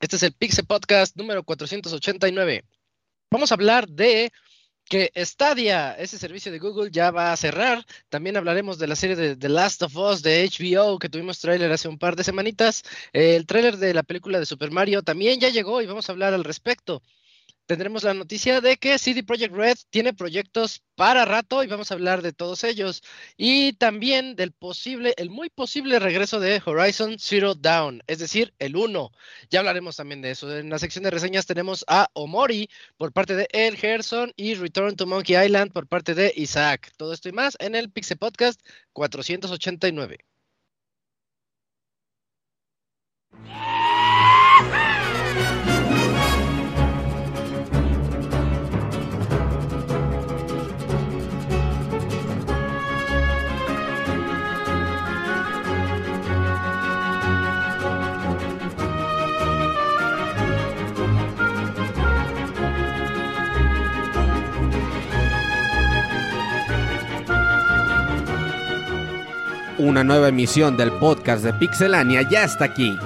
Este es el Pixel Podcast número 489. Vamos a hablar de que Stadia, ese servicio de Google, ya va a cerrar. También hablaremos de la serie de The Last of Us de HBO, que tuvimos tráiler hace un par de semanitas. El tráiler de la película de Super Mario también ya llegó y vamos a hablar al respecto tendremos la noticia de que CD Projekt Red tiene proyectos para rato y vamos a hablar de todos ellos. Y también del posible, el muy posible regreso de Horizon Zero Dawn, es decir, el 1. Ya hablaremos también de eso. En la sección de reseñas tenemos a Omori por parte de El Gerson y Return to Monkey Island por parte de Isaac. Todo esto y más en el Pixel Podcast 489. Una nueva emisión del podcast de Pixelania ya está aquí.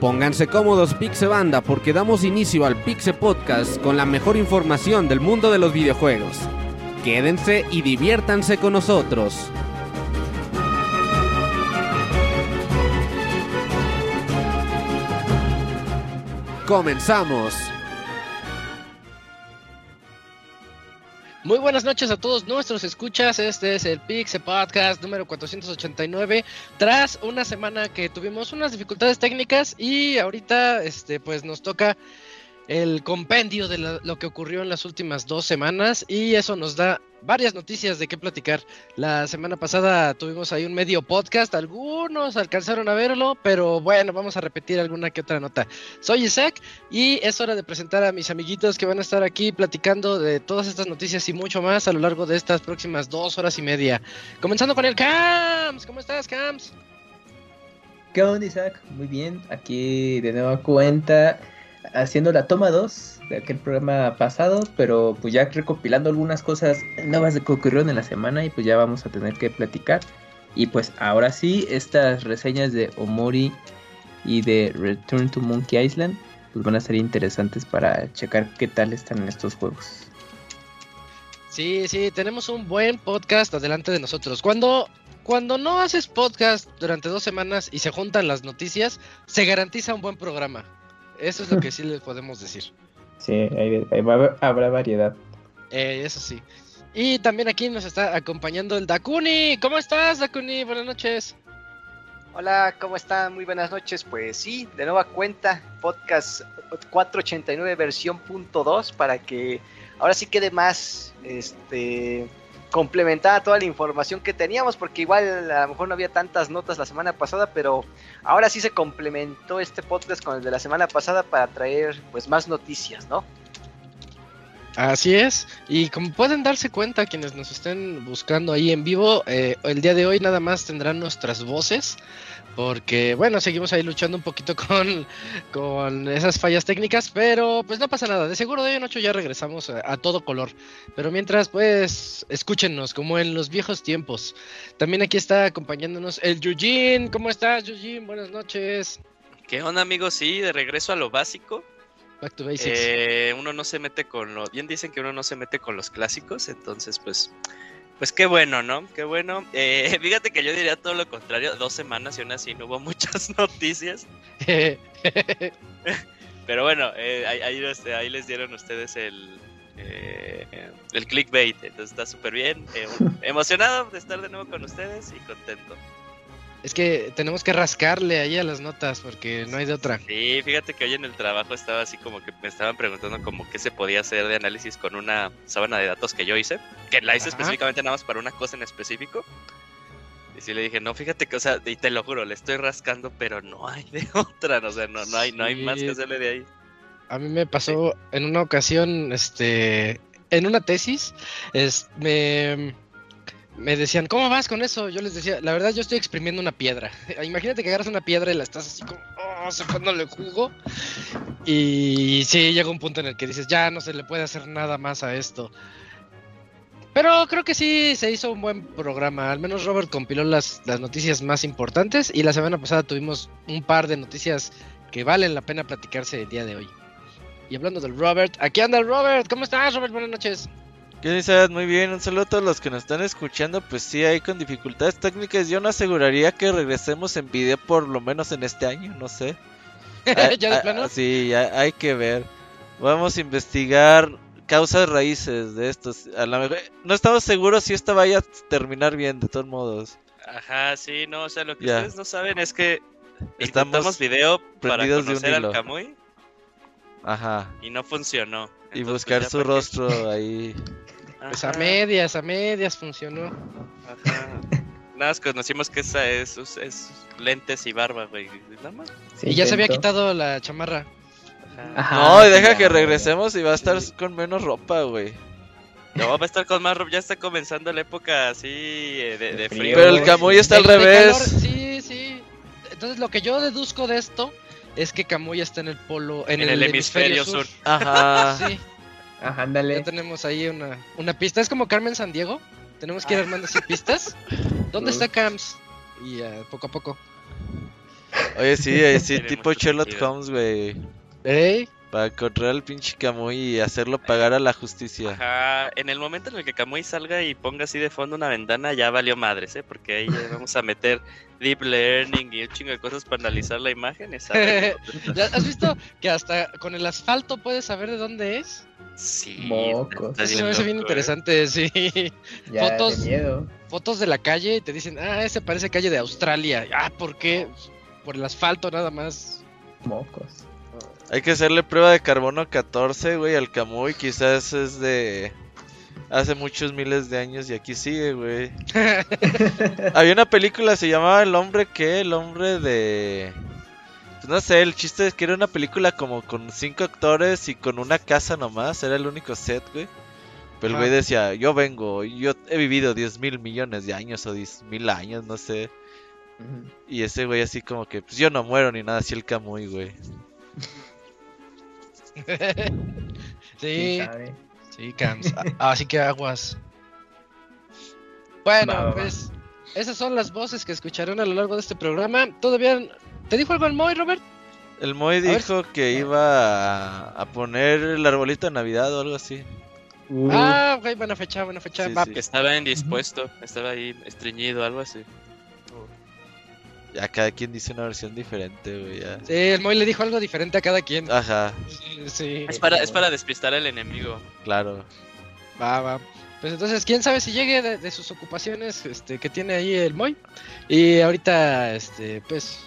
Pónganse cómodos Pixebanda porque damos inicio al Pixel Podcast con la mejor información del mundo de los videojuegos. Quédense y diviértanse con nosotros. Comenzamos. Muy buenas noches a todos nuestros escuchas. Este es el Pixel Podcast número 489. Tras una semana que tuvimos unas dificultades técnicas y ahorita este pues nos toca el compendio de lo que ocurrió en las últimas dos semanas y eso nos da varias noticias de qué platicar. La semana pasada tuvimos ahí un medio podcast, algunos alcanzaron a verlo, pero bueno, vamos a repetir alguna que otra nota. Soy Isaac y es hora de presentar a mis amiguitos que van a estar aquí platicando de todas estas noticias y mucho más a lo largo de estas próximas dos horas y media. Comenzando con el Cams, ¿cómo estás Cams? ¿Qué onda Isaac? Muy bien, aquí de nueva cuenta haciendo la toma 2 de aquel programa pasado, pero pues ya recopilando algunas cosas nuevas que ocurrieron en la semana y pues ya vamos a tener que platicar. Y pues ahora sí, estas reseñas de Omori y de Return to Monkey Island pues van a ser interesantes para checar qué tal están estos juegos. Sí, sí, tenemos un buen podcast adelante de nosotros. Cuando cuando no haces podcast durante dos semanas y se juntan las noticias, se garantiza un buen programa. Eso es lo que sí les podemos decir. Sí, habrá variedad. Eh, eso sí. Y también aquí nos está acompañando el Dakuni. ¿Cómo estás, Dakuni? Buenas noches. Hola, ¿cómo están? Muy buenas noches. Pues sí, de nueva cuenta, podcast 489 versión punto 2 para que ahora sí quede más este complementada toda la información que teníamos, porque igual a lo mejor no había tantas notas la semana pasada, pero ahora sí se complementó este podcast con el de la semana pasada para traer pues más noticias, ¿no? Así es, y como pueden darse cuenta quienes nos estén buscando ahí en vivo, eh, el día de hoy nada más tendrán nuestras voces, porque bueno, seguimos ahí luchando un poquito con, con esas fallas técnicas, pero pues no pasa nada, de seguro de hoy en ocho ya regresamos a, todo color, pero mientras pues escúchenos como en los viejos tiempos. También aquí está acompañándonos el Yujin, ¿cómo estás Yujin? Buenas noches. ¿Qué onda amigos? Sí, de regreso a lo básico. Back to basics. Eh, uno no se mete con lo... Bien dicen que uno no se mete con los clásicos, entonces pues pues qué bueno, ¿no? Qué bueno. Eh, fíjate que yo diría todo lo contrario. Dos semanas y aún así no hubo muchas noticias. Pero bueno, eh, ahí, ahí, les dieron ustedes el, eh, el clickbait. Entonces está súper bien. emocionado de estar de nuevo con ustedes y contento. Es que tenemos que rascarle ahí a las notas porque no hay de otra. Sí, fíjate que hoy en el trabajo estaba así como que me estaban preguntando como qué se podía hacer de análisis con una sábana de datos que yo hice, que la hice específicamente nada más para una cosa en específico. Y sí le dije, no, fíjate que, o sea, y te lo juro, le estoy rascando, pero no hay de otra, o sea, no, no hay, no hay más que hacerle de ahí. A mí me pasó en una ocasión, este, en una tesis, es, me me decían, ¿cómo vas con eso? Yo les decía, la verdad yo estoy exprimiendo una piedra. Imagínate que agarras una piedra y la estás así como, oh, sacándole jugo. Y sí, llega un punto en el que dices, ya no se le puede hacer nada más a esto. Pero creo que sí se hizo un buen programa. Al menos Robert compiló las, las noticias más importantes. Y la semana pasada tuvimos un par de noticias que valen la pena platicarse el día de hoy. Y hablando del Robert, aquí anda el Robert. ¿Cómo estás, Robert? Buenas noches. ¿Qué dices? Muy bien, un saludo a todos los que nos están escuchando. Pues sí, hay con dificultades técnicas. Yo no aseguraría que regresemos en video por lo menos en este año, no sé. ¿Ya de plano? Sí, ya hay que ver. Vamos a investigar causas raíces de estos. A la mejor- no estamos seguros si esta vaya a terminar bien, de todos modos. Ajá, sí, no, o sea, lo que Ya. ustedes no saben es que Estamos video para prendidos de un conocer al hilo. Camuy Y y no funcionó. Y Entonces, buscar pues, ya su rostro ahí. Pues a medias, a medias funcionó. ajá. Nada más conocimos que esa es, es, es lentes y barba, güey. Nada más. Se y ya se había quitado la chamarra. Ajá. No, y sí, deja que regresemos y va a estar Sí. con menos ropa, güey. No, va a estar con más ropa. Ya está comenzando la época así eh, de, de frío. Pero el Camuy está al revés. calor, sí, sí. Entonces lo que yo deduzco de esto es que Camuy está en el polo, en, En el hemisferio sur. Ajá. Sí, Ajá, ya ándale. tenemos ahí una, una pista. Es como Carmen San Diego. Tenemos que ir armando así pistas. ¿Dónde está Cams? Y ah, poco a poco. Oye, sí, sí, tipo Sherlock. Holmes, güey. ¿Eh? Para encontrar al pinche Camuy y hacerlo pagar a la justicia. Ajá, en el momento en el que Camuy salga y ponga así de fondo una ventana, ya valió madres, ¿eh? Porque ahí ya vamos a meter deep learning y un chingo de cosas para analizar la imagen. y saber- ¿Ya ¿Has visto que hasta con el asfalto puedes saber de dónde es? Sí, Mocos. Eso se me hace bien ¿eh? interesante, sí. Ya, fotos. de miedo. Fotos de la calle y te dicen, ah, ese parece calle de Australia. Ah, ¿por qué? Por el asfalto nada más. Mocos. Hay que hacerle prueba de carbono 14, güey, al Camuy. Quizás es de hace muchos miles de años y aquí sigue, güey. Había una película, se llamaba El hombre que, el hombre de... Pues no sé, el chiste es que era una película como con cinco actores y con una casa nomás, era el único set, güey. Pero el güey decía, yo vengo, yo he vivido 10 mil millones de años o 10 mil años, no sé. Y ese güey así como que, pues yo no muero ni nada, así el Camuy, güey. sí, sí, Cams. Ah, Así que aguas. Bueno, Va, va, va. pues esas son las voces que escucharán a lo largo de este programa. Todavía... ¿Te dijo algo el Moy, Robert? El Moy ver. dijo que iba a, poner el arbolito de Navidad o algo así. Uh, Ah, ok, buena fecha, buena fecha. Sí, sí. Que estaba indispuesto, estaba ahí estreñido, algo así. Ya cada quien dice una versión diferente, güey. ya. Sí, el Moy le dijo algo diferente a cada quien. Ajá, Sí, Sí, Es para, es para despistar al enemigo. claro. va, va. Pues entonces, quién sabe si llegue de, de sus ocupaciones este, que tiene ahí el Moy. Y ahorita, este, pues,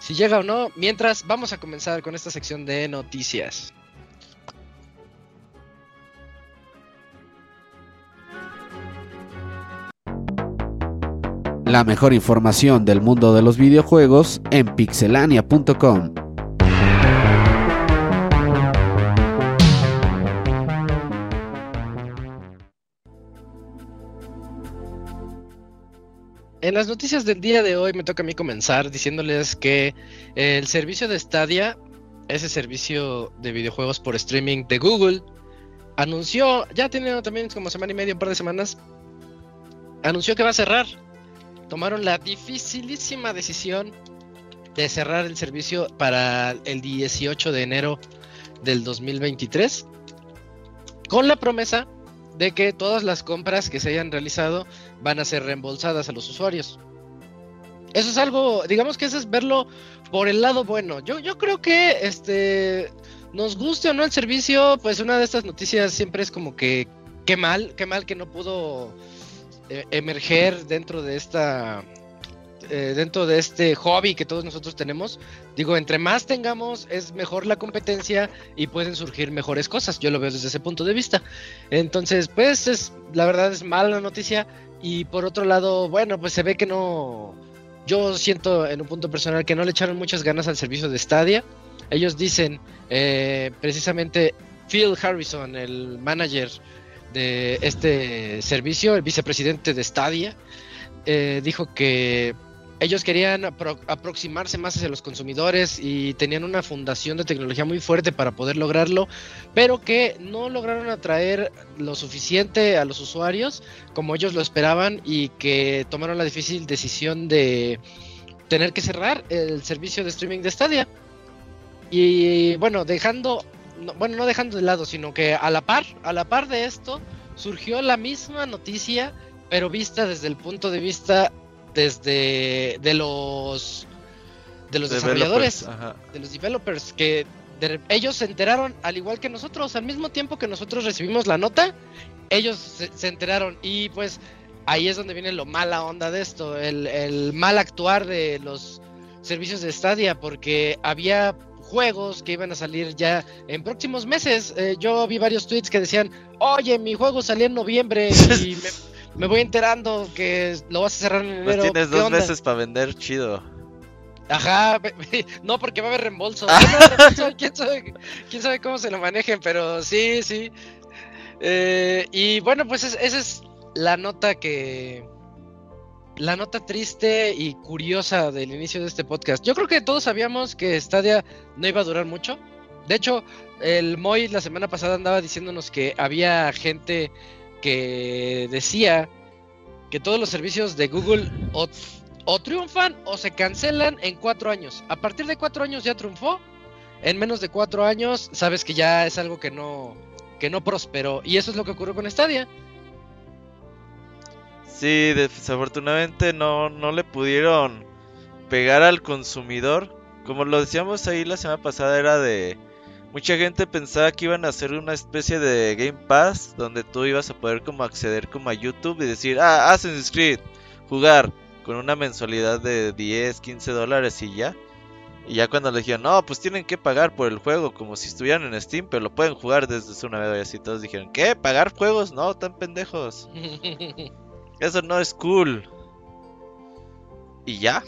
si llega o no. Mientras, vamos a comenzar con esta sección de noticias. La mejor información del mundo de los videojuegos en pixelania.com. En las noticias del día de hoy me toca a mí comenzar diciéndoles que el servicio de Stadia, ese servicio de videojuegos por streaming de Google, anunció, ya tiene también como semana y media, un par de semanas, anunció que va a cerrar. Tomaron la dificilísima decisión de cerrar el servicio para el 18 de enero del 2023, con la promesa de que todas las compras que se hayan realizado van a ser reembolsadas a los usuarios. Eso es algo, digamos que eso es verlo por el lado bueno. Yo, yo creo que este nos guste o no el servicio, pues una de estas noticias siempre es como que qué mal, qué mal que no pudo eh, emerger dentro de esta eh, dentro de este hobby que todos nosotros tenemos. Digo, entre más tengamos, es mejor la competencia y pueden surgir mejores cosas. Yo lo veo desde ese punto de vista. Entonces, pues es la verdad es mala noticia y por otro lado, bueno, pues se ve que no yo siento en un punto personal que no le echaron muchas ganas al servicio de Stadia. Ellos dicen eh, precisamente Phil Harrison, el manager de este servicio, el vicepresidente de Stadia, eh, dijo que ellos querían apro- aproximarse más hacia los consumidores y tenían una fundación de tecnología muy fuerte para poder lograrlo, pero que no lograron atraer lo suficiente a los usuarios como ellos lo esperaban y que tomaron la difícil decisión de tener que cerrar el servicio de streaming de Stadia. Y bueno, dejando, no- bueno, no dejando de lado, sino que a la par, a la par de esto, surgió la misma noticia, pero vista desde el punto de vista desde de los de los desarrolladores, ajá. de los developers, que de- ellos se enteraron al igual que nosotros, al mismo tiempo que nosotros recibimos la nota, ellos se, se enteraron y pues ahí es donde viene lo mala onda de esto, el, el mal actuar de los servicios de Stadia, porque había juegos que iban a salir ya en próximos meses. Eh, yo vi varios tweets que decían, oye, mi juego salió en noviembre y me, me voy enterando que lo vas a cerrar en enero. Pues tienes ¿qué dos onda?". meses para vender chido. Ajá, no porque va a haber reembolso. No, no, reembolso, ¿Quién sabe, quién sabe cómo se lo manejen, pero sí, sí. Eh, y bueno, pues es- esa es la nota que... La nota triste y curiosa del inicio de este podcast. Yo creo que todos sabíamos que Stadia no iba a durar mucho. De hecho, el Moy la semana pasada andaba diciéndonos que había gente que decía que todos los servicios de Google o, o triunfan o se cancelan en cuatro años. A partir de cuatro años ya triunfó. En menos de cuatro años sabes que ya es algo que no que no prosperó. Y eso es lo que ocurrió con Stadia. Sí, desafortunadamente no, no le pudieron pegar al consumidor. Como lo decíamos ahí la semana pasada, era de... Mucha gente pensaba que iban a hacer una especie de Game Pass donde tú ibas a poder como acceder como a YouTube y decir, ah, Assassin's Creed, jugar con una mensualidad de 10, 15 dólares y ya. Y ya cuando le dijeron, no, pues tienen que pagar por el juego como si estuvieran en Steam, pero lo pueden jugar desde su navegador. Y así todos dijeron, ¿qué? ¿Pagar juegos? No, tan pendejos. Eso no es cool. ¿Y ya?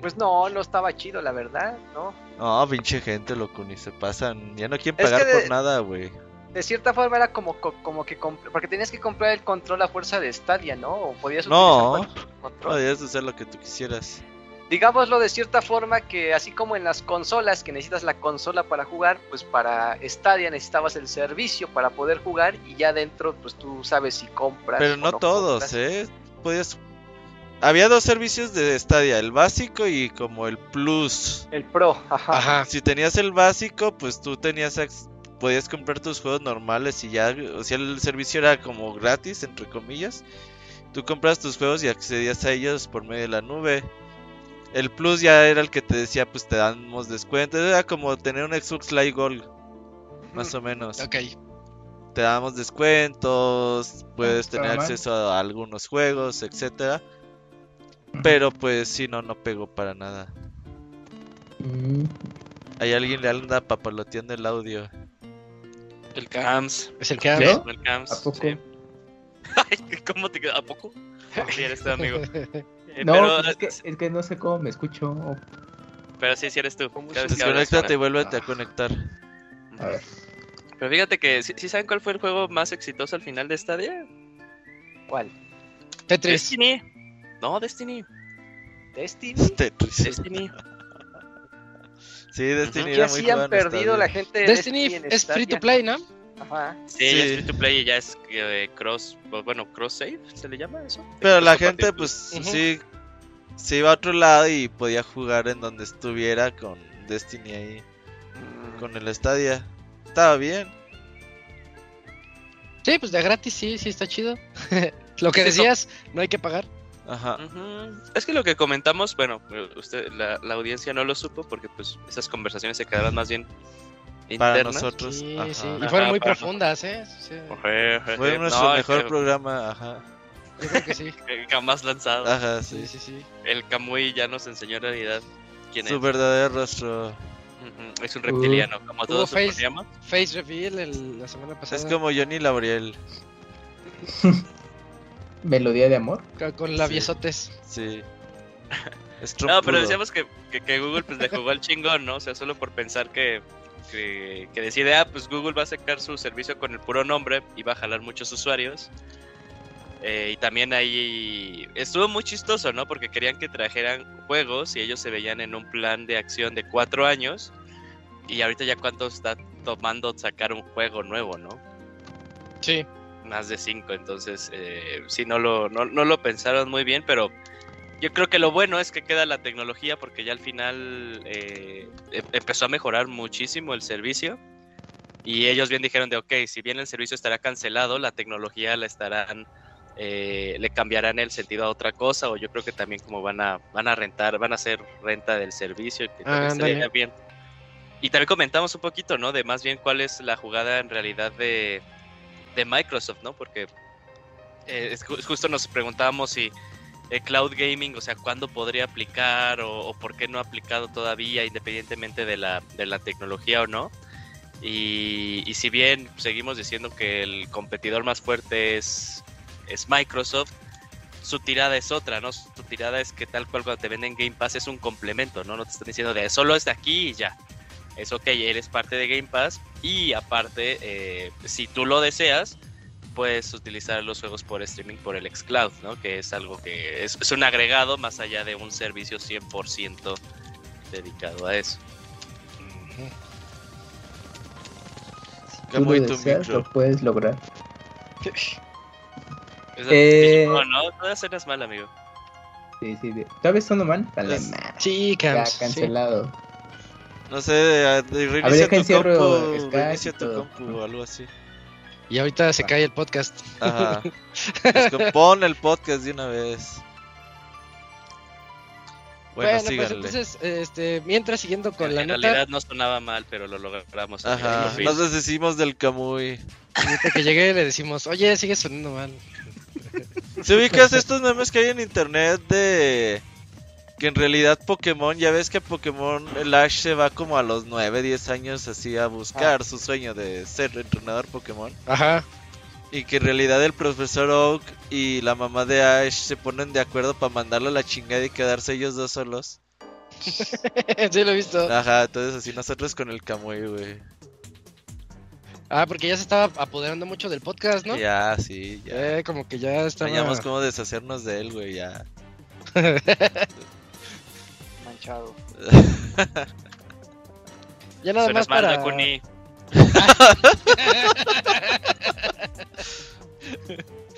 Pues no, no estaba chido, la verdad, ¿no? No, pinche gente, loco, ni se pasan. Ya no quieren Es pagar que de- por nada, güey. De cierta forma era como, co- como que porque tenías que comprar el control a fuerza de Stadia, ¿no? O podías No. utilizar cualquier control. Podrías hacer lo que tú quisieras. Digámoslo de cierta forma que así como en las consolas que necesitas la consola para jugar, pues para Stadia necesitabas el servicio para poder jugar y ya dentro pues tú sabes si compras. Pero no todos, compras. ¿eh? Podías... Había dos servicios de Stadia, el básico y como el Plus. El Pro, ajá. Ajá. Si tenías el básico, pues tú tenías podías comprar tus juegos normales y ya, o sea, el servicio era como gratis, entre comillas. Tú compras tus juegos y accedías a ellos por medio de la nube. El Plus ya era el que te decía, pues te damos descuentos. Era como tener un Xbox Live Gold, más o menos. Ok. Te damos descuentos, puedes Ah, tener mal. acceso a algunos juegos, etcétera. Pero pues sí, no, no pegó para nada. Mm, Hay alguien le anda papaloteando el audio. El CAMS. Es el ¿Yo? habla. El CAMS. ¿A poco? sí. Ay, ¿Cómo te queda? ¿A poco? Sí, eres tu amigo. Eh, No, pero, pues es, que, es que no sé cómo me escucho. Pero sí, sí eres tú. ¿Cómo Cada se vez que hablas, Desconéctate y vuélvete a conectar. A ver. Pero fíjate que, ¿sí, sí saben cuál fue el juego más exitoso al final de Stadia? ¿Cuál? Tetris. Destiny. No, Destiny. Destiny. Tetris. Destiny. Sí, Destiny Ujú. ¿Qué era así muy jugado han perdido Stadia. la gente de Destiny en es free to play, ¿no? Ajá. Sí, ya es Sí. free to play y ya es eh, cross, bueno, cross save, ¿se le llama eso? Pero la gente, pues sí, se iba a otro lado y podía jugar en donde estuviera con Destiny ahí, Mm, con el Stadia. Estaba bien. Sí, pues de gratis sí, sí está chido. Lo que decías, no hay que pagar. Ajá. Es que lo que comentamos, bueno, usted, la, la audiencia no lo supo porque pues esas conversaciones se quedaron más bien Para internas. nosotros. Sí, ajá. sí. Y Ajá, fueron muy para profundas, ¿eh? Sí, Oje, oje, Fue nuestro No, mejor que- programa, ajá. Yo creo que sí. jamás lanzado. Ajá, Sí, sí. sí, sí. El Kamui ya nos enseñó en realidad quién Su es. verdadero rostro. Es un reptiliano, como Hubo todos face- suponíamos. Face reveal el- la semana pasada. Es como Johnny Labriel. Melodía de amor. con labiosotes. Sí. No, pero decíamos que, que, que Google pues le jugó al chingón, ¿no? O sea, solo por pensar que, que, que decide, ah, pues Google va a sacar su servicio con el puro nombre y va a jalar muchos usuarios. Eh, y también ahí estuvo muy chistoso, ¿no? Porque querían que trajeran juegos y ellos se veían en un plan de acción de cuatro años. Y ahorita ya cuánto está tomando sacar un juego nuevo, ¿no? Sí. Más de cinco, entonces eh, sí, no lo, no, no lo pensaron muy bien, pero yo creo que lo bueno es que queda la tecnología porque ya al final eh, em- empezó a mejorar muchísimo el servicio. Y ellos bien dijeron de, ok, si bien el servicio estará cancelado, la tecnología la estarán, eh, le cambiarán el sentido a otra cosa. O yo creo que también como van a, van a rentar, van a hacer renta del servicio. Que Ándale. estaría bien. Y también comentamos un poquito, ¿no? De más bien cuál es la jugada en realidad de, de Microsoft, ¿no? Porque eh, es ju- justo nos preguntábamos si el cloud gaming, o sea, cuándo podría aplicar o, o por qué no ha aplicado todavía, independientemente de la, de la tecnología o no. Y, y si bien seguimos diciendo que el competidor más fuerte es, es Microsoft, su tirada es otra, ¿no? Su tirada es que tal cual cuando te venden Game Pass es un complemento, ¿no? No te están diciendo de solo es de aquí y ya. Es ok, eres parte de Game Pass y aparte, eh, si tú lo deseas, puedes utilizar los juegos por streaming por el xCloud, ¿no? Que es algo que es, es un agregado más allá de un servicio 100% dedicado a eso. Tú lo deseas, lo puedes lograr. Eso- Eh, No, no, no suenas mal, amigo. Sí, sí. de- ¿Todavía sonó mal? Vale, Es- madre. Sí, Ya, sí. cancelado. No sé, de- de- ver, reinicia tu encierro compu, reinicia y tu compu o algo así. Y ahorita se cae el podcast. Ajá. Descompone el podcast de una vez. Bueno, Bueno, pues entonces, este, mientras siguiendo con en la en nota, realidad no sonaba mal, pero lo logramos. Ajá, nos deshicimos del Camuy. ahorita que llegue le decimos, oye, sigue sonando mal. ¿Se ubicas estos memes que hay en internet de que en realidad Pokémon, ya ves que Pokémon el Ash se va como a los 9, 10 años así a buscar su sueño de ser entrenador Pokémon Ajá. y que en realidad el profesor Oak y la mamá de Ash se ponen de acuerdo para mandarlo a la chingada y quedarse ellos dos solos. sí, lo he visto. Ajá, entonces así nosotros con el Kamui, güey. Ah, porque ya se estaba apoderando mucho del podcast, ¿no? Ya, sí, ya. Eh, como que ya estaba... Sabíamos cómo deshacernos de él, güey, ya. Manchado. Ya nada Suenas más mal, para... Dakuni.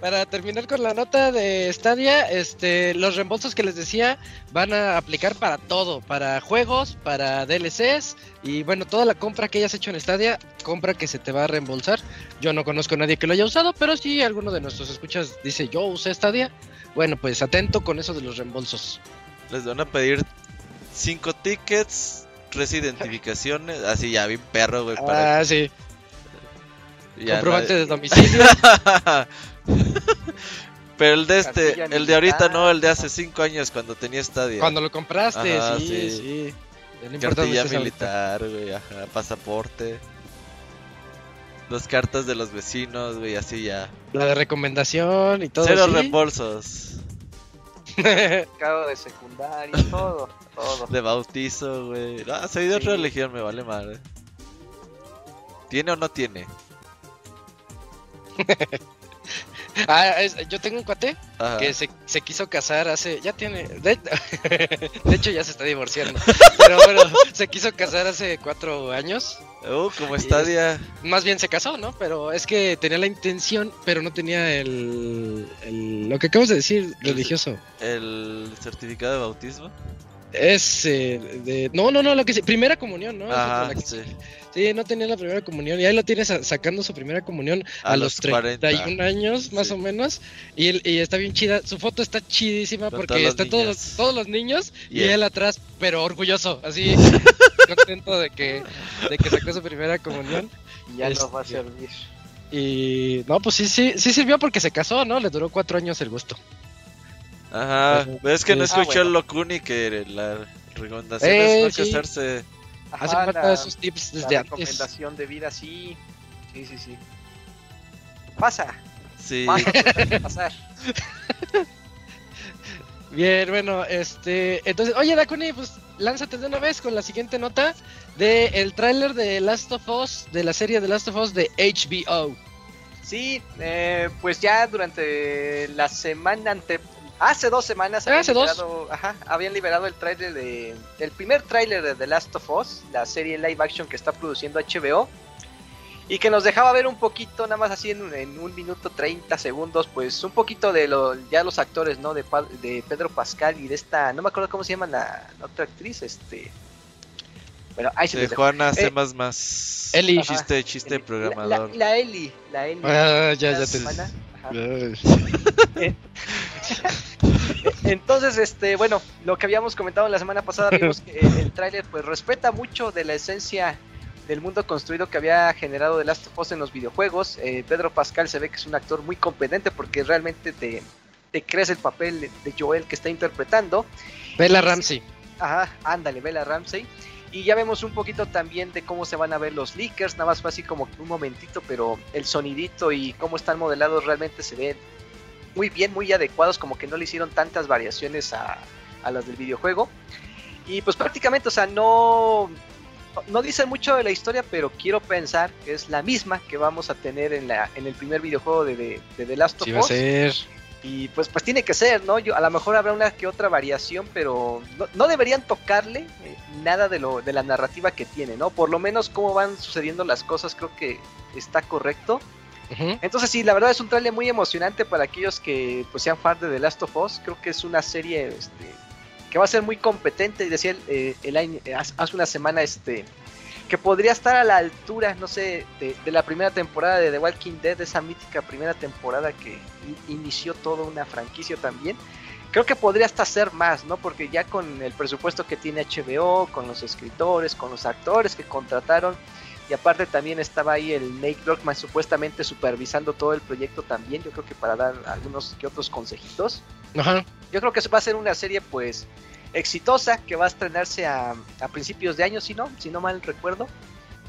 Para terminar con la nota de Stadia, este, los reembolsos que les decía van a aplicar para todo, para juegos, para DLCs y bueno, toda la compra que hayas hecho en Stadia, compra que se te va a reembolsar. Yo no conozco a nadie que lo haya usado, pero si alguno de nuestros escuchas dice yo usé Stadia, bueno, pues atento con eso de los reembolsos. Les van a pedir cinco tickets, tres identificaciones, así ya bien perro, güey, para Ah, sí, ya comprobante de domicilio. Pero el de este, el de ahorita no, el de hace cinco años cuando tenía estadio. Cuando lo compraste, Ajá, sí, sí. no Cartilla militar, güey, ajá, pasaporte. Las cartas de los vecinos, güey, así ya. La de recomendación y todo. Cero ¿sí? reembolsos. Certificado de secundaria, todo, todo. De bautizo, güey. No, soy de otra religión, me vale madre. ¿Tiene o no tiene? Ah, es- yo tengo un cuate Ajá. que se, se quiso casar hace. Ya tiene. De, de hecho, ya se está divorciando. Pero bueno, se quiso casar hace cuatro años. Uh, como Y estadia. Más bien se casó, ¿no? Pero es que tenía la intención, pero no tenía el. el- lo que acabas de decir, religioso. El certificado de bautismo. Es eh, de. No, no, no, lo que sí. Primera comunión, ¿no? Es Ajá, la que- sí. Sí, no tenía la primera comunión. Y ahí lo tiene sa- sacando su primera comunión a, A los los 40. 31 años, más Sí. o menos. Y, él- y está bien chida. Su foto está chidísima Con porque están todos, los- todos los niños y, Y él. él atrás, pero orgulloso, así contento de que, de que sacó su primera comunión. Ya no va a Este- servir. Y no, pues sí, sí, sí sirvió porque se casó, ¿no? Le duró cuatro años el gusto. Ajá. ¿Ves que no Ah, escuchó el. Locuni que la recomendación Eh, es no sí. casarse? Hace falta esos tips La desde antes. recomendación de vida, sí. Sí, sí, sí. Pasa, Sí. pasa, puede pasar. Bien, bueno, este, entonces, oye, Dakuni, pues lánzate de una vez con la siguiente nota de el tráiler de Last of Us, de la serie de Last of Us de HBO. Sí, eh, pues ya durante la semana ante... Hace dos semanas habían, Hace dos. liberado, ajá, habían liberado el tráiler de... El primer tráiler de The Last of Us, la serie live action que está produciendo HBO. Y que nos dejaba ver un poquito, nada más así en, un- en un minuto 30 segundos, pues un poquito de lo, ya los actores, ¿no? De, de Pedro Pascal y de esta, no me acuerdo cómo se llama la, la otra actriz, este... Bueno, ahí se De. Juana Eh, más más. Eli. Ajá. Chiste, chiste La- programador. La, la Eli, la Eli. Ah, ya, ya te. semana. Entonces, este, bueno, lo que habíamos comentado la semana pasada, vimos que el, el tráiler pues respeta mucho de la esencia del mundo construido que había generado The Last of Us en los videojuegos. Eh, Pedro Pascal se ve que es un actor muy competente porque realmente te, te crees el papel de Joel que está interpretando. Bella Ramsey. Ajá, ándale, Bella Ramsey. Y ya vemos un poquito también de cómo se van a ver los leakers, nada más fue así como un momentito, pero el sonidito y cómo están modelados realmente se ven muy bien, muy adecuados, como que no le hicieron tantas variaciones a, a las del videojuego. Y pues prácticamente, o sea, no, no dicen mucho de la historia, pero quiero pensar que es la misma que vamos a tener en, la, en el primer videojuego de, de, de The Last of Sí va a Us. ser. Y pues, pues tiene que ser, ¿no? Yo, a lo mejor habrá una que otra variación, pero no, no deberían tocarle eh, nada de, lo, de la narrativa que tiene, ¿no? Por lo menos cómo van sucediendo las cosas creo que está correcto. Entonces sí, la verdad es un trailer muy emocionante para aquellos que pues sean fan de The Last of Us. Creo que es una serie este, que va a ser muy competente. Y decía el, eh, el año- eh, hace una semana este que podría estar a la altura, no sé, de, de la primera temporada de The Walking Dead, esa mítica primera temporada que inició toda una franquicia también. Creo que podría hasta ser más, ¿no? Porque ya con el presupuesto que tiene HBO, con los escritores, con los actores que contrataron, y aparte también estaba ahí el Nate Druckmann supuestamente supervisando todo el proyecto también, yo creo que para dar algunos que otros consejitos. Ajá. Yo creo que va a ser una serie pues exitosa que va a estrenarse a, a principios de año, si no, si no mal recuerdo,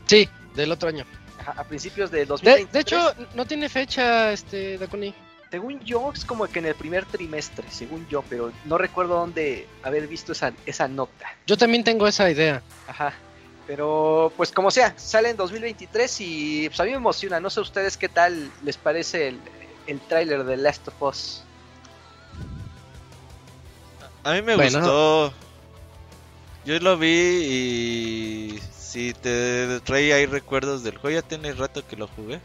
Sí, del otro año. Ajá, a principios de De, 2023. de hecho, no tiene fecha, este, Dakuni. según yo es como que en el primer trimestre, según yo, pero no recuerdo dónde haber visto esa, esa nota. Yo también tengo esa idea. Ajá. Pero pues como sea, sale en 2023 y pues a mí me emociona. No sé ustedes qué tal les parece el, el tráiler de Last of Us. A mí me Bueno. gustó. Yo lo vi y sí te trae ahí recuerdos del juego. Ya tiene rato que lo jugué.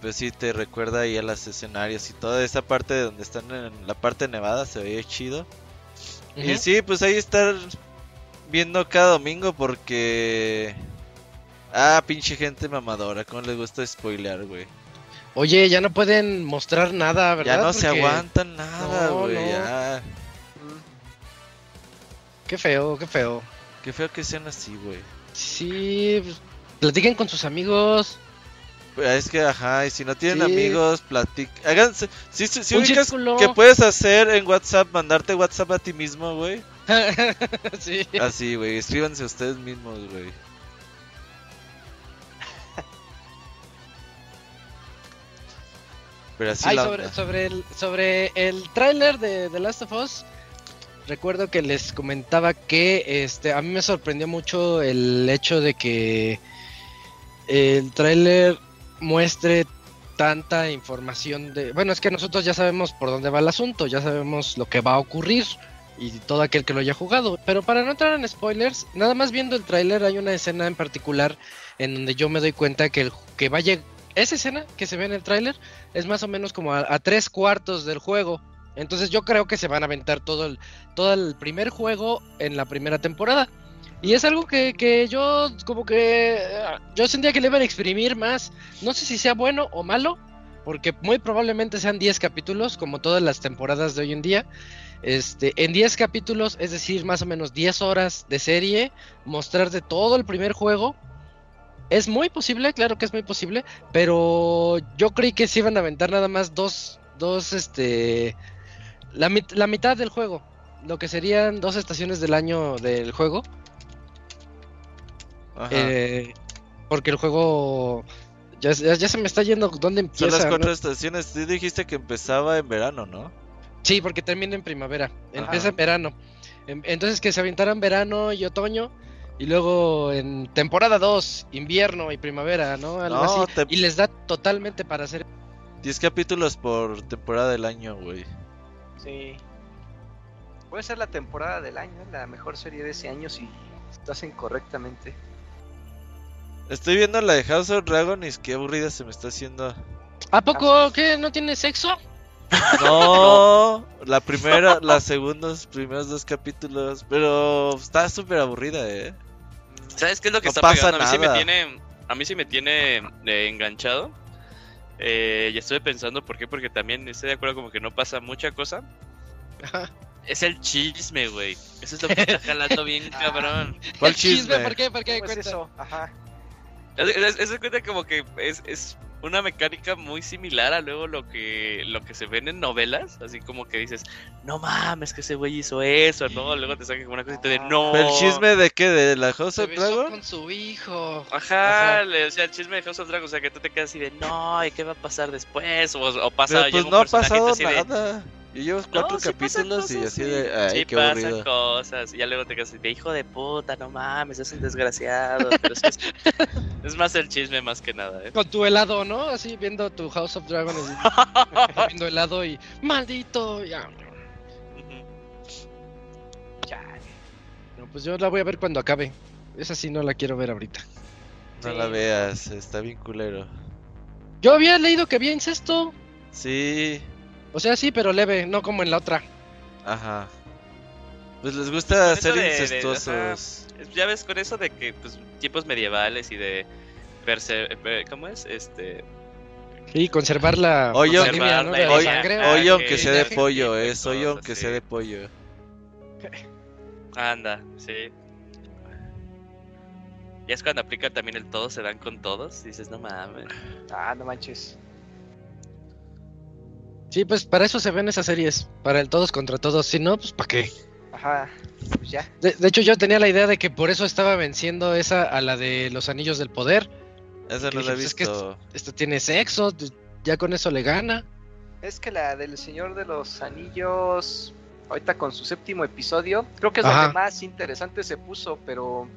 Pues sí te recuerda ahí a los escenarios y toda esa parte de donde están en la parte nevada se veía chido. Y sí, pues ahí estar viendo cada domingo porque ah, pinche gente mamadora, cómo les gusta spoilear, güey. Oye, ya no pueden mostrar nada, ¿verdad? Ya no se aguantan nada, güey. no. ya. Qué feo, qué feo. Qué feo que sean así, güey. Sí, pues, platiquen con sus amigos. Pues es que, ajá, y si no tienen Sí. amigos, platic... Háganse... Si, si, si ubicas círculo. que puedes hacer en WhatsApp, mandarte WhatsApp a ti mismo, güey. sí. Así, güey, escríbanse ustedes mismos, güey. Pero así Ay, la sobre, sobre el, sobre el tráiler de The Last of Us, recuerdo que les comentaba que este a mí me sorprendió mucho el hecho de que el tráiler muestre tanta información de... Bueno, es que nosotros ya sabemos por dónde va el asunto, ya sabemos lo que va a ocurrir y todo aquel que lo haya jugado. Pero para no entrar en spoilers, nada más viendo el tráiler hay una escena en particular en donde yo me doy cuenta que el que vaya... Esa escena que se ve en el tráiler es más o menos como a, a tres cuartos del juego. Entonces yo creo que se van a aventar todo el, todo el primer juego en la primera temporada. Y es algo que, que yo como que eh, yo sentía que le iban a exprimir más. No sé si sea bueno o malo, porque muy probablemente sean 10 capítulos, como todas las temporadas de hoy en día. Este, en 10 capítulos, es decir, más o menos 10 horas de serie, mostrarte todo el primer juego. Es muy posible, claro que es muy posible, pero yo creí que se iban a aventar nada más dos, dos, este, la, mit- la mitad del juego, lo que serían dos estaciones del año del juego, Ajá. eh, porque el juego ya, ya, ya se me está yendo dónde Son empieza. las ¿no? cuatro estaciones. Tú dijiste que empezaba en verano, ¿no? Sí, porque termina en primavera, empieza en verano. Em- Entonces que se aventaran verano y otoño y luego en temporada 2, invierno y primavera, ¿no? Algo No, así. te- Y les da totalmente para hacer 10 capítulos por temporada del año, güey. Sí. Puede ser la temporada del año, la mejor serie de ese año si lo hacen correctamente. Estoy viendo la de House of Dragon y es que aburrida se me está haciendo. ¿A poco qué? ¿No tiene sexo? No, la primera, las segundos, primeros dos capítulos, pero está súper aburrida, eh. ¿Sabes qué es lo que No está pasa pegando? A mí sí me tiene, a mí sí me tiene eh, enganchado. Eh, y estuve pensando por qué, porque también estoy de acuerdo como que no pasa mucha cosa. Ajá. Es el chisme, güey. Eso es lo que está jalando bien cabrón. ¿Cuál El chisme? chisme? ¿Por qué? ¿Por qué? Pues Cuenta. eso, ajá. Es, es- es de cuenta como que es, es una mecánica muy similar a luego lo que lo que se ven en novelas, así como que dices, no mames, que ese güey hizo eso, ¿no? Luego te sacan como una cosita de no. ¿El chisme de qué? ¿De la House Se of Dragon? con su hijo. Ajá, Ajá. le- o sea, el chisme de House of Dragon, o sea, que tú te quedas así de no, ¿y qué va a pasar después? O, o pasa, Pero pues un no ha pasado así de, nada. Yo llevo cuatro sí capítulos y cosas, así sí. de. Ay, sí qué pasan aburrido. cosas. Y ya luego te quedas así de hijo de puta, no mames, es un desgraciado. Pero es, es más el chisme más que nada, ¿eh? Con tu helado, ¿no? Así viendo tu House of Dragon. así, comiendo helado y. ¡Maldito! Ya. No, pues yo la voy a ver cuando acabe. Esa sí no la quiero ver ahorita. No Sí. la veas, está bien culero. Yo había leído que había incesto. Sí, O sea, sí, pero leve, no como en la otra. ajá. Pues les gusta ser de- de- incestuosos. ajá. Ya ves con eso de que, pues, tiempos medievales y de. perse- eh, ¿Cómo es? Este. Sí, conservar la línea, ¿no? sangre. Ah, aunque sea de pollo, que- eh. cosas, aunque sea de pollo. Anda, sí. Ya es cuando aplican también el todos se dan con todos. y Dices, no mames. Ah, no manches. Sí, pues para eso se ven esas series. Para el todos contra todos. Si no, pues ¿para qué? Ajá. Pues ya. De, de hecho, yo tenía la idea de que por eso estaba venciendo esa a la de los anillos del poder. Esa Que no dije, la he pues, es que visto. Esto tiene sexo, ya con eso le gana. Es que la del Señor de los Anillos, ahorita con su séptimo episodio, creo que es Ajá. donde más interesante se puso, pero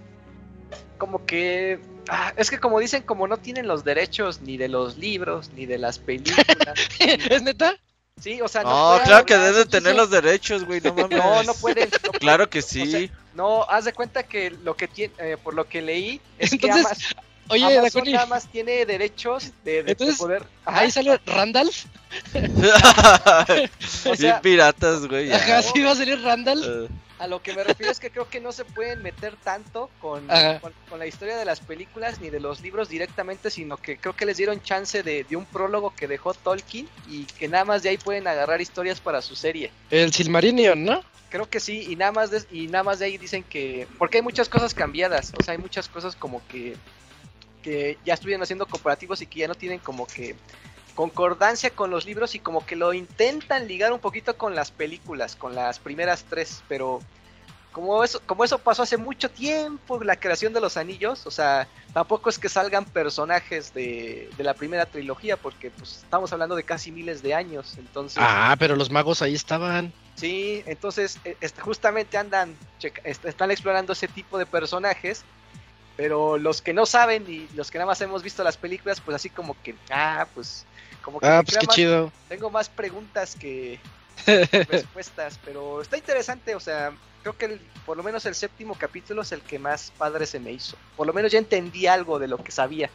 como que... ah, es que como dicen, como no tienen los derechos ni de los libros, ni de las películas. ¿Es neta? sí, o sea, no No, claro que hablar- debe tener los derechos, güey. No mames. No, no pueden. no Claro que sea, sí. No, haz de cuenta que lo que tiene, eh, por lo que leí, es Entonces, que Amazon, Oye, Amazon Daconi, nada más tiene derechos de, de- de Entonces, poder. Ajá, ahí sale Randolph. o Bien sea, piratas, güey. Ajá, sí va a salir Randolph. Eh, a lo que me refiero es que creo que no se pueden meter tanto con, con, con la historia de las películas ni de los libros directamente, sino que creo que les dieron chance de, de un prólogo que dejó Tolkien y que nada más de ahí pueden agarrar historias para su serie. El Silmarillion, ¿no? Creo que sí, y nada más de, y nada más de ahí dicen que. Porque hay muchas cosas cambiadas. O sea, hay muchas cosas como que. Que ya estuvieron haciendo comparativos y que ya no tienen como que concordancia con los libros y como que lo intentan ligar un poquito con las películas, con las primeras tres, pero como eso, como eso pasó hace mucho tiempo, la creación de los anillos, o sea, tampoco es que salgan personajes de, de la primera trilogía, porque pues estamos hablando de casi miles de años, entonces... Ah, pero los magos ahí estaban. Sí, entonces este, justamente andan, están explorando ese tipo de personajes, pero los que no saben y los que nada más hemos visto las películas, pues así como que, ah, pues, como que Ah, pues qué más- chido. tengo más preguntas que respuestas, pero está interesante, o sea, creo que el- por lo menos el séptimo capítulo es el que más padre se me hizo. Por lo menos ya entendí algo de lo que sabía.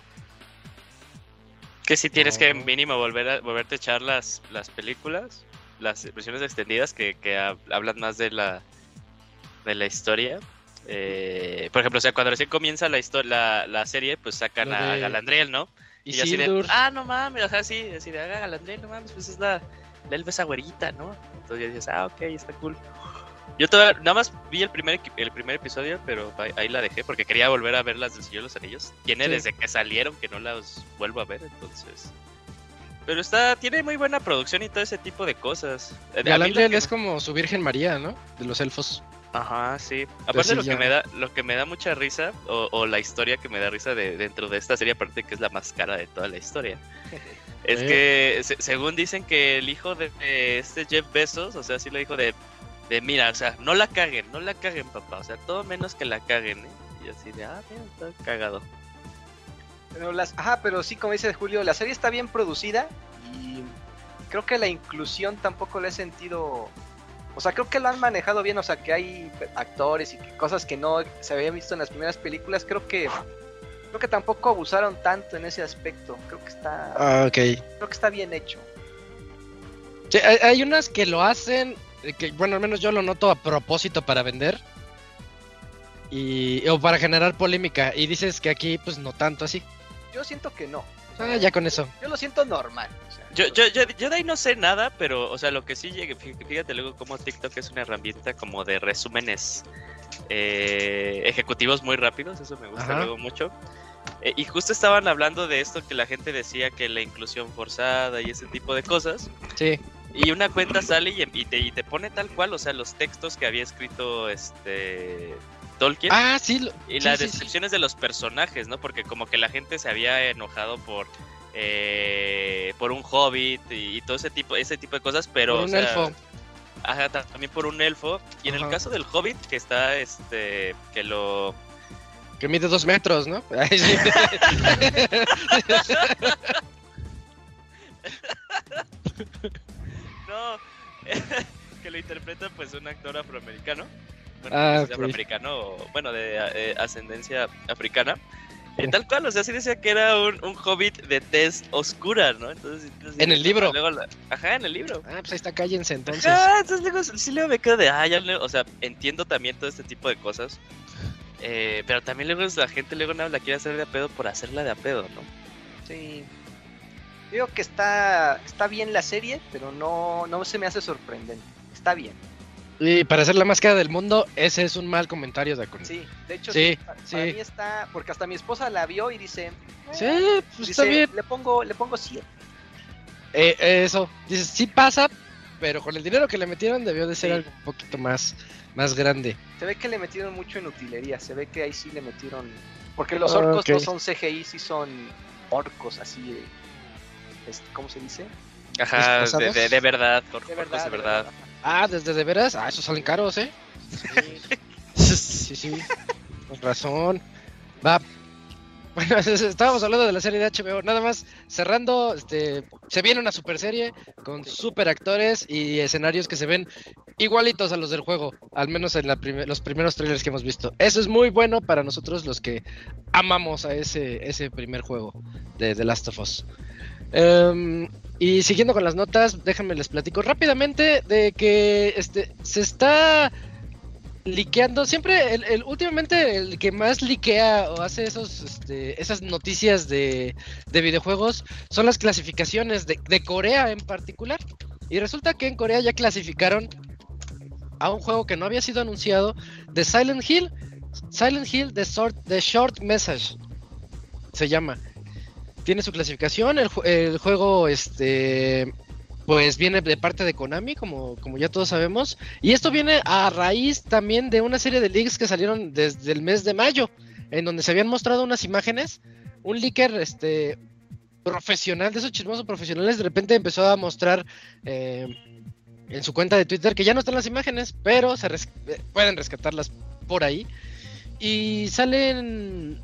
Que si tienes que mínimo volver a, volverte a echar las, las películas, las versiones extendidas que, que hab- hablan más de la, de la historia. Eh, por ejemplo, o sea, cuando recién comienza la, histo- la, la serie, pues sacan Lo a de- Galandriel, ¿no? Y, Y, así de, ah, no mames, o sea, sí, así de, ah, Galandriel, no mames, pues es la, la elfa esa güerita, ¿no? Entonces ya dices, ah, ok, está cool. Yo todavía, nada más vi el primer, el primer episodio, pero ahí, la dejé porque quería volver a ver las del Señor de los Anillos. Tiene Sí. desde que salieron que no las vuelvo a ver, entonces. Pero está, tiene muy buena producción y todo ese tipo de cosas. Eh, que- es como su Virgen María, ¿no? De los elfos. Ajá, sí. Aparte sí, lo que me da, lo que me da mucha risa, o, o la historia que me da risa de, dentro de esta serie, aparte que es la más cara de toda la historia, es Eh. que se- según dicen que el hijo de, de este Jeff Bezos, o sea, sí lo dijo de, de mira, o sea, no la caguen, no la caguen, papá, o sea, todo menos que la caguen, ¿eh? Y así de, ah, mira, está cagado. Pero las, ajá, pero sí, como dice Julio, la serie está bien producida y creo que la inclusión tampoco le he sentido. O sea, creo que lo han manejado bien. O sea, que hay actores y cosas que no se habían visto en las primeras películas. Creo que. Creo que tampoco abusaron tanto en ese aspecto. Creo que está. Ah. Creo que está bien hecho. Sí, hay, hay unas que lo hacen, que bueno, al menos yo lo noto a propósito para vender. Y, o para generar polémica. Y dices que aquí, pues no tanto así. Yo siento que no. Ah, ya con eso. Yo lo siento normal. o sea, Yo, yo, yo, yo de ahí no sé nada, pero, o sea, lo que sí llegue, fí- fíjate luego como TikTok es una herramienta como de resúmenes eh, ejecutivos muy rápidos, eso me gusta Ajá. luego mucho. Eh, y justo estaban hablando de esto que la gente decía que la inclusión forzada y ese tipo de cosas. Sí. Y una cuenta sale y, y te, y te pone tal cual, o sea, los textos que había escrito este Tolkien. Ah, sí. lo- Y sí, las sí, sí. descripciones de los personajes, ¿no? Porque como que la gente se había enojado por eh, por un hobbit y, y todo ese tipo ese tipo de cosas, pero Por o un sea, elfo. ajá, ta- también por un elfo. Y en el caso del hobbit que está este que lo Que mide dos metros, ¿no? No que lo interpreta pues un actor afroamericano. Bueno, Ah, o, bueno, de eh, ascendencia africana. Eh, tal cual, o sea, sí decía que era un, un hobbit de tez oscura, ¿no? Entonces, entonces, ¿En el libro? luego ajá, en el libro. Ah, pues ahí está, cállense entonces. Ajá, entonces luego sí luego me quedo de, ah, ya le- o sea, entiendo también todo este tipo de cosas. eh, pero también luego es la gente luego no la quiere hacer de a pedo por hacerla de a pedo, ¿no? Sí. Digo que está, está bien la serie, pero no, no se me hace sorprendente. Está bien. Y para ser la más cara del mundo, ese es un mal comentario de Akun. Sí, de hecho, Sí, sí, pa- para sí. mí está. Porque hasta mi esposa la vio y dice. Sí, eh, pues dice, está bien. Le pongo, le pongo 100. Eh, eso, dices, sí pasa, pero con el dinero que le metieron debió de ser Sí. algo un poquito más, más grande. Se ve que le metieron mucho en utilería. Se ve que ahí sí le metieron. Porque los orcos Ok. no son CGI, sí son orcos así. de- este, ¿Cómo se dice? Ajá, de, ¿Disfrazados? de, de verdad, por De orcos verdad. de verdad. Ah, desde de veras, ah, esos salen caros, ¿eh? Sí. Sí, sí, con razón. Va. Bueno, estábamos hablando de la serie de HBO, nada más cerrando, este, se viene una super serie con super actores y escenarios que se ven igualitos a los del juego, al menos en la prime- los primeros trailers que hemos visto. Eso es muy bueno para nosotros los que amamos a ese, ese primer juego de The Last of Us. Em, y siguiendo con las notas, déjenme les platico rápidamente de que este se está liqueando. Siempre, el, últimamente, el que más liquea o hace esos, este, esas noticias de, de videojuegos son las clasificaciones de, de Corea en particular. Y resulta que en Corea ya clasificaron a un juego que no había sido anunciado de Silent Hill. Silent Hill The Short, The Short Message se llama. Tiene su clasificación. El, ju- el juego, este, pues viene de parte de Konami, como, como ya todos sabemos. Y esto viene a raíz también de una serie de leaks que salieron desde el mes de mayo, en donde se habían mostrado unas imágenes. Un leaker, este, profesional, de esos chismosos profesionales, de repente empezó a mostrar eh, en su cuenta de Twitter que ya no están las imágenes, pero se eh, pueden rescatarlas por ahí. Y salen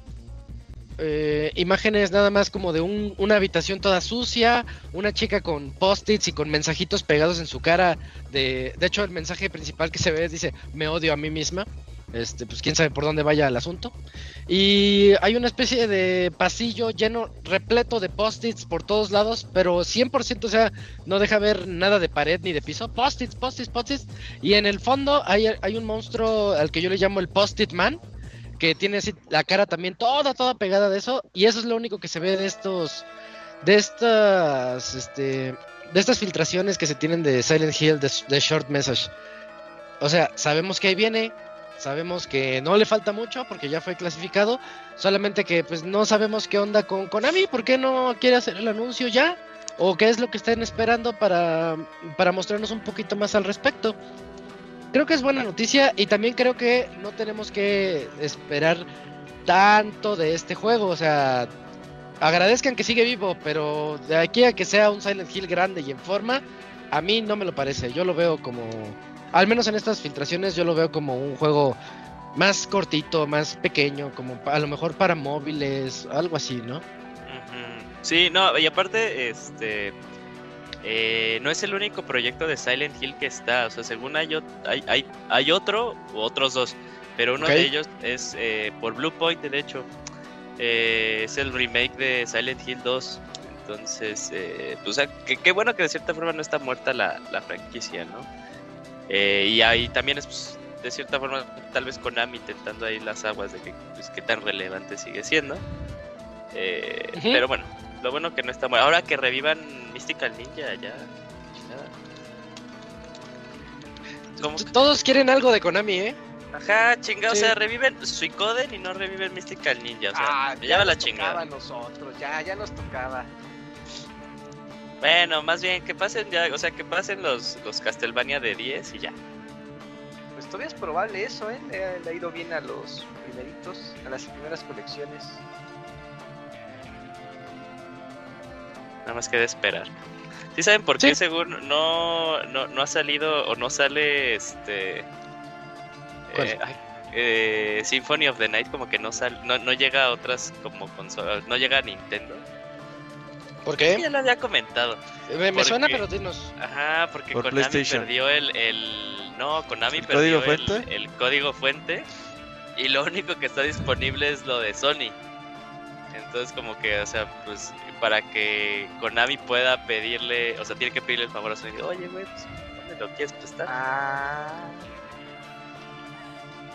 eh, imágenes nada más como de un- una habitación toda sucia, una chica con post-its y con mensajitos pegados en su cara. De, de hecho, el mensaje principal que se ve dice: Me odio a mí misma. Este, pues quién sabe por dónde vaya el asunto. Y hay una especie de pasillo lleno, repleto de post-its por todos lados, pero 100%, o sea, no deja ver nada de pared ni de piso. Post-its, post-its, post-its. Y en el fondo hay, hay un monstruo al que yo le llamo el Post-it Man, que tiene así la cara también toda, toda pegada de eso. Y eso es lo único que se ve de estos, de estas, este, de estas filtraciones que se tienen de Silent Hill, de, de Short Message. O sea, sabemos que ahí viene, sabemos que no le falta mucho porque ya fue clasificado, solamente que pues no sabemos qué onda con Konami, ¿por qué no quiere hacer el anuncio ya? ¿O qué es lo que están esperando para, para mostrarnos un poquito más al respecto? Creo que es buena noticia y también creo que no tenemos que esperar tanto de este juego, o sea, agradezcan que sigue vivo, pero de aquí a que sea un Silent Hill grande y en forma, a mí no me lo parece, yo lo veo como, al menos en estas filtraciones, yo lo veo como un juego más cortito, más pequeño, como a lo mejor para móviles, algo así, ¿no? Sí, no, y aparte, este. Eh, no es el único proyecto de Silent Hill que está. O sea, según hay, hay, hay, hay otro u otros dos. Pero uno de ellos es eh, por Blue Point, de hecho. Eh, es el remake de Silent Hill 2. Entonces, eh, pues, o sea, que- qué bueno que de cierta forma no está muerta la, la franquicia, ¿no? Eh, y ahí también es, pues, de cierta forma, tal vez Konami intentando ahí las aguas de que, pues, qué tan relevante sigue siendo. Eh. Pero bueno, lo bueno que no está muerta. Ahora que revivan Mystical Ninja, ya. chingada. Como Todos quieren algo de Konami, ¿eh? Ajá, chingada, Sí. o sea, reviven Suicoden y no reviven Mystical Ninja, o sea, Ah, me lleva la chingada. tocaba a nosotros, ya, ya nos tocaba. Bueno, más bien que pasen ya, o sea, que pasen los, los Castlevania de 10 y ya. Pues todavía es probable eso, ¿eh? Le, le ha ido bien a los primeritos, a las primeras colecciones. Nada más queda esperar. ¿Sí saben por Sí. qué según no, no, no ha salido o no sale este... Eh, ay, eh, Symphony of the Night como que no sale, no, no llega a otras como consolas, no llega a Nintendo. ¿Por Ya qué? lo había comentado. Me, me ¿Por suena, pero dinos. Ajá, porque Por Konami PlayStation. perdió el, el... No, Konami ¿El perdió código el, fuente? el código fuente y lo único que está disponible es lo de Sony. Entonces como que, o sea, pues para que Konami pueda pedirle, o sea, tiene que pedirle el favor a Sony. Oye, güey, pues, ¿dónde lo quieres prestar? Ah,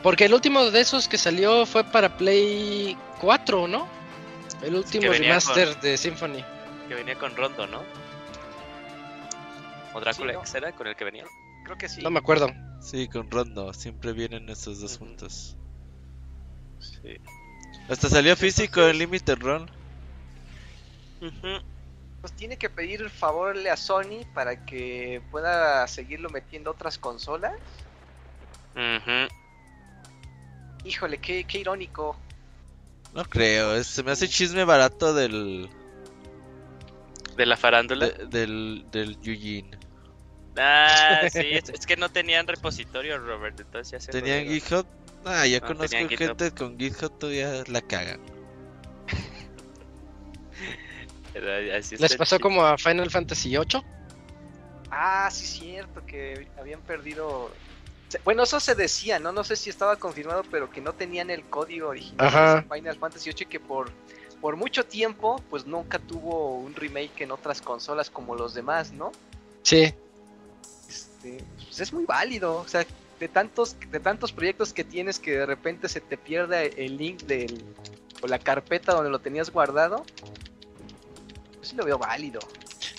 Porque el último de esos que salió fue para Play 4, ¿no? El último remaster con- de Symphony. Que venía con Rondo, ¿no? ¿O Drácula Sí, ¿no? X era con el que venía? creo que sí. No me acuerdo. Sí, con Rondo. Siempre vienen esos dos juntos. Sí. Hasta salió físico en Limited Run. Pues tiene que pedir favorle a Sony para que pueda seguirlo metiendo a otras consolas. Ujú. Híjole, qué, qué irónico. No creo, es- se me hace chisme barato del De la farándula. de- del del Eugene. Ah, sí, es, es que no tenían repositorio, Robert, entonces ya se ¿Tenían. GitHub? Ah, ya No, conozco gente con GitHub todavía la cagan. ¿Les pasó chido. como a Final Fantasy VIII? Ah, sí, cierto, que habían perdido. Bueno, eso se decía, ¿no? No sé si estaba confirmado, pero que no tenían el código original Ajá. de Final Fantasy VIII y que por, por mucho tiempo, pues nunca tuvo un remake en otras consolas como los demás, ¿no? Sí. Este, pues es muy válido, o sea, de tantos, de tantos proyectos que tienes que de repente se te pierde el link del, o la carpeta donde lo tenías guardado, pues sí lo veo válido.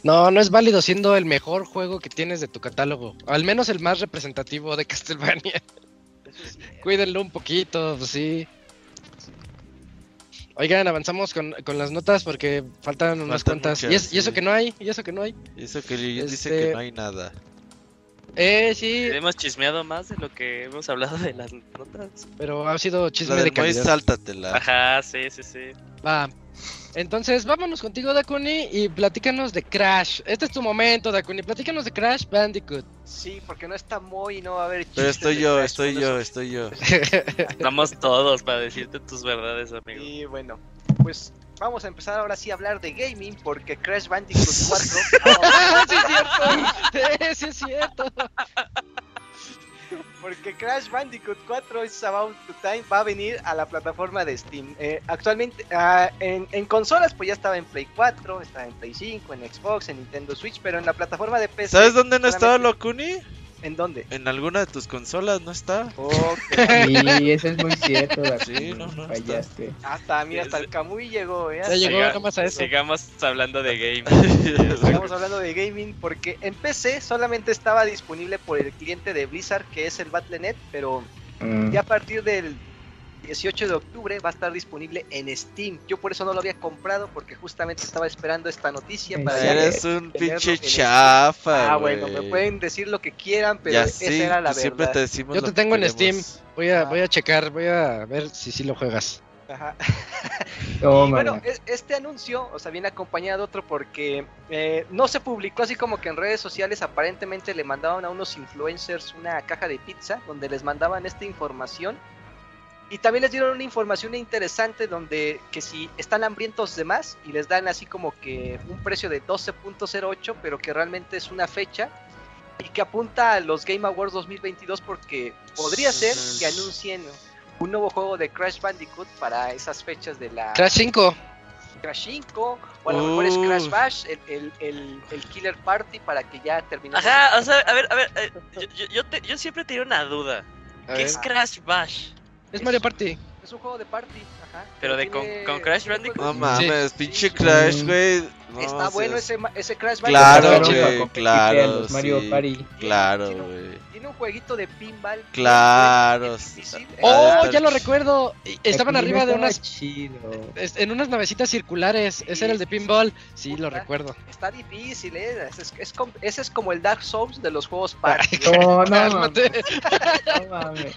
No, no es válido siendo el mejor juego que tienes de tu catálogo. Al menos el más representativo de Castlevania. Sí. Cuídenlo un poquito, pues sí. Oigan, avanzamos con, con las notas porque faltan unas cuantas. muchas, y, es- y eso que no hay, y eso que no hay. Y eso que dice Este- que no hay nada. Eh, sí, Hemos chismeado más de lo que hemos hablado de las notas. pero ha sido La chisme del de Moy, calidad. sáltatela. Ajá, sí, sí, sí. Va. Entonces, vámonos contigo, Dakuni, y platícanos de Crash. Este es tu momento, Dakuni. Platícanos de Crash Bandicoot. Sí, porque no está muy y no va a haber Pero estoy yo, Crash, estoy yo, estoy yo. Estamos todos para decirte tus verdades, amigo. Y bueno, pues vamos a empezar ahora sí a hablar de gaming porque Crash Bandicoot 4 ¡Ah, sí es cierto! Sí es cierto! porque Crash Bandicoot 4 is about to time va a venir a la plataforma de Steam. Eh, actualmente ah, en, en consolas pues ya estaba en Play 4, estaba en Play 5, en Xbox, en Nintendo Switch, pero en la plataforma de PC ¿Sabes dónde no estaba solamente- Locuni? ¿En dónde? En alguna de tus consolas no está. Oh, Sí, eso es muy cierto. Sí, no, no, Fallaste. hasta mira, hasta el Kamui llegó, eh. Ya llegó Siga- a eso. Sigamos hablando de gaming. Estamos hablando de gaming porque en PC solamente estaba disponible por el cliente de Blizzard que es el Battle.net, pero Mm. ya a partir del 18 de octubre va a estar disponible en Steam. Yo por eso no lo había comprado porque justamente estaba esperando esta noticia ¿En para? Eres un pinche chafa, Ah, bueno, me pueden decir lo que quieran, pero Ya esa sí, era la pues siempre verdad. te decimos Yo te tengo en queremos. Voy a, Ah. voy a checar, voy a ver si sí lo juegas. Ajá. Tómala. Bueno, es- este anuncio, o sea, viene acompañado de otro porque eh, no se publicó así como que en redes sociales aparentemente le mandaban a unos influencers una caja de pizza donde les mandaban esta información Y también les dieron una información interesante donde que si están hambrientos de más y les dan así como que un precio de 12.08, pero que realmente es una fecha y que apunta a los Game Awards 2022 porque podría ser que anuncien un nuevo juego de Crash Bandicoot para esas fechas de la Crash 5. Crash 5 o a lo mejor es. Crash Bash, el, el, el, el Killer Party para que ya termine. Ajá, o sea, a ver, a ver, eh, yo, yo, yo, te- yo siempre tenía una duda. A ¿Qué ver. es Crash Bash? Es Mario Party. Es un juego de party, ajá. Pero de con- Crash Bandicoot. No mames, Sí, pinche. Crash, Mm. güey. No, Está bueno ese, ma- ese Crash Bandicoot. Claro, güey, claro, los Mario. Party. Claro, güey. Tiene un jueguito de pinball. Claro. Es difícil. Oh, ya lo recuerdo. Estaban Aquí arriba de estaba unas chido. en unas navecitas circulares. Ese era el de pinball. Sí, lo Puta. recuerdo. Está difícil, ¿eh? Es, es- es ese es como el Dark Souls de los juegos party. No, no, Cálmate. no mames.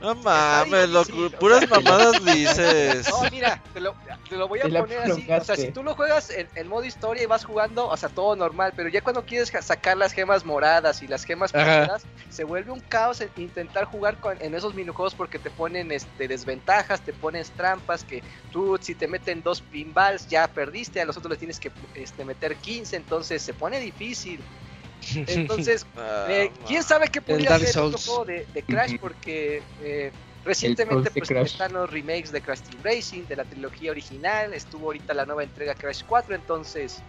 No mames, lo, puras mamadas dices. No, mira, te lo, te lo voy a poner así. O sea, si tú lo juegas en, en modo historia y vas jugando, o sea, todo normal, pero ya cuando quieres sacar las gemas moradas y las gemas plateadas, se vuelve un caos en intentar jugar con, en esos minijuegos porque te ponen este, desventajas, te pones trampas, que tú si te meten dos pinballs ya perdiste, a los otros les tienes que este, meter 15, entonces se pone difícil. Entonces, Ah, eh, ¿Quién sabe qué podría ser otro Souls. juego de, de Crash? Porque eh, recientemente pues, están los remakes de Crash Team Racing, de la trilogía original, estuvo ahorita la nueva entrega Crash 4, entonces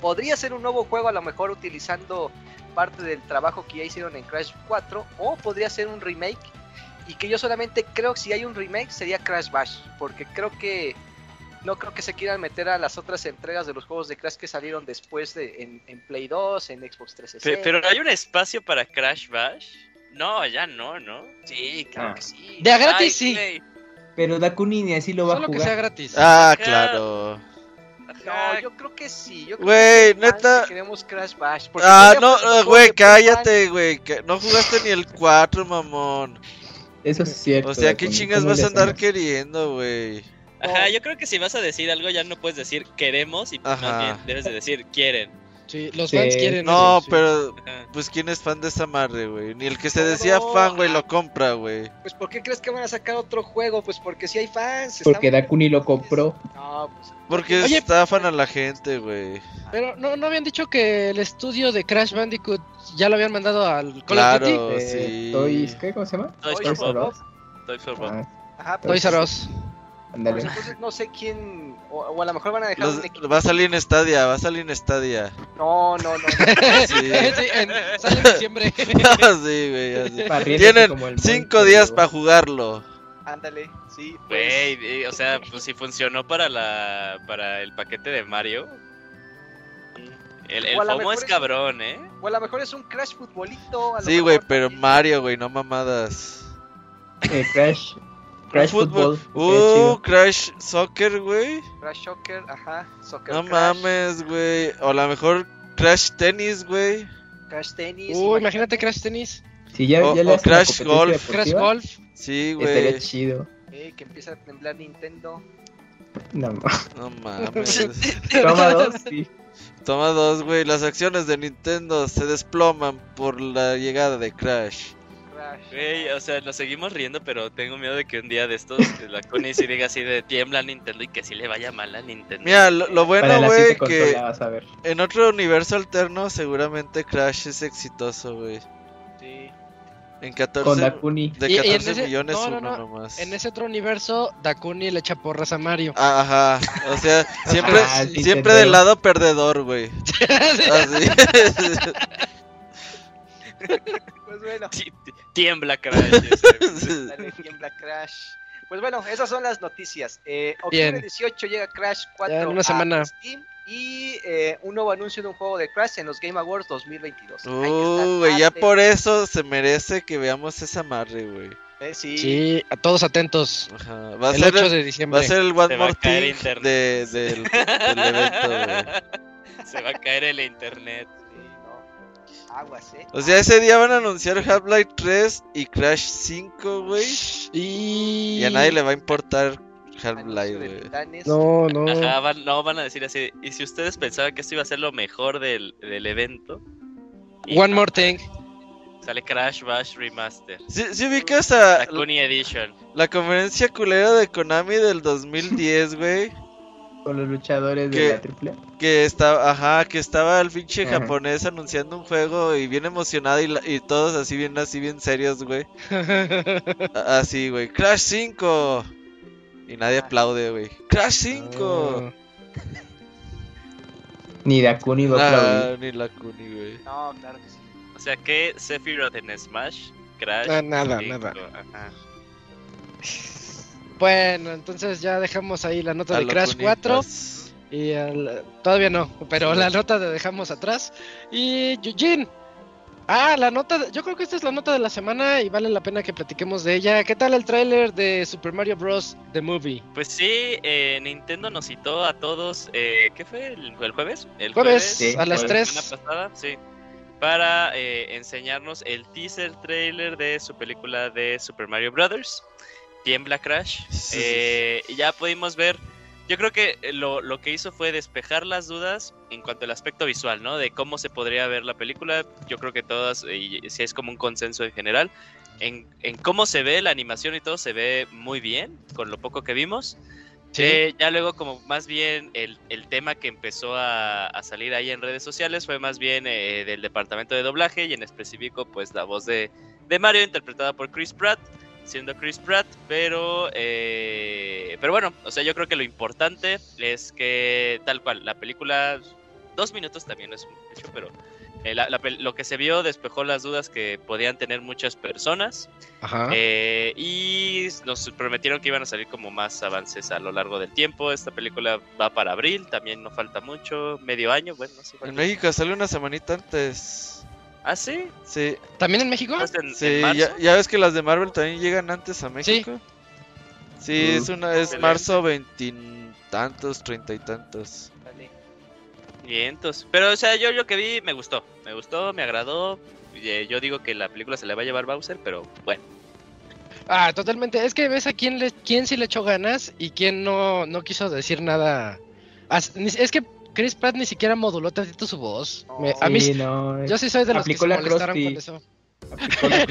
podría ser un nuevo juego a lo mejor utilizando parte del trabajo que ya hicieron en Crash 4 o podría ser un remake y que yo solamente creo que si hay un remake sería Crash Bash, porque creo que no creo que se quieran meter a las otras entregas de los juegos de Crash que salieron después de, en, en Play 2, en Xbox Pe- 360. Pero hay un espacio para Crash Bash. No, ya no, ¿no? Sí, claro Ah. que sí. De a gratis, Ay, sí. Pero Dakuni ni así lo va a Solo que sea jugar. gratis. Ah, claro. No, yo creo que sí. Yo creo Güey, que neta. que Queremos Crash Bash. porque Ah, no, jugué eh, güey, cállate, güey. que No jugaste ni el 4, mamón. Eso es cierto. O sea, ¿qué chingas ¿cómo vas a andar queriendo, güey? Ajá, yo creo que si vas a decir algo ya no puedes decir queremos y más Ajá. bien debes de decir quieren. Sí, los Sí. fans quieren No, eso, pero pues quién es fan de esa madre, güey. Ni el que se decía No, fan, güey, lo compra, güey. Pues, ¿por qué crees que van a sacar otro juego? Pues porque si hay fans. Porque Dakuni lo compró. No, pues. Porque Oye, estafan a la gente, güey. Pero no, no habían dicho que el estudio de Crash Bandicoot ya lo habían mandado al Call Claro, of Duty. Eh, sí. Toys, ¿qué? ¿Cómo se llama? Toys Toys for for Bob. Bob. Toys for Bob. Ajá, pero Toys R Us. Ándale. pues, entonces no sé quién. O, o a lo mejor van a dejar Los- un equipo. va a salir en Stadia, va a salir en Stadia. No, no, no. no. Sí. Sí, en- sale en diciembre. sí, güey. Tienen cinco días para jugarlo. Ándale, sí. pues, Güey, eh, o sea, pues si funcionó para la para el paquete de Mario. El, el FOMO mejor es cabrón, ¿eh? O a lo mejor es un Crash futbolito. a lo Sí, güey, pero. Mario, güey, no mamadas. Eh, Crash. Crash. Football. Uh, Crash Soccer, güey. Crash Soccer, ajá. Soccer No Crash, mames, güey. O a lo mejor Crash Tennis, güey. Crash Tennis. Uy, imagínate Crash Tennis, Si ya, O- ya le o Crash Golf. deportiva, Crash Golf. Sí, Estaría güey. chido. Eh, que empieza a temblar Nintendo. No, No mames. Toma dos, sí. Toma dos, güey. Las acciones de Nintendo se desploman por la llegada de Crash. Crash. Güey, o sea, nos seguimos riendo, pero tengo miedo de que un día de estos la Connie sí diga así de tiembla a Nintendo y que sí le vaya mal a Nintendo. Mira, lo, bueno, güey, que consola, vas a ver. en otro universo alterno seguramente Crash es exitoso, güey. Sí. En Con 14, Dakuni. de Y- y en 14 ese- millones no, no, uno no, nomás. En ese otro universo, Dakuni le echa porras a Mario. Ah, Ajá, o sea, siempre, Ah, siempre del lado perdedor, güey. Así. Pues bueno, Ti- ti- Tiembla, Crash. dale, tiembla Crash. Pues bueno, esas son las noticias. Eh, Bien. octubre 18 llega Crash 4 Ya en una a semana. Steam y eh, un nuevo anuncio de un juego de Crash en los Game Awards 2022. Ahí está, Uh, güey, ya por eso se merece que veamos esa madre, güey. Eh, sí. Sí, a todos atentos. Ajá, va a El ser 8 el, de va a diciembre. ser el One a More Thing internet. de, del, del evento, güey. Se va a caer el internet. Aguas, eh. O sea, ese día van a anunciar Half-Life 3 y Crash 5, güey. Y... Y a nadie le va a importar Half-Life, güey. No, no. Ajá, van, no, van a decir así. Y si ustedes pensaban que esto iba a ser lo mejor del, del evento. One no, more thing. Sale Crash Bash Remaster. ¿Sí, sí ubicas a La Kuni Edition. la conferencia culera de Konami del 2010, güey? Con los luchadores ¿Qué? de la triple. Que estaba, ajá, que estaba el pinche Ajá. japonés anunciando un juego y bien emocionado y, la- y todos así bien, así bien serios, güey. Así, güey. Crash 5. Y nadie aplaude, güey. Crash 5. Ni Dakuni va a aplaudir. ni la Kuni, güey. No, claro que sí. O sea que Sephiroth en Smash, Crash. Ah, nada, nada. ajá. Bueno, entonces ya dejamos ahí la nota A de Crash Kuni, 4. pues. Y el- todavía no, pero la nota de dejamos atrás. Y Eugene. Ah, la nota, de- yo creo que esta es la nota de la semana y vale la pena que platiquemos de ella. ¿Qué tal el tráiler de Super Mario Bros. The Movie? Pues sí, eh, Nintendo nos citó a todos. Eh, ¿Qué fue? ¿El, el jueves? El Jueves, Sí, a las jueves. la 3. semana pasada, sí. Para eh, enseñarnos el teaser trailer de su película de Super Mario Brothers. Tiembla Crash. Sí. Eh, y ya pudimos ver. Yo creo que lo, lo que hizo fue despejar las dudas en cuanto al aspecto visual, ¿no? De cómo se podría ver la película. Yo creo que todas, y si es como un consenso en general, en, en cómo se ve la animación y todo, se ve muy bien, con lo poco que vimos. Sí. Eh, ya luego como más bien el, el tema que empezó a, a salir ahí en redes sociales fue más bien eh, del departamento de doblaje y en específico pues la voz de, de Mario interpretada por Chris Pratt, siendo Chris Pratt, pero eh, pero bueno, o sea yo creo que lo importante es que tal cual, la película, dos minutos también es mucho, pero eh, la- la pel- lo que se vio despejó las dudas que podían tener muchas personas. Ajá. Eh, y nos prometieron que iban a salir como más avances a lo largo del tiempo. Esta película va para abril, también no falta mucho, medio año, bueno, no sé En. México salió una semanita antes. Ah, sí. Sí, ¿También en México? ¿No es en, sí, en ya, ya ves que las de Marvel también llegan antes a México. Sí, es una, es marzo veintitantos, treinta y tantos. Dale. Vientos. Pero, o sea, yo lo que vi me gustó. Me gustó, me agradó. Eh, Yo digo que la película se la va a llevar Bowser, pero bueno. Ah, totalmente. Es que ves a quién, le, quién sí le echó ganas y quién no, no quiso decir nada. Es que Chris Pratt ni siquiera moduló tantito su voz. Me- a mí, Sí, no. yo sí soy de los aplicó que se molestaron con eso. aplicó la.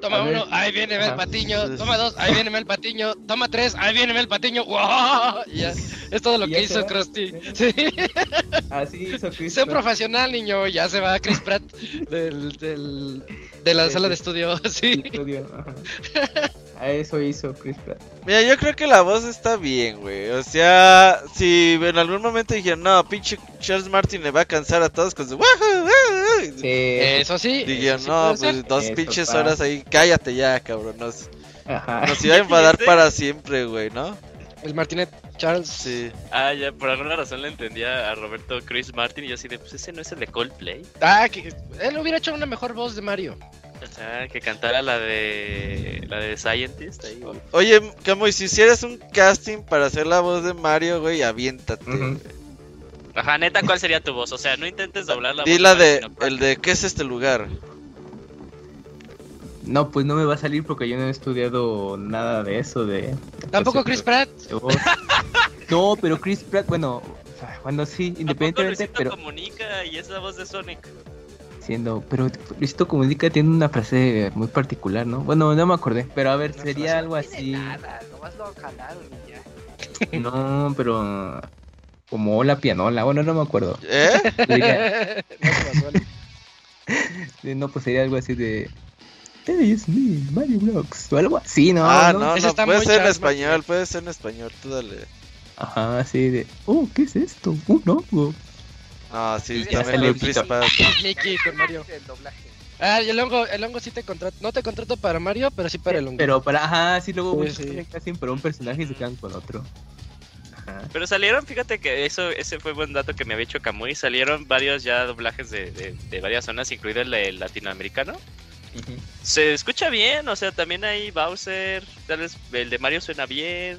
Toma A ver. uno, ahí viene Mel. Patiño. Toma dos, ahí viene Mel Patiño. Toma tres, ahí viene Mel Patiño. ¡Wow! Ya, es todo lo que hizo. Krusty. Sí. Así hizo Chris. Sé un Pratt. profesional, niño. Ya se va Chris Pratt del, del- de la Sí, sala sí. de estudio. Sí. Estudio, ajá. A eso hizo Chris Pratt. Mira, yo creo que la voz está bien, güey. O sea, si en algún momento dijeron, no, pinche Charles Martin le va a cansar a todos con su... "Wahoo, wahoo", Sí. Eso sí. Dijeron, sí no, pues dos Eso pinches horas ahí, cállate ya, cabrón. Nos, Ajá. nos iba a enfadar para siempre, güey, ¿no? El Martinet Charles. Sí. Ah, ya, por alguna razón le entendía a Roberto Chris Martin y yo así de, pues ese no es el de Coldplay. Ah, que él hubiera hecho una mejor voz de Mario. O sea, que cantara la de la de Scientist ahí. güey. Oye, Camuy, si hicieras un casting para hacer la voz de Mario, güey, aviéntate. Ujú. güey. Ajá, neta, ¿cuál sería tu voz? O sea, no intentes doblar la Di voz. la Mario, de, el de, ¿qué es este lugar? No, pues no me va a salir porque yo no he estudiado nada de eso de. Tampoco Chris Pratt. voz. No, pero Chris Pratt, bueno, bueno sí, ¿A poco independientemente, Luisito pero comunica y es la voz de Sonic? siendo, pero Luisito Comunica tiene una frase muy particular, ¿no? Bueno, no me acordé, pero a ver, Una sería algo así. Nada, nomás lo jalaron y ya. No, pero como la pianola, bueno, no me acuerdo. ¿Eh? Diría- No pues sería algo así de. Es mi Mario Blogs o algo así, ¿no? ah, no, no, no, puede ser en español, puede ser en español, tú dale. Ajá, así de. Oh, ¿qué es esto? Un hongo. No, sí, también lo. Mickey con Mario. El doblaje. Ah, y el hongo, el hongo sí te contrato. No te contrato para Mario, pero sí para el hongo. Pero para, ajá, sí, luego Sí, muchos sí. casting para un personaje y se quedan con otro. Ajá. Pero salieron, fíjate que eso ese fue buen dato que me había hecho Camuy. Salieron varios ya doblajes de, de, de varias zonas, incluido el, de latinoamericano. Se escucha bien, o sea, también hay Bowser, tal vez el de Mario suena bien.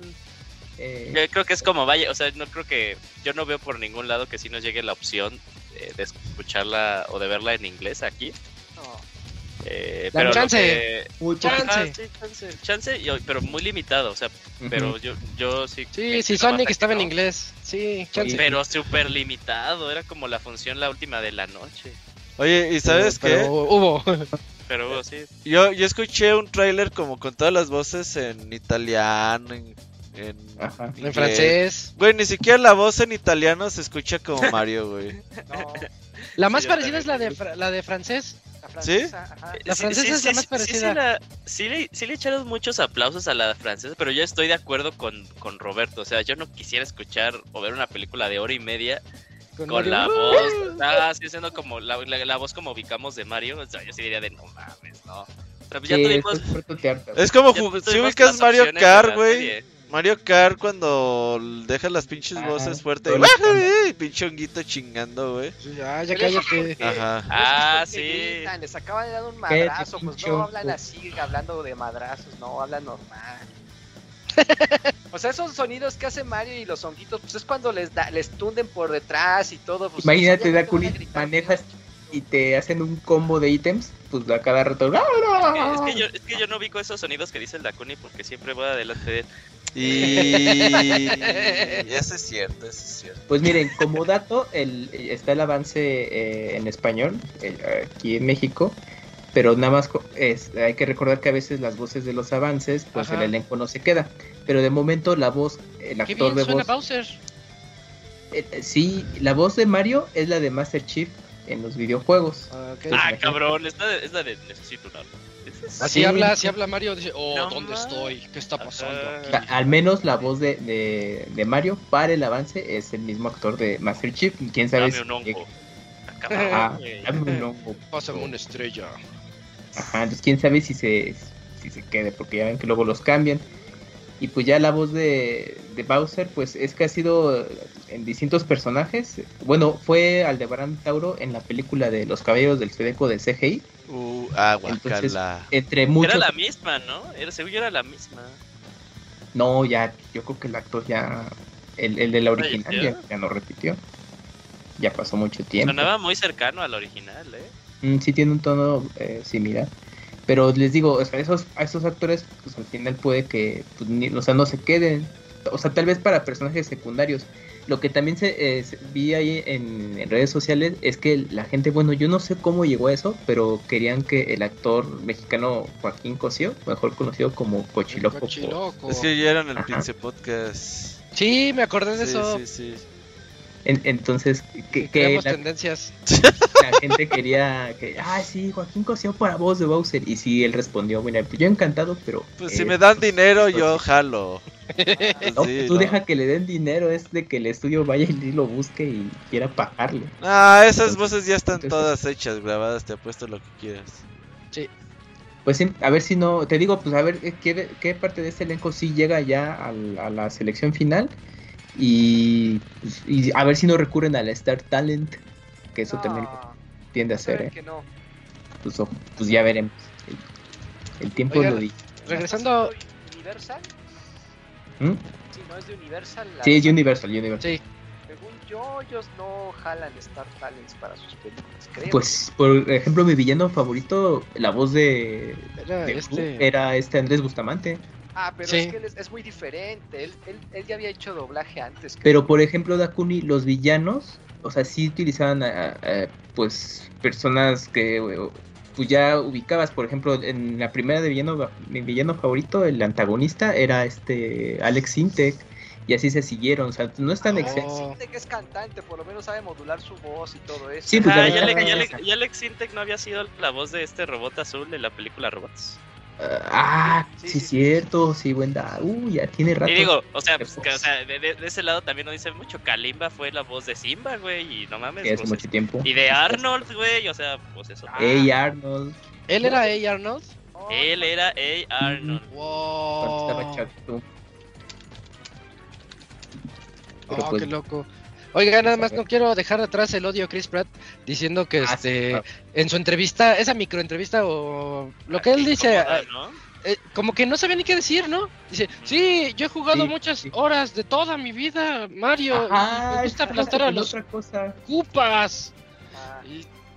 Eh, Yo creo que es como vaya, o sea, no creo que yo no veo por ningún lado que sí nos llegue la opción eh, de escucharla o de verla en inglés aquí. Eh, pero chance. que- muy Chance. Ajá, sí, chance, chance, pero muy limitado, o sea, pero yo, yo sí. Sí, Sonic que estaba en no. inglés. Sí, chance. Pero súper limitado, era como la función la última de la noche. Oye, ¿y sabes Pero qué? Hubo. Pero Hugo, sí. Yo, yo escuché un tráiler como con todas las voces en italiano, en, en, Ajá. En francés. Güey, ni siquiera la voz en italiano se escucha como Mario, güey. No, La más parecida es la de, la de francés. La francesa, ajá. La Sí, francesa sí, es la sí, más sí, parecida. Sí, la- sí le, sí le echaron muchos aplausos a la francesa, pero yo estoy de acuerdo con, con Roberto. O sea, yo no quisiera escuchar o ver una película de hora y media con Mario. la voz. Ah, sí, siendo como la, la- la voz como ubicamos de Mario. O sea, yo sí diría de no mames, no. Pero pues ya Sí, tuvimos. Es como si ubicas Mario Kart, la güey. Mario Kart cuando deja las pinches Ajá, voces fuertes. todo y pinche honguito chingando, güey. Ya, ya cállate. Ajá. Ah, es sí. gritan, les acaban de dar un Cállate, madrazo, pues no hablan así, hablando de madrazos, no, hablan normal. o sea, esos sonidos que hace Mario y los honguitos, pues es cuando les da, les tunden por detrás y todo. Pues, Imagínate, Dakuni, manejas y te hacen un combo de ítems, pues a cada rato. Es que, yo, es que yo no ubico esos sonidos que dice el Dakuni porque siempre voy adelante de él. Y eso es cierto, eso es cierto. Pues miren, como dato, el, está el avance eh, en español aquí en México, pero nada más es, hay que recordar que a veces las voces de los avances, pues Ajá. el elenco no se queda. Pero de momento la voz, el Qué actor bien de suena voz, Bowser. eh, eh, sí, la voz de Mario es la de Master Chief en los videojuegos. Ah, Ah, cabrón, es la de, es la de necesito un arma. Así Sí. habla, así habla Mario. Dice, oh, No ¿dónde estoy? ¿Qué está pasando? Ajá. aquí?" O sea, al menos la voz de, de, de Mario para el avance es el mismo actor de Master Chief. Quién sabe Dame un si- hongo. Ajá, güey. dame un hongo. Pásame una estrella. Ajá, entonces quién sabe si se, si se quede, porque ya ven que luego los cambian. Y pues ya la voz de, de Bowser, pues es que ha sido en distintos personajes. Bueno, fue Aldebarán Tauro en la película de Los Caballeros del Zodíaco de CGI. Uh, ah, Entonces. Entre muchos. Era la misma, ¿no? Era, según yo era la misma. No, ya, yo creo que el actor ya. El, el de la original ya, ya no repitió. Ya pasó mucho tiempo. Sonaba muy cercano al original, ¿eh? Mm, sí tiene un tono eh, similar. Pero les digo, o sea, esos, a esos actores, pues al final puede que, pues, ni- o sea, no se queden. O sea, tal vez para personajes secundarios. Lo que también se, eh, se- vi ahí en, en redes sociales es que la gente, bueno, yo no sé cómo llegó a eso, pero querían que el actor mexicano Joaquín Cosío, mejor conocido como Cochiloco, Cochiloco. Es que ya eran el Ajá. Prince Podcast. Sí, me acordé de Sí, eso. sí, sí. en- entonces, que, la, tendencias. la gente quería que, ah, sí, Joaquín Cosío para voz de Bowser. Y sí, él respondió, mira, pues yo encantado, pero... Pues eh, si me dan pues, dinero, pues, yo jalo. Pues No, sí, tú no. deja que le den dinero, es de que el estudio vaya y lo busque y quiera pagarle. Ah, esas Entonces- voces ya están entonces- todas hechas, grabadas, te apuesto lo que quieras. Pues sí, a ver si no, te digo, pues a ver eh, qué, qué parte de este elenco sí llega ya a la selección final y, pues, y a ver si no recurren al Star Talent, que eso No, también tiende a a ser, ¿eh? que no. pues, ojo, pues ya veremos. El, el tiempo lo di. Regresando. Universal, ¿Mm? sí, no es de Universal. la- Sí, es Universal, Universal. Sí, Según yo, ellos no jalan Star Talents para sus películas, creo. Pues, por ejemplo, mi villano favorito, la voz de, era de este. era este Andrés Bustamante. Ah, pero Sí. es que él es, es muy diferente. Él, él, él ya había hecho doblaje antes. creo. Pero por ejemplo, Dakuni, los villanos, o sea, sí utilizaban a, a, pues personas que pues ya ubicabas, por ejemplo, en la primera de villano, mi villano favorito, el antagonista era este Alex Sintek y así se siguieron, o sea, no es tan Oh. excelente. Siente que es cantante, por lo menos sabe modular su voz y todo eso. Sí, pues, ah, ya- y Alex, ya- Alex- Sintek no había sido la voz de este robot azul de la película Robots. Ah, Sí, sí, cierto, sí, buen da. Uh, ya tiene rato. Y digo, o sea, de pues, que, o sea de, de- de ese lado también no dice mucho. Kalimba fue la voz de Simba, güey, y no mames. que hace pues, mucho tiempo. y de Arnold, güey, o sea, pues eso. Hey Arnold, Él era A. Arnold. Oh, Él era A. Arnold. cuando estaba Wow. Pero Oh, pues- qué loco. Oiga, nada más no quiero dejar atrás el odio a Chris Pratt diciendo que Ah, sí, este claro. en su entrevista, esa microentrevista o lo que él dice, ah, ¿no? eh, como que no sabía ni qué decir, ¿no? Dice, sí, yo he jugado Sí, muchas sí. horas de toda mi vida, Mario, y Ajá, me gusta aplastar a los otra cosa. cupas. Ah,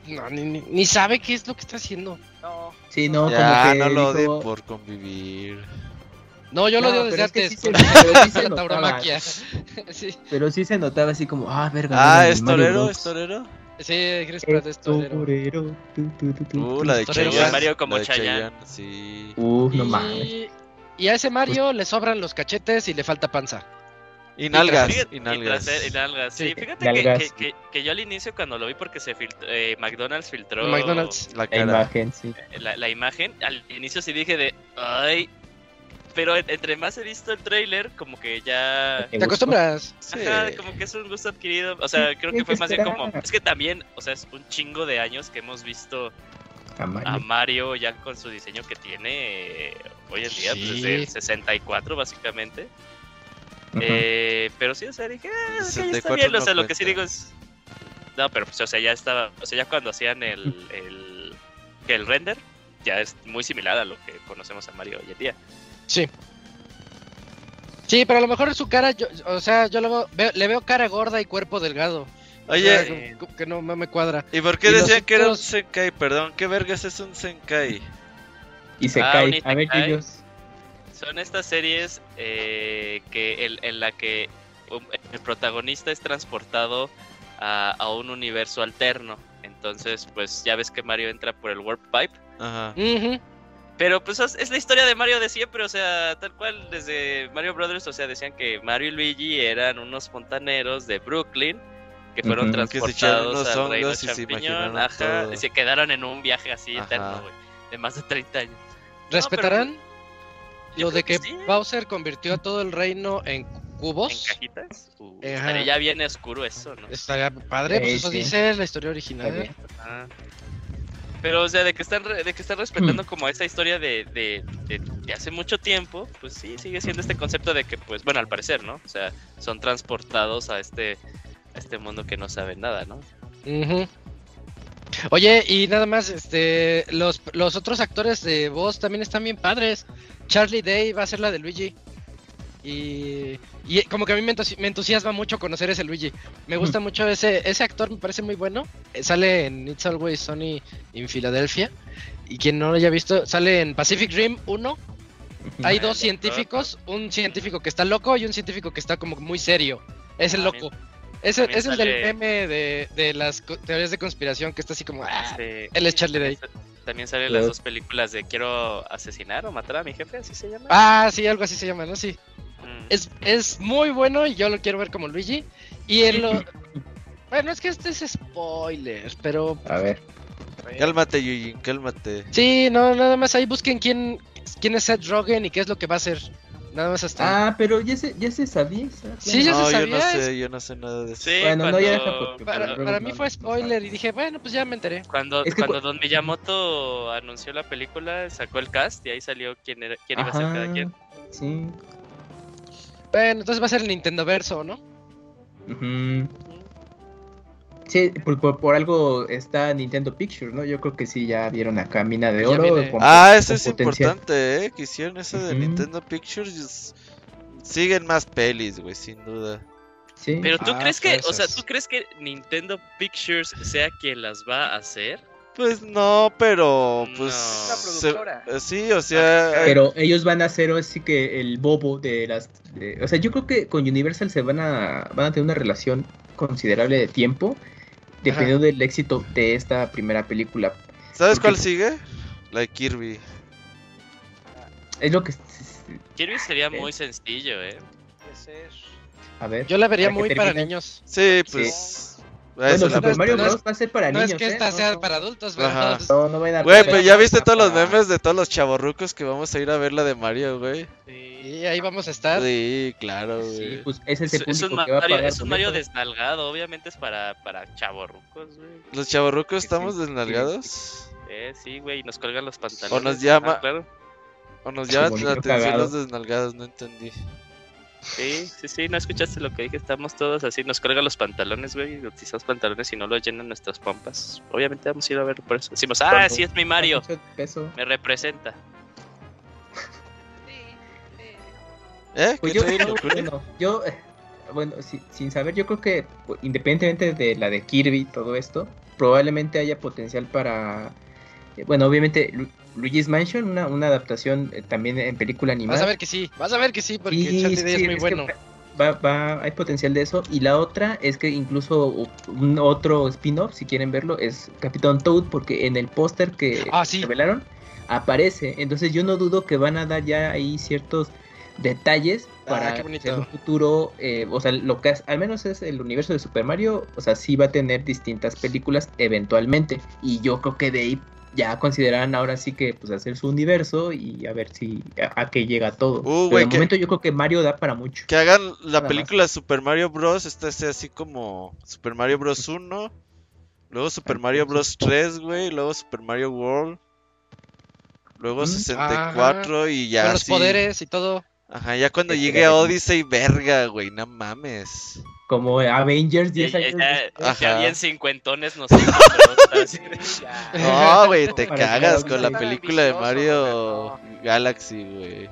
Y no, ni, ni- ni sabe qué es lo que está haciendo. no. Sí, no, ya, como que no lo dijo- den por convivir. No, yo lo digo desde es que antes. sí se- porque pero sí se la notaba. tauromaquia. sí. Pero sí se notaba así como, ah, verga. Ah, ¿es torero? ¿Es torero? Sí, Chris Pratt es torero. Torero, tu, tu, tu, tu, Uh, la de Chayanne. Mario como Chayanne. Sí. Uh, no mames. y a ese Mario le sobran los cachetes y le falta panza. Y nalgas. Fíjate- Y nalgas. y nalgas, Sí, Sí, fíjate nalgas. Que, que, que, que yo al inicio cuando lo vi porque se filtró, eh, McDonald's filtró McDonald's. La imagen, sí. La, la imagen, al inicio sí dije de, ay, pero en- entre más he visto el trailer, como que ya... ¿Te acostumbras? Sí. Ajá, como que es un gusto adquirido. O sea, creo que fue que más bien como. Es que también, o sea, es un chingo de años que hemos visto A Mario. a Mario ya con su diseño que tiene eh, hoy en día, pues, Sí. desde el 64, básicamente. Ujú. Eh, pero sí, o sea, dije, ah, ok, está 64 bien. O no sea, lo que sí digo es. No, pero pues, o sea, ya estaba. O sea, ya cuando hacían el. el que el render, ya es muy similar a lo que conocemos a Mario hoy en día. Sí. Sí, pero a lo mejor su cara, yo, o sea, yo lo veo- veo- le veo cara gorda y cuerpo delgado. O Oye, sea, como- como que no, me cuadra. ¿y por qué y los decían que era un Senkai? Perdón, ¿qué vergas es un Senkai? Y se Ah, cae. A ver, ellos. Son estas series eh, que el- en la que um, el protagonista es transportado a, a un universo alterno. Entonces, pues ya ves que Mario entra por el Warp Pipe. Ajá. Ujú. Pero pues es, es la historia de Mario de siempre, o sea, tal cual desde Mario Brothers, o sea, decían que Mario y Luigi eran unos fontaneros de Brooklyn que fueron Ujú. Que se transportados al reino hongos y se champiñón, ajá, todo. y se quedaron en un viaje así Ajá. eterno, güey, de más de 30 años. ¿Respetarán lo de que que sí. Bowser convirtió a todo el reino en ¿En cubos? cajitas? Uh, estaría ya bien oscuro eso, ¿no? Estaría padre, pues Sí, eso sí. dice la historia original. Ah. Pero, o sea, de que están, re- de que están respetando como esa historia de, de, de- de hace mucho tiempo, pues sí, sigue siendo este concepto de que, pues, bueno, al parecer, ¿no? O sea, son transportados a este, a este mundo que no saben nada, ¿no? Ujú. Oye, y nada más, este, los, los otros actores de voz también están bien padres. Charlie Day va a ser la de Luigi. Y, y como que a mí me, entusi- me entusiasma mucho conocer ese Luigi. Me gusta mucho ese, ese actor, me parece muy bueno. Eh, Sale en It's Always Sunny in Philadelphia. Y quien no lo haya visto, sale en Pacific Rim 1. Hay Ah, dos científicos, un científico que está loco y un científico que está como muy serio. Es el Ah, loco. Es el, es el del meme de, de las teorías de conspiración que está así como... "Ah". Este, él es Charlie Day. También salen Claro. las dos películas de Quiero asesinar o matar a mi jefe, así se llama. Ah, sí, algo así se llama, ¿no? Sí. Es, es muy bueno y yo lo quiero ver como Luigi. Y él lo... Bueno, es que este es spoiler, pero... A ver. Cálmate, Yujin, cálmate. Sí, no, nada más ahí busquen quién, quién es Seth Rogen y qué es lo que va a hacer. Nada más hasta... ahí. Ah, pero ya se, ya se sabía. ¿sabes? Sí, ya no, se yo no sabía, sé, yo no sé nada de eso. Sí, Bueno, no, cuando, ya deja porque- para, para mí fue spoiler y dije, bueno, pues ya me enteré. cuando, Es que cuando cu- Don Miyamoto anunció la película, sacó el cast y ahí salió quién, era, quién iba a ser cada quien. Sí. Bueno, entonces va a ser el Nintendo Verso, ¿no? Sí, por, por, por algo está Nintendo Pictures, ¿no? Yo creo que sí, ya vieron acá Mina de Oro. con- Ah, eso es potencial. importante, ¿eh? Que hicieron eso de. Nintendo Pictures. Siguen más pelis, güey, sin duda. Sí. Pero tú Ah, crees que, o sea. ¿tú crees que Nintendo Pictures sea quien las va a hacer? Pues no, pero No. pues Es una se- eh, sí, o sea, Pero ellos van a hacer así que el bobo de las... de- o sea, yo creo que con Universal se van a, van a tener una relación considerable de tiempo, dependiendo del éxito de esta primera película. ¿sabes porque- cuál sigue? La de Kirby. Es lo que... Kirby sería muy sencillo, ¿eh? Puede ser. A ver. Yo la vería muy para niños. Sí, pues. Bueno, la Super no- Mario no es- Bros. va a ser para no niños, es que ¿eh? esta No, sea no. para adultos, pero... Ajá. No, no vayan a Güey, pensar pero que ya viste todos los memes de todos los chavorrucos que vamos a ir a ver la de Mario, güey. Y ahí vamos a estar. Sí, claro, Sí, güey. pues es Es, ese es un Mario, pagar es un Mario desnalgado, obviamente es para, para chavorrucos, güey. Los chavorrucos Sí, estamos sí, desnalgados. Eh, sí, güey, y nos colgan los pantalones. O nos llama- Ah, claro. O nos llaman la bonito atención cagado. los desnalgados, no entendí. Sí, sí, sí, no escuchaste lo que dije, estamos todos así, nos colgan los pantalones, güey, utilizamos pantalones y no los llenan nuestras pompas. Obviamente vamos a ir a ver por eso. Decimos, ah, ¿Cuánto? sí es mi Mario, me representa. ¿Eh? Pues ¿Qué yo, bueno, yo, eh, bueno, si- sin saber, yo creo que pues, independientemente de la de Kirby y todo esto, probablemente haya potencial para, eh, bueno, obviamente Luigi's Mansion, una, una adaptación eh, también en película animada. Vas a ver que sí, vas a ver que sí, porque Charlie Day sí, es muy bueno. va, va, hay potencial de eso. Y la otra es que incluso un otro spin-off, si quieren verlo, es Capitán Toad, porque en el póster que Ah, sí. revelaron aparece. Entonces yo no dudo que van a dar ya ahí ciertos detalles Ah, para en un futuro, eh, o sea, lo que es- al menos es el universo de Super Mario, o sea, sí va a tener distintas películas eventualmente. Y yo creo que de ahí ya consideran ahora sí que pues hacer su universo y a ver si a, a qué llega todo. Uh, Pero de que- momento yo creo que Mario da para mucho. Que hagan la Nada más. película Super Mario Bros. Esta sea así como Super Mario Bros. 1. Luego Super Mario Bros. 3, güey. Luego Super Mario World. Luego Mm, 64 y ya. Con los poderes y todo. Ajá, ya cuando llegue a Odyssey, verga, güey. No mames. Como Avengers Ya, 10 ya, años ya, ya bien cincuentones de, ya. No, güey, te Para cagas con la película de Mario. Galaxy, güey.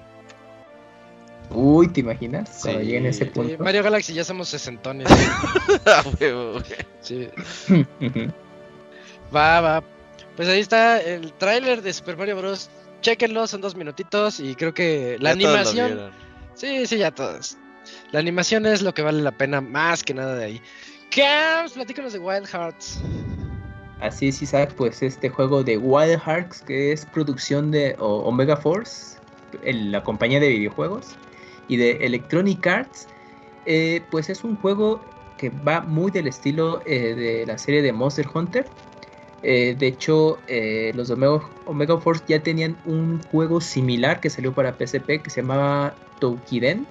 Uy, ¿te imaginas? Cuando Sí. lleguen a ese Sí, punto. Mario Galaxy ya somos sesentones. Sí. Va, va. Pues ahí está el tráiler de Super Mario Bros. Chequenlo, son dos minutitos y creo que la Ya todos lo animación. Sí, sí, ya todos. La animación es lo que vale la pena más que nada de ahí. Cams, platícanos de Wild Hearts. Así es, Isaac, pues este juego de Wild Hearts, que es producción de Omega Force, la compañía de videojuegos, y de Electronic Arts, eh, pues es un juego que va muy del estilo eh, de la serie de Monster Hunter. Eh, de hecho, los Omega, Omega Force ya tenían un juego similar que salió para PSP que se llamaba Toukiden.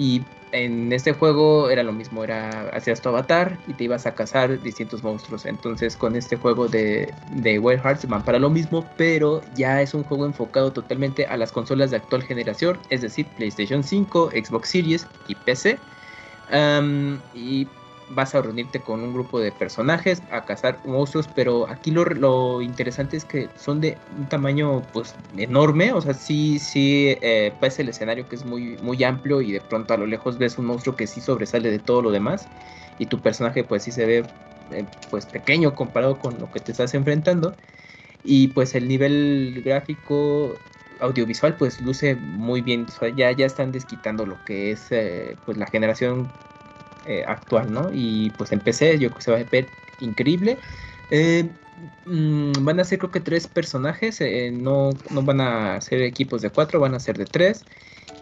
Y en este juego era lo mismo, era hacías tu avatar y te ibas a cazar distintos monstruos. Entonces con este juego de, de Wild Hearts van para lo mismo, pero ya es un juego enfocado totalmente a las consolas de actual generación, es decir, PlayStation 5, Xbox Series y PC. Y vas a reunirte con un grupo de personajes a cazar monstruos, pero aquí lo, lo interesante es que son de un tamaño pues enorme, o sea, sí, sí, eh, el escenario que es muy, muy amplio y de pronto a lo lejos ves un monstruo que sí sobresale de todo lo demás y tu personaje pues sí se ve eh, pues pequeño comparado con lo que te estás enfrentando y pues el nivel gráfico audiovisual pues luce muy bien, o sea, ya, ya están desquitando lo que es eh, pues la generación eh, actual, ¿no? Y pues en PC yo creo que se va a ver increíble. Eh, mm, van a ser creo que tres personajes, eh, no, no van a ser equipos de cuatro, van a ser de tres.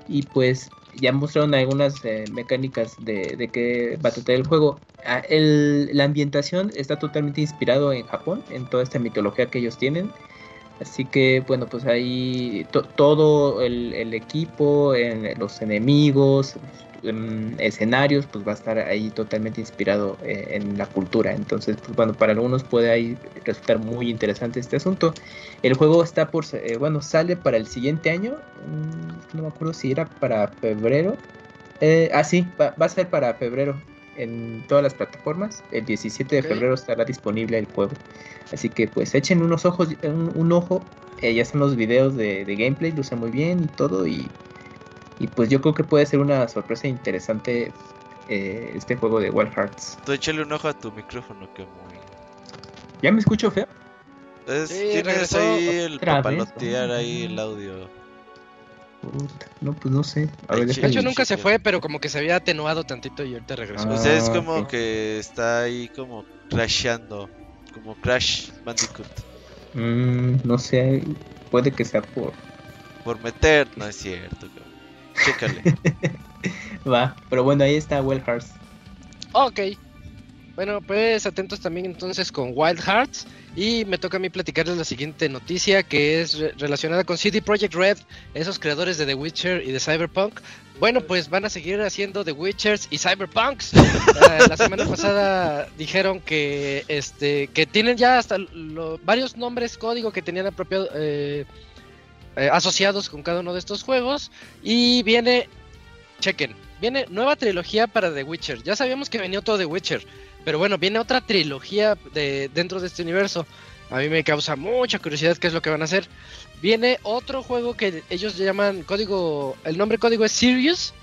Y pues ya mostraron algunas eh, mecánicas de, de qué va a tratar el juego. Ah, la ambientación está totalmente inspirado en Japón, en toda esta mitología que ellos tienen. Así que bueno, pues ahí to- todo el, el equipo, en los enemigos, escenarios, pues va a estar ahí totalmente inspirado eh, en la cultura. Entonces, pues bueno, para algunos puede ahí resultar muy interesante este asunto. El juego está por, eh, bueno, sale para el siguiente año. mm, no me acuerdo si era para febrero. Eh, ah, sí, va, va a ser para febrero en todas las plataformas. El 17 de febrero estará disponible el juego. Así que pues echen unos ojos, un, un ojo. Eh, ya están los videos de, de gameplay, luce muy bien y todo. Y, y pues yo creo que puede ser una sorpresa interesante eh, este juego de Wild Hearts. Tú échale un ojo a tu micrófono, que muy. ¿Ya me escucho feo? Es- Sí, tienes regresó ahí el papalotear ahí el audio. Puta, no, pues no sé. A Ay, ver. De hecho, nunca se fue, pero como que se había atenuado tantito y ahorita regresó. Ah. O sea, es como que está ahí como crasheando. Como Crash Bandicoot. Mm, no sé, puede que sea por... Por meter, no es cierto, cabrón. Chécale. Va, pero bueno, ahí está Wild Hearts. Ok. Bueno, pues atentos también entonces con Wild Hearts. Y me toca a mí platicarles la siguiente noticia que es re- relacionada con CD Projekt Red, esos creadores de The Witcher y de Cyberpunk. Bueno, pues van a seguir haciendo The Witchers y Cyberpunks. Eh, la semana pasada dijeron que este que tienen ya hasta lo- varios nombres código que tenían apropiado, eh, eh, asociados con cada uno de estos juegos. Y viene, chequen, viene nueva trilogía para The Witcher. Ya sabíamos que venía otro The Witcher, pero bueno, viene otra trilogía de, dentro de este universo. A mí me causa mucha curiosidad qué es lo que van a hacer. Viene otro juego que ellos llaman código, el nombre código es Sirius,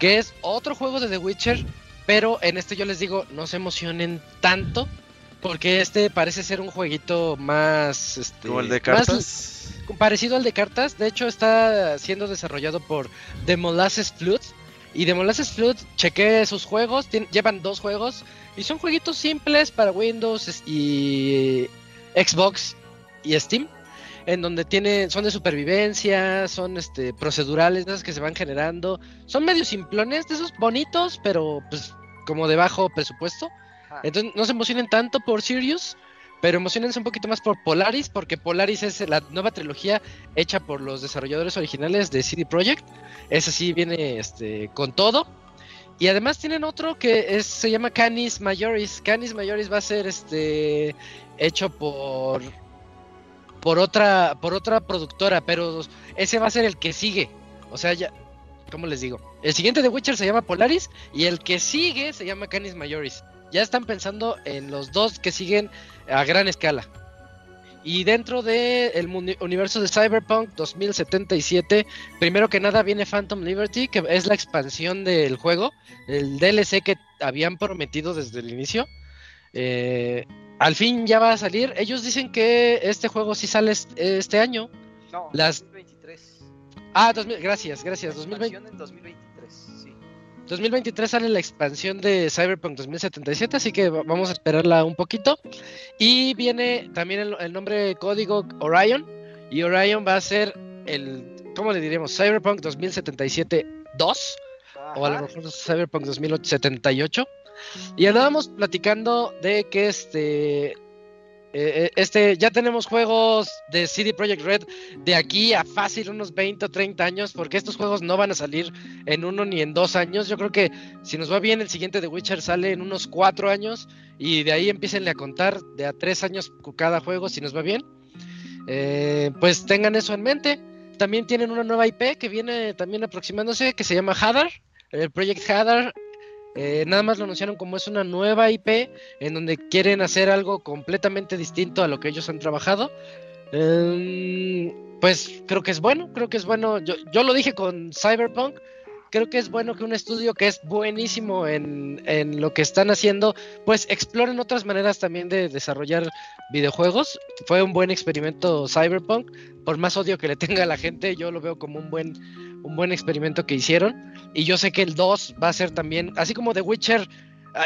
que es otro juego de The Witcher, pero en este yo les digo, no se emocionen tanto, porque este parece ser un jueguito más... Este, Como el de más cartas. parecido al de cartas. De hecho, está siendo desarrollado por The Molasses Flute, Y de Molasses Flood chequé sus juegos, llevan dos juegos y son jueguitos simples para Windows y Xbox y Steam, en donde tiene, son de supervivencia, son este procedurales, esas que se van generando, son medio simplones, de esos bonitos, pero pues como de bajo presupuesto. Entonces no se emocionen tanto por Sirius, pero emocionense un poquito más por Polaris, porque Polaris es la nueva trilogía hecha por los desarrolladores originales de CD Projekt. Ese sí viene este, con todo. Y además tienen otro que se llama Canis Majoris. Canis Majoris va a ser este hecho por por otra por otra productora, pero ese va a ser el que sigue. O sea, ya ¿cómo les digo? El siguiente de Witcher se llama Polaris y el que sigue se llama Canis Majoris. Ya están pensando en los dos que siguen a gran escala. Y dentro del el universo de Cyberpunk 2077, primero que nada viene Phantom Liberty, que es la expansión del juego, el DLC que habían prometido desde el inicio. Eh, al fin ya va a salir. Ellos dicen que este juego sí sale este año. No, Las... 2023. Ah, gracias, gracias. 2020... 2023 sale la expansión de Cyberpunk 2077, así que vamos a esperarla un poquito. Y viene también el, nombre código Orion. Y Orion va a ser el, ¿cómo le diremos? Cyberpunk 2077 2. O a lo mejor Cyberpunk 2078. Y andábamos platicando de que este eh, eh, este, ya tenemos juegos de CD Projekt Red de aquí a fácil unos 20 o 30 años, porque estos juegos no van a salir en uno ni en dos años. Yo creo que si nos va bien, el siguiente de Witcher sale en unos cuatro años y de ahí empiecen a contar de a tres años cada juego, si nos va bien. Eh, pues tengan eso en mente. También tienen una nueva IP que viene también aproximándose, que se llama Hadar, el Project Hadar eh, nada más lo anunciaron como es una nueva IP en donde quieren hacer algo completamente distinto a lo que ellos han trabajado. Em, pues creo que es bueno, creo que es bueno. Yo, yo lo dije con Cyberpunk. Creo que es bueno que un estudio que es buenísimo en, en lo que están haciendo, pues exploren otras maneras también de desarrollar videojuegos. Fue un buen experimento Cyberpunk. Por más odio que le tenga a la gente, yo lo veo como un buen un buen experimento que hicieron. Y yo sé que el 2 va a ser también, así como The Witcher.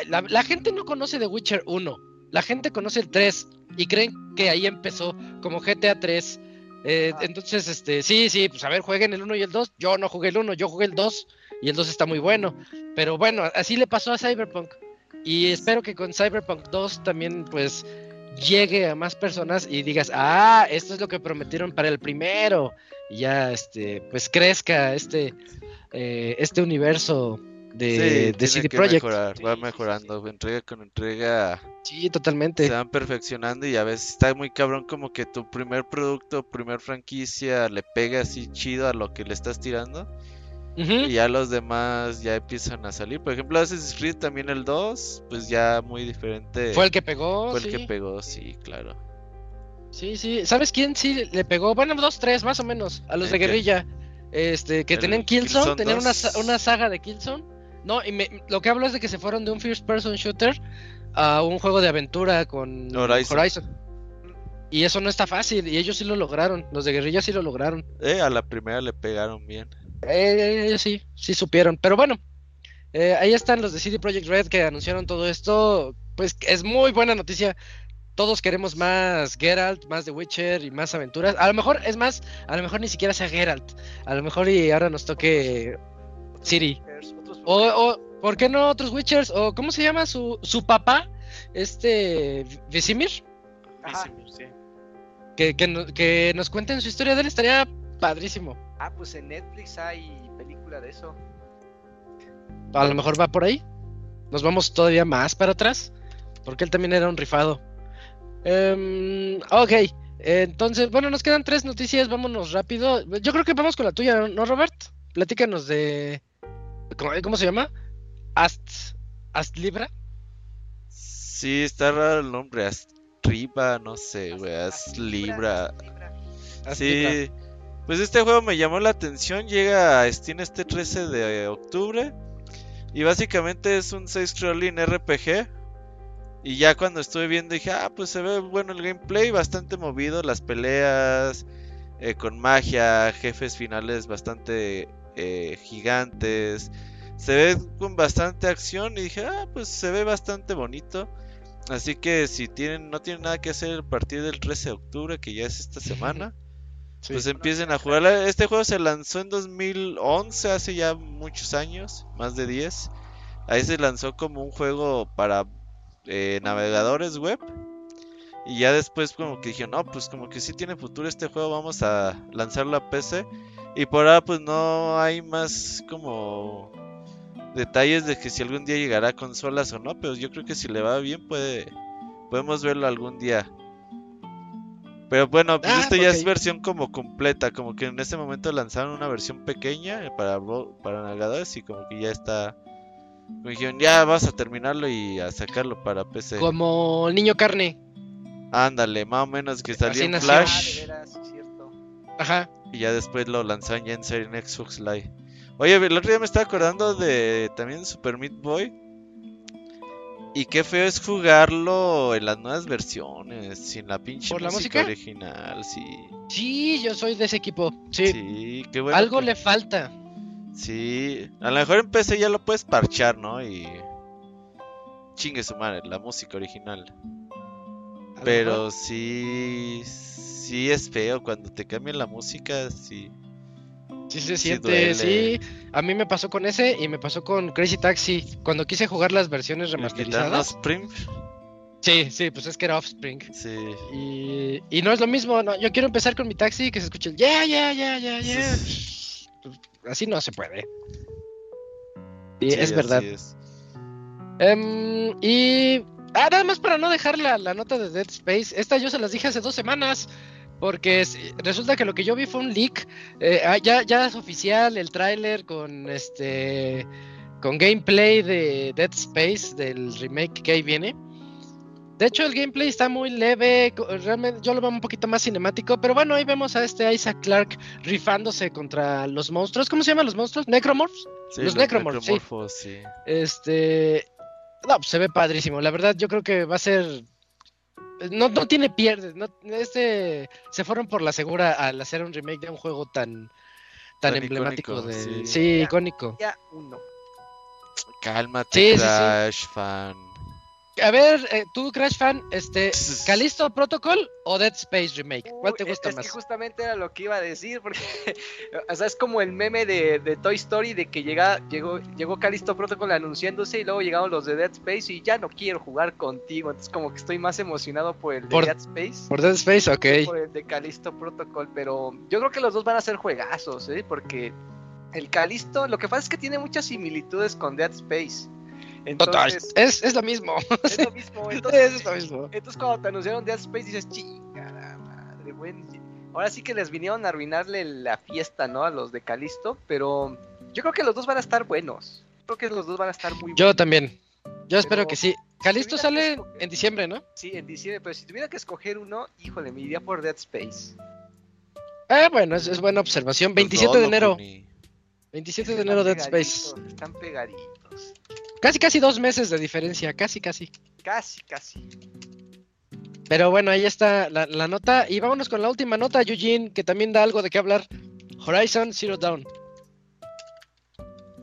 La, gente no conoce The Witcher 1, la gente conoce el 3 y creen que ahí empezó como GTA 3. Eh, entonces, este, sí, sí, pues a ver, jueguen el 1 y el 2. Yo no jugué el 1, yo jugué el 2 y el 2 está muy bueno. Pero bueno, así le pasó a Cyberpunk. Y espero que con Cyberpunk 2 también, pues, llegue a más personas y digas, ah, esto es lo que prometieron para el primero y ya este pues crezca este eh, este universo de, de CD Projekt. va mejorando, entrega con entrega. Sí, totalmente. Se van perfeccionando y a veces está muy cabrón como que tu primer producto, primer franquicia le pega así chido a lo que le estás tirando. Y ya los demás ya empiezan a salir. Por ejemplo, Assassin's Creed también el 2, pues ya muy diferente. Fue el que pegó. Fue el que pegó, sí, claro. Sí, sí. ¿Sabes quién sí le pegó? Bueno, dos, tres, más o menos. A los de guerrilla. Este, que tenían Killzone, tenían una, una, saga de Killzone. No, y me, lo que hablo es de que se fueron de un first person shooter a un juego de aventura con Horizon. Y eso no está fácil, y ellos sí lo lograron. Los de guerrilla sí lo lograron. Eh, a la primera le pegaron bien. Eh, ellos sí, sí supieron. Pero bueno, eh, ahí están los de CD Projekt Red que anunciaron todo esto. Pues es muy buena noticia todos queremos más Geralt, más The Witcher y más aventuras. A lo mejor, es más, a lo mejor ni siquiera sea Geralt. A lo mejor y ahora nos toque Siri. O, o ¿por qué no otros Witchers? ¿O cómo se llama su, su papá? Este, Visimir. Visimir, sí. Que, que, que nos cuenten su historia de él, estaría padrísimo. Ah, pues en Netflix hay película de eso. A lo mejor va por ahí. Nos vamos todavía más para atrás. Porque él también era un rifado. Um, ok, entonces, bueno, nos quedan tres noticias, vámonos rápido. Yo creo que vamos con la tuya, ¿no, Robert? Platícanos de... ¿Cómo, se llama? Ast, Astlibra. Sí, está raro el nombre, Astriba, no sé, güey, Astlibra. Sí, pues este juego me llamó la atención, llega a Steam este 13 de octubre. Y básicamente es un 6 scrolling RPG y ya cuando estuve viendo dije, ah, pues se ve bueno el gameplay, bastante movido, las peleas eh, con magia, jefes finales bastante eh, gigantes. Se ve con bastante acción y dije, ah, pues se ve bastante bonito. Así que si tienen, no tienen nada que hacer a partir del 13 de octubre, que ya es esta semana, Sí. pues empiecen a jugar. Este juego se lanzó en 2011, hace ya muchos años, más de 10. Ahí se lanzó como un juego para eh, navegadores web. Y ya después como que dije, no, pues como que sí tiene futuro este juego, vamos a lanzarlo a PC. Y por ahora pues no hay más como detalles de que si algún día llegará a consolas o no, pero yo creo que si le va bien puede podemos verlo algún día. Pero bueno, pues Ah, esto ya es versión como completa, como que en ese momento lanzaron una versión pequeña para para navegadores y como que ya está me dijeron, ya vas a terminarlo y a sacarlo para PC. Como niño carne. Ándale, más o menos que salió en. Ah, de Flash veras, cierto. Ajá. y ya después lo lanzaron ya en serie en Xbox Live. Oye, el otro día me estaba acordando de también Super Meat Boy. Y qué feo es jugarlo en las nuevas versiones, sin la pinche ¿Por la música, música? original, sí. Sí, yo soy de ese equipo. Sí. Sí, qué bueno. Algo que- le falta. Sí, a lo mejor en PC ya lo puedes parchar, ¿no? Y chingue su madre, la música original. Pero sí, sí es feo cuando te cambian la música, sí. Sí se siente, sí. A mí me pasó con ese y me pasó con Crazy Taxi. Cuando quise jugar las versiones remasterizadas. prim- Sí, sí, pues es que era Offspring. Sí. Y, y no es lo mismo, no, yo quiero empezar con mi taxi que se escuche el ya, ya, ya, ya, ya. Pues, Así no se puede. Sí, es verdad. es. Em, y ah, nada más para no dejar la, la nota de Dead Space. Esta yo se las dije hace dos semanas. Porque es- resulta que lo que yo vi fue un leak. eh, ah, ya, ya es oficial el tráiler con este. Con gameplay de Dead Space, del remake que ahí viene. De hecho, el gameplay está muy leve. Realmente yo lo veo un poquito más cinemático. Pero bueno, ahí vemos a este Isaac Clark rifándose contra los monstruos. ¿Cómo se llaman los monstruos? ¿Necromorphs? Sí, Los Necromorphs, sí. necromorphos, sí. Este. No, pues se ve padrísimo. La verdad, yo creo que va a ser. No, no tiene pierdes. No, este. Se fueron por la segura al hacer un remake de un juego tan. Tan, Tan emblemático icónico, de. sí. Sí, Ya. icónico. Ya uno. Cálmate, Sí, sí, sí. Crash fan. A ver, eh, tú, Crash Fan, este. ¿Calisto Protocol o Dead Space Remake? ¿Cuál te gusta es más? que justamente era lo que iba a decir, porque o sea, es como el meme de, de Toy Story de que llega, llegó, llegó Callisto Protocol anunciándose y luego llegaron los de Dead Space y ya no quiero jugar contigo. Entonces como que estoy más emocionado por el de Por- Dead Space. Por Dead Space, ok. por el de Callisto Protocol, pero yo creo que los dos van a ser juegazos, ¿eh? porque el Callisto, lo que pasa es que tiene muchas similitudes con Dead Space. Total. Entonces, Es, es lo mismo. es lo mismo. Entonces, es lo mismo. entonces cuando te anunciaron Dead Space dices, chingada madre, bueno. Ahora sí que les vinieron a arruinarle la fiesta, ¿no? A los de Calisto, pero yo creo que los dos van a estar buenos. Creo que los dos van a estar muy Yo buenos. también. Yo espero Pero- que sí. Calisto sale escoger- en diciembre, ¿no? Sí, en diciembre, pero si tuviera que escoger uno, híjole, me iría por Dead Space. Ah, bueno, es, es buena observación. Los 27 dos, de enero. Kuni. 27 de Están enero Dead Space. Están pegaditos. Casi, casi dos meses de diferencia. Casi, casi. Casi, casi. Pero bueno, ahí está la, la nota. Y vámonos con la última nota, Eugene, que también da algo de qué hablar. Horizon Zero Dawn.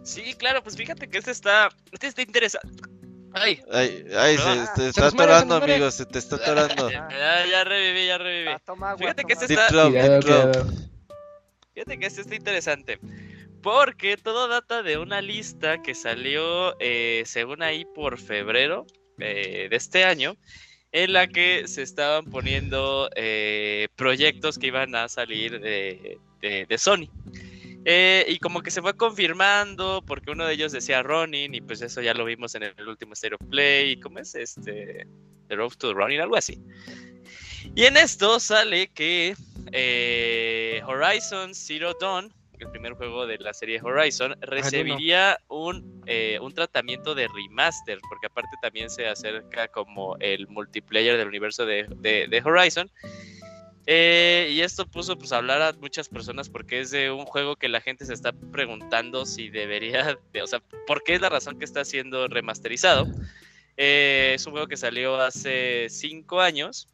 Sí, claro, pues fíjate que este está, este está interesante. Ay, Ay, ay, se, Ah, te se está atorando, amigo, se te está atorando. ya, ya reviví, ya reviví. Ah, toma agua, Fíjate que toma este Deep está, cuidado. Fíjate que este está interesante. Porque todo data de una lista que salió, eh, según ahí, por febrero eh, de este año, en la que se estaban poniendo eh, proyectos que iban a salir de, de- Sony. Y como que se fue confirmando, porque uno de ellos decía Ronin, y pues eso ya lo vimos en el último State of Play. ¿Cómo es este? The Road to Ronin, algo así. Y en esto sale que Horizon Zero Dawn, el primer juego de la serie Horizon, recibiría un, eh, un tratamiento de remaster, porque aparte también se acerca como el multiplayer del universo de, de- de Horizon. Eh, y esto puso pues a hablar a muchas personas porque es de un juego que la gente se está preguntando si debería, de- o sea, ¿por qué es la razón que está siendo remasterizado? Eh, es un juego que salió hace cinco años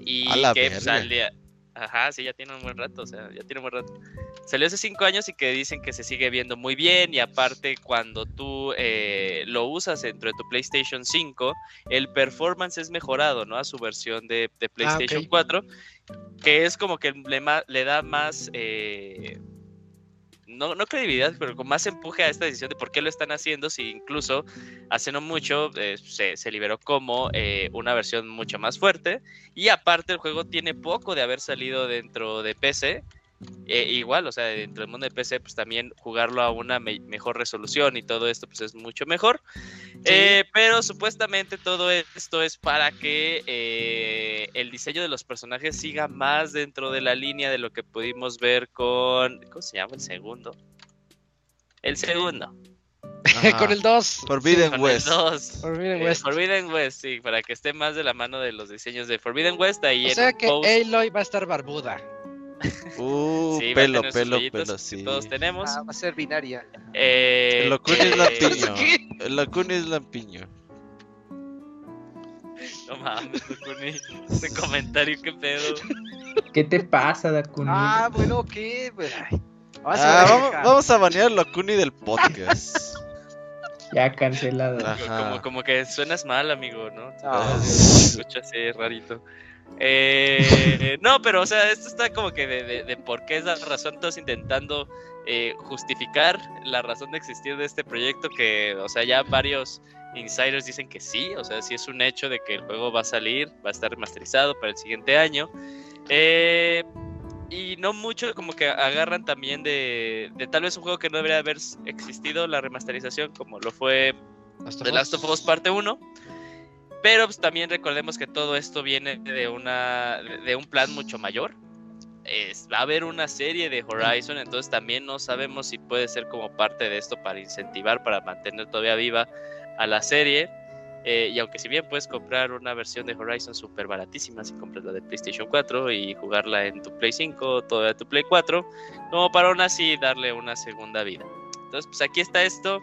y que salía, ajá, sí, ya tiene un buen rato, o sea, ya tiene un buen rato. Salió hace 5 años y que dicen que se sigue viendo muy bien y aparte cuando tú eh, lo usas dentro de tu PlayStation 5, el performance es mejorado, ¿no? A su versión de, de PlayStation ok. 4, que es como que le, da más... eh, no, no credibilidad, pero con más empuje a esta decisión de por qué lo están haciendo, si incluso hace no mucho eh, se, se liberó como eh, una versión mucho más fuerte. Y aparte el juego tiene poco de haber salido dentro de PC. Eh, igual, o sea, dentro del mundo de PC, pues también jugarlo a una me- mejor resolución y todo esto, pues es mucho mejor. Eh, pero supuestamente todo esto es para que eh, el diseño de los personajes siga más dentro de la línea de lo que pudimos ver con. ¿Cómo se llama el segundo? El segundo. Ajá. Con el 2. Forbidden Con West. el 2. Forbidden Eh, West. Forbidden West, sí, para que esté más de la mano de los diseños de Forbidden West. Ahí O en sea que post, Aloy va a estar barbuda. Uh, sí, a pelo, pelo, pelo, sí. Todos tenemos. Ah, va a ser binaria. Eh, El Okuni es eh, lampiño. ¿Qué? El es lampiño. No mames, Okuni. Ese comentario, qué pedo. ¿Qué te pasa, Dakuni? Ah, bueno, ¿qué? Pues, ay, vamos Ah, a ver, vamos, vamos a banear el Okuni del podcast. Ya cancelado. Como, como que suenas mal, amigo, ¿no? Ah. Se escucha así rarito. Eh, no, pero o sea, esto está como que de, de- de por qué es la razón, todos intentando eh, justificar la razón de existir de este proyecto, que, o sea, ya varios insiders dicen que sí, o sea, sí es un hecho de que el juego va a salir, va a estar remasterizado para el siguiente año. Eh, y no mucho como que agarran también de, de tal vez un juego que no debería haber existido la remasterización, como lo fue The Last of Us parte 1. Pero pues, también recordemos que todo esto viene de una de un plan mucho mayor. Va a haber una serie de Horizon, entonces también no sabemos si puede ser como parte de esto para incentivar, para mantener todavía viva a la serie. Eh, y aunque si bien puedes comprar una versión de Horizon súper baratísima si compras la de PlayStation 4 y jugarla en tu Play 5 o en tu Play 4, como para aún así darle una segunda vida. Entonces, pues aquí está esto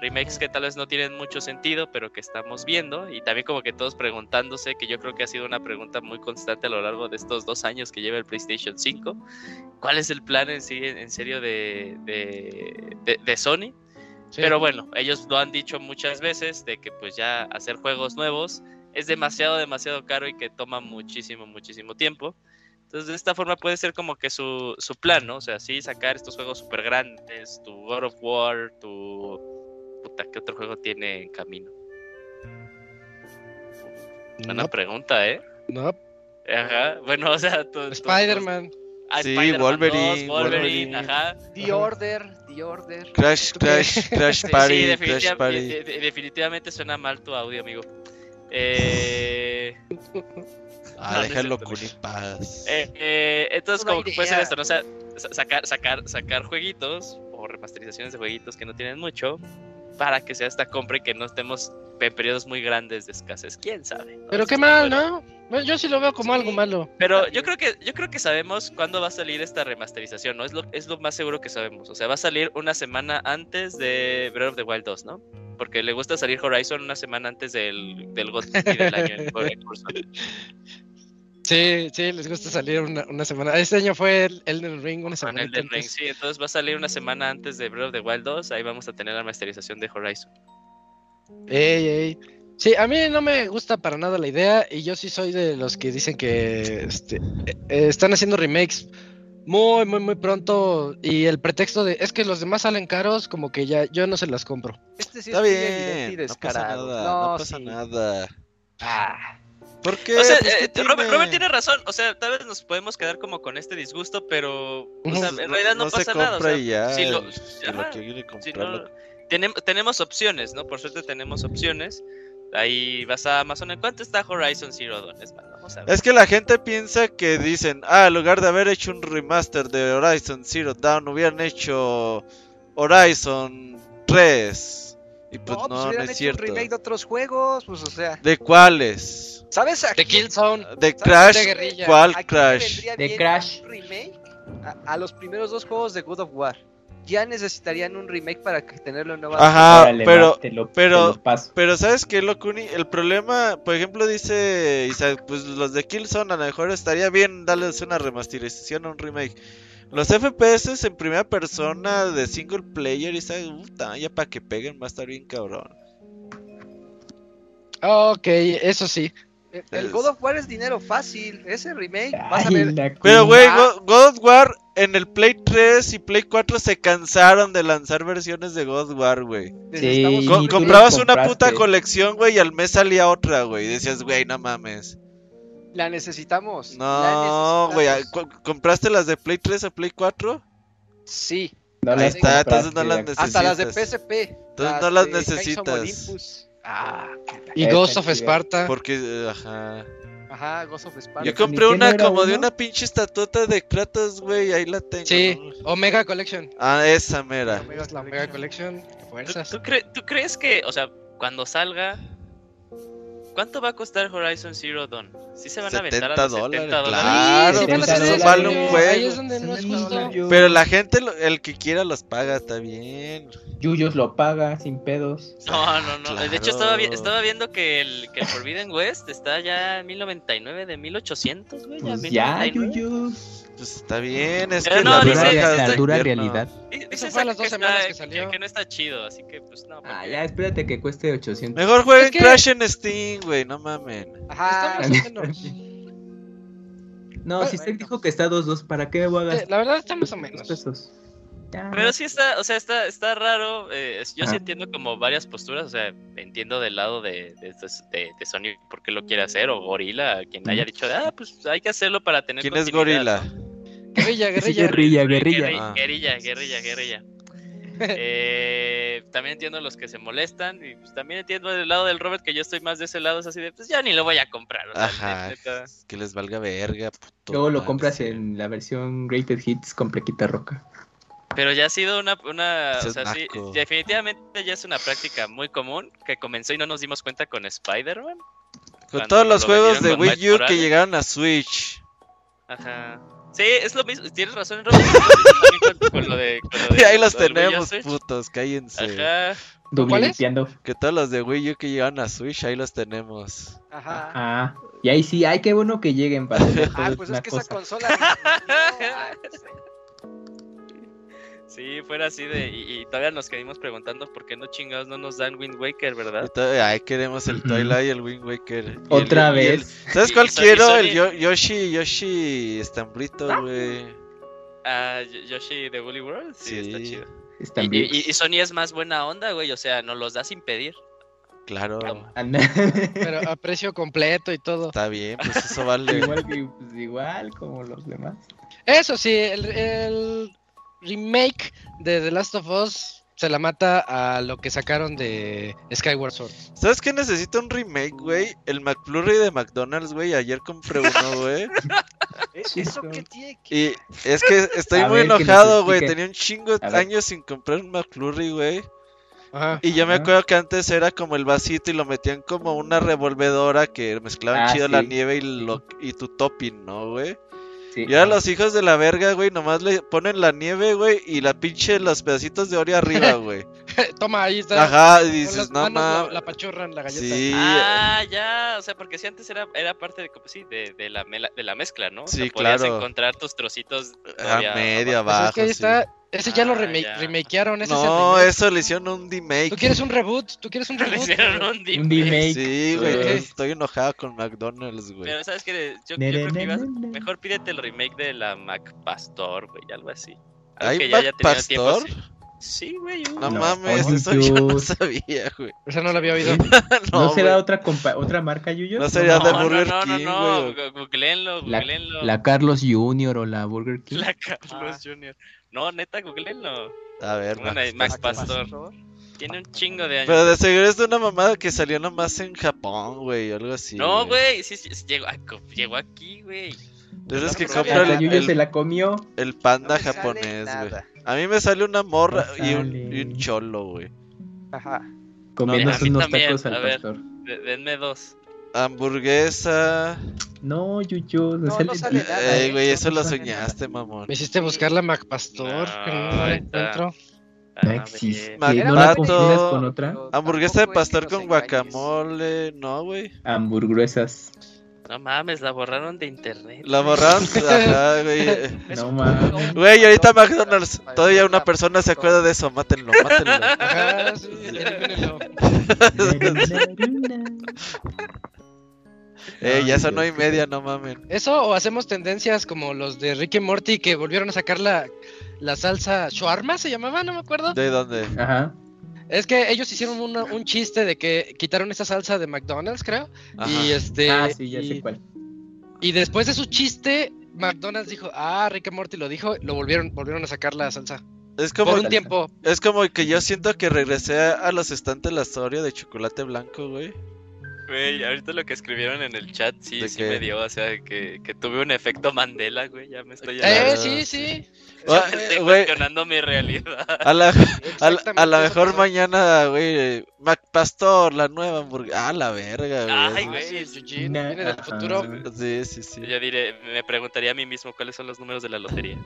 remakes que tal vez no tienen mucho sentido, pero que estamos viendo, y también como que todos preguntándose, que yo creo que ha sido una pregunta muy constante a lo largo de estos dos años que lleva el PlayStation 5, ¿cuál es el plan en sí, en serio, de, de, de- de Sony? Sí. Pero bueno, ellos lo han dicho muchas veces, de que pues ya hacer juegos nuevos es demasiado, demasiado caro y que toma muchísimo, muchísimo tiempo. Entonces, de esta forma puede ser como que su, su plan, ¿no? O sea, sí, sacar estos juegos súper grandes, tu God of War, tu... Puta, ¿qué otro juego tiene en camino? Buena No, pregunta, ¿eh? no. Ajá, bueno, o sea, Spider-Man. Ah, Sí, Wolverine, 2, Wolverine, Wolverine. ajá. The Order, The Order. Crash, Crash, Crash Sí, Party, sí, Crash definitiva- Party. de- de- definitivamente suena mal tu audio, amigo. Eh, Ah, no, déjalo con en paz. eh, eh, entonces, Una como que puede ser idea. esto, ¿no? O sea, sa- sacar, sacar, sacar jueguitos o remasterizaciones de jueguitos que no tienen mucho para que sea esta compra y que no estemos en periodos muy grandes de escasez. ¿Quién sabe? no? Pero qué está mal, bueno. ¿no? Yo sí lo veo como Sí. algo malo. Pero yo creo que yo creo que sabemos cuándo va a salir esta remasterización, ¿no? Es lo, es lo más seguro que sabemos. O sea, va a salir una semana antes de Breath of the Wild 2, ¿no? Porque le gusta salir Horizon una semana antes del, del GOTY del año en. Sí, sí, les gusta salir una, una semana. Este año fue el Elden Ring una Con semana el del Ring, antes. sí, entonces va a salir una semana antes de Breath of the Wild 2. Ahí vamos a tener la masterización de Horizon. Ey, ey. Sí, a mí no me gusta para nada la idea y yo sí soy de los que dicen que este, eh, están haciendo remakes muy, muy, muy pronto y el pretexto de es que los demás salen caros, como que ya yo no se las compro. Este sí Está es y bien, no pasa descarado. nada, no, pasa sí. nada. Ah, ¿Por qué? O sea, Pues, ¿qué eh, Robert, tiene? Robert tiene razón. O sea, tal vez nos podemos quedar como con este disgusto, pero o sea, Ujú. en realidad no, pasa nada. O compra sea, y ya. si lo- si ajá, lo que quiere si comprarlo. no- tenem- tenemos opciones, ¿no? Por suerte tenemos opciones. Ahí vas a Amazon. ¿En cuánto está Horizon Zero Dawn? Es más, vamos a ver. Es que la gente piensa que dicen, ah, en lugar de haber hecho un remaster de Horizon Zero Dawn, hubieran hecho Horizon 3. Y pues no, no, pues no, es hecho un cierto. remake de otros juegos, pues o sea. ¿De cuáles? ¿Sabes a De Killzone. ¿De ¿Sabes Crash? de? ¿Cuál a quién le Crash? De Crash. un remake? A, a los primeros dos juegos de God of War. Ya necesitarían un remake para tenerlo en nueva. Ajá, Órale, pero, va, te lo- pero- te lo paso. pero ¿sabes qué, Locuni? El problema, por ejemplo, dice Isaac, pues los de Killzone a lo mejor estaría bien darles una remasterización o un remake. Los FPS en primera persona de single player y esa puta, ya para que peguen va a estar bien cabrón. Ok, eso sí. El- El God of War es dinero fácil. Ese remake, Ay, vas a ver. Pero, güey. Go- God of War en el Play 3 y Play 4 se cansaron de lanzar versiones de God of War, güey. Sí, Co- comprabas una puta colección, güey, y al mes salía otra, güey. Y decías, güey, no mames. La necesitamos. No, la güey, necesitamos. ¿cu- ¿compraste las de Play 3 o Play 4? Sí, No Ahí las está, entonces no las hasta las de necesitas. PSP. Entonces no las de Kaizo necesitas. Ah. Y Ghost of. Sparta. Porque, eh, ajá. Ajá, Ghost of Sparta. Yo compré no una como de uno. una pinche estatueta de Kratos, güey, ahí la tengo. Sí, ¿no? Omega Collection. Ah, esa mera. Omega La Omega Collection. ¿Tú, Fuerzas. tú cre- tú crees que, o sea, cuando salga, ¿cuánto va a costar Horizon Zero Dawn? ¿Sí se van a aventar a 70 los dólares, 70 dólares? claro, Sí, pues, eso vale un juego. Ahí es donde no es justo. Pero la gente, lo- el que quiera los paga, está bien. Yuyos lo paga sin pedos. No, no, no. De hecho, estaba, vi- Claro. estaba viendo que el, que el Forbidden West está ya en 1099 de 1800, güey. Pues ya, ya, 1099. Yuyos. Pues está bien, es Pero que no, las dice- viejas la dura realidad. Dice fue a las dos está- semanas que salió. que no está chido, así que pues no. Ah, porque- ya, espérate que cueste 800. Mejor jueguen Es que- Crash en Steam, güey, no mamen. Ajá. Está más o menos. No, si usted dijo que está 2-2, ¿para qué me voy a Eh, gastar La verdad está más o 2 menos. pesos? Pero sí está, o sea, está, está raro. eh, yo sí Ajá. entiendo como varias posturas, o sea, entiendo del lado de, de, de- de Sony por qué lo quiere hacer, o Gorilla, quien haya dicho, ah, pues hay que hacerlo para tener ¿Quién es Gorila? ¿no? Guerrilla, Sí, guerrilla. guerrilla, guerrilla. Guerrilla, Ah. guerrilla, guerrilla, guerrilla. Eh, también entiendo los que se molestan y pues, también entiendo del lado del Robert que yo estoy más de ese lado, es así de, pues ya ni lo voy a comprar. o sea, Ajá, neta. que les valga verga, puto. Luego lo madre. compras en la versión Greatest Hits con Plequita Roca. Pero ya ha sido una, una Ese o es sea, sí, naco. definitivamente ya es una práctica muy común que comenzó y no nos dimos cuenta con Spider-Man. Con todos lo los juegos de Wii U que llegaron a Switch. Ajá. Sí, es lo mismo, tienes razón, Robert, es lo mismo también con, con lo de... Con lo de Y ahí los tenemos, putos, cállense. Ajá. Doble ¿Cuál es? limpiando. Que todos los de Wii U que llegaron a Switch, ahí los tenemos. Ajá. Ah, y ahí sí, ay, qué bueno que lleguen para Ah, pues es que esa consola. Ah, Sí, fuera así de... Y, y todavía nos quedamos preguntando por qué no chingados no nos dan Wind Waker, ¿verdad? todavía- Ay, queremos el. Twilight y el Wind Waker. El- Otra el- vez. ¿Sabes Y- cuál y Sony- quiero? Sony- El Yo- Yoshi, Yoshi Estambrito, güey. Ah, Y- Yoshi de Woolly World, sí, está chido. Y, bien. y- y Sony es más buena onda, güey, o sea, nos los da sin pedir. Claro. Pero a precio completo y todo. Está bien, pues eso vale. igual, que, pues, igual como los demás. Eso sí, el, el remake de The Last of Us se la mata a lo que sacaron de Skyward Sword. ¿Sabes qué necesita un remake, güey? El McFlurry de McDonald's, güey. Ayer compré uno, güey. ¿Eso qué tiene que Y es que estoy A muy ver, enojado, güey. Tenía un chingo de años sin comprar un McFlurry, güey. Ajá. Y yo me acuerdo que antes era como el vasito y lo metían como una revolvedora que mezclaban Ah, chido la nieve y, lo, y tu topping, ¿no, güey? Sí. Y ahora los hijos de la verga, güey, nomás le ponen la nieve, güey, y la pinche los pedacitos de Oreo arriba, güey. Toma, ahí está. Ajá, y dices, no la, la pachorran la galleta. Sí, Ah, ya, o sea, porque si antes era, era parte de, como- sí, de, de, la, mela- de la mezcla, ¿no? O sea, Sí, podías claro. encontrar tus trocitos a medio Pues abajo. es que ahí sí. está. Ese ya lo Ah, remake, ya. remakearon. Ese es No, remake. eso le hicieron un remake. ¿Tú quieres un reboot? ¿Tú quieres un Le reboot? hicieron un remake. Sí, güey, estoy enojado con McDonald's, güey. Pero sabes que yo, yo creo que ibas- mejor pídete el remake de la Mac Pastor, güey, algo así. Algo ¿Hay que ya Mac tenido tiempo Pastor? sin- Sí, güey. un- No, No, mames, eso yo no sabía, güey. Esa no la había oído. ¿No, No, será otra compa otra marca, Yuyo? No sería no, de no, Burger no, no, King, no, güey. gu- googleenlo, La, googleenlo. la Carlos Jr. o la Burger King. La Carlos Ah. Jr. No, neta, googleenlo. A ver, Max Max Pastor. Pastor. Tiene un chingo de años. Pero de seguro es de una mamada que salió nomás en Japón, güey, o algo así. no, güey, sí, sí, sí, llegó, a- llegó aquí, güey. Esos que compra el, Yuyo se el, la comió. el panda japonés, güey. A mí me sale una morra No y, un, sale. y un cholo, güey. Ajá. Comiéndose unos también, tacos al a ver. pastor. De- denme dos. Hamburguesa. No, Yuyo, no, No, sale, no sale nada. nada, Ey, ¿eh? güey, No, eso no lo soñaste, mamón. Me hiciste buscar la MacPastor, No, pero no la ahí está. encuentro. No Ah, existe. bien. Mac ¿No la Pato. confundas con otra? Hamburguesa de pastor con guacamole. No, güey. Hamburguesas. No mames, la borraron de internet. La borraron. Ajá, güey. No mames. Güey, ahorita McDonald's. Todavía una la persona se acuerda de eso. Mátenlo, mátenlo. Ajá, sí. Eh, ya son nueve y media, no mamen. Eso o hacemos tendencias como los de Rick y Morty que volvieron a sacar la, la salsa shawarma, se llamaba, no me acuerdo. ¿De dónde? Ajá. Es que ellos hicieron una- un chiste de que quitaron esa salsa de McDonald's, creo. Ajá. Y este. Ah, sí, ya y, sé cuál. y después de su chiste, McDonald's dijo, ah, Rick Morty lo dijo, lo volvieron, volvieron a sacar la salsa. Es como, Por un tiempo. es como que yo siento que regresé a, los estantes la Oreo de chocolate blanco, güey. Güey, ahorita lo que escribieron en el chat sí, ¿De sí qué? me dio, o sea, que, que tuve un efecto Mandela, güey, ya me estoy... Eh, sí, sí. estoy güey. cuestionando mi realidad. A la, a la, a mejor pasó. mañana, güey. Mac Pastor, la nueva hamburguesa. Ah, la verga, güey. Ay, güey. Eugene, viene del futuro. Sí, sí, sí. Yo diré, me preguntaría a mí mismo cuáles son los números de la lotería.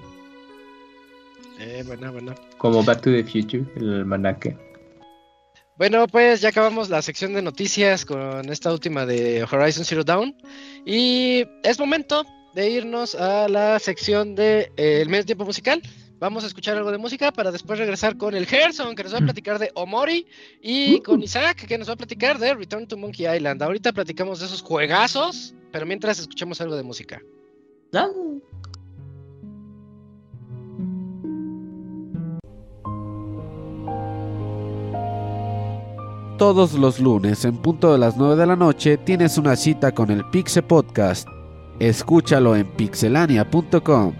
Eh, buena, buena. Como Back to the Future, el almanaque. Bueno, pues ya acabamos la sección de noticias con esta última de Horizon Zero Dawn. Y es momento de irnos a la sección de eh, el medio tiempo musical. Vamos a escuchar algo de música para después regresar con el Gerson, que nos va a platicar de Omori, y con Isaac, que nos va a platicar de Return to Monkey Island. Ahorita platicamos de esos juegazos, pero mientras escuchemos algo de música. Todos los lunes en punto de las 9 de la noche tienes una cita con el Pixe Podcast. Escúchalo en pixelania.com.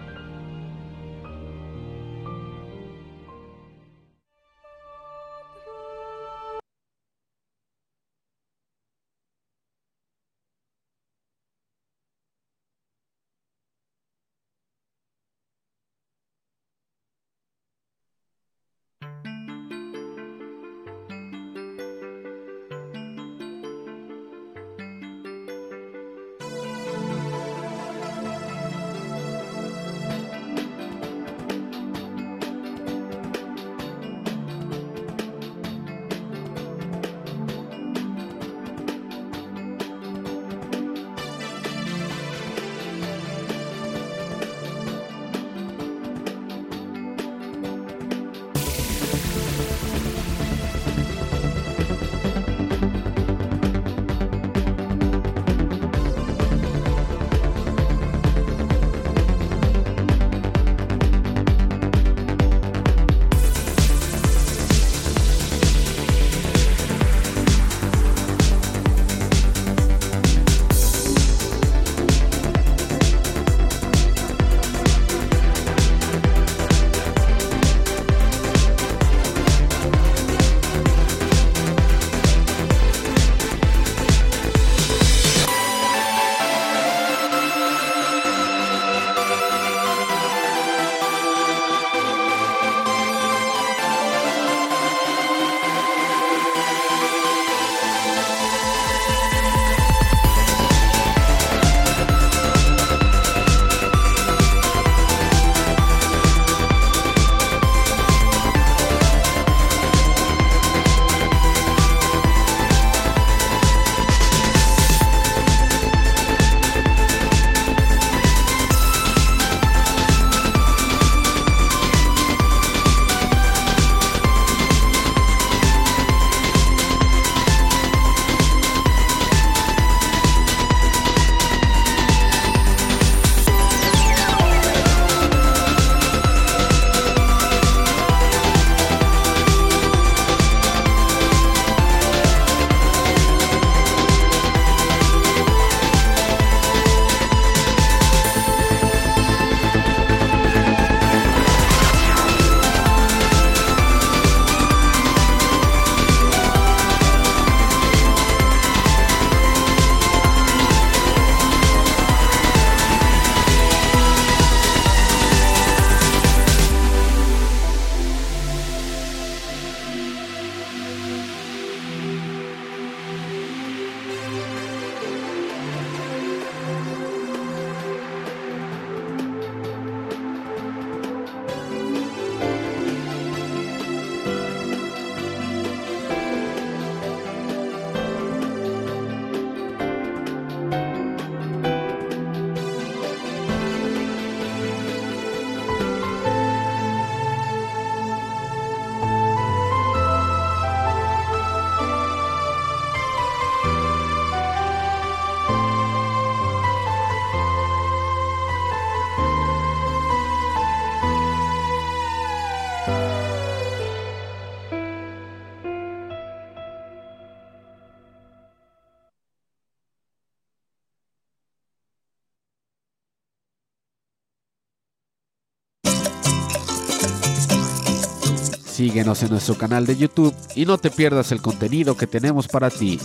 Síguenos en nuestro canal de YouTube y no te pierdas el contenido que tenemos para ti.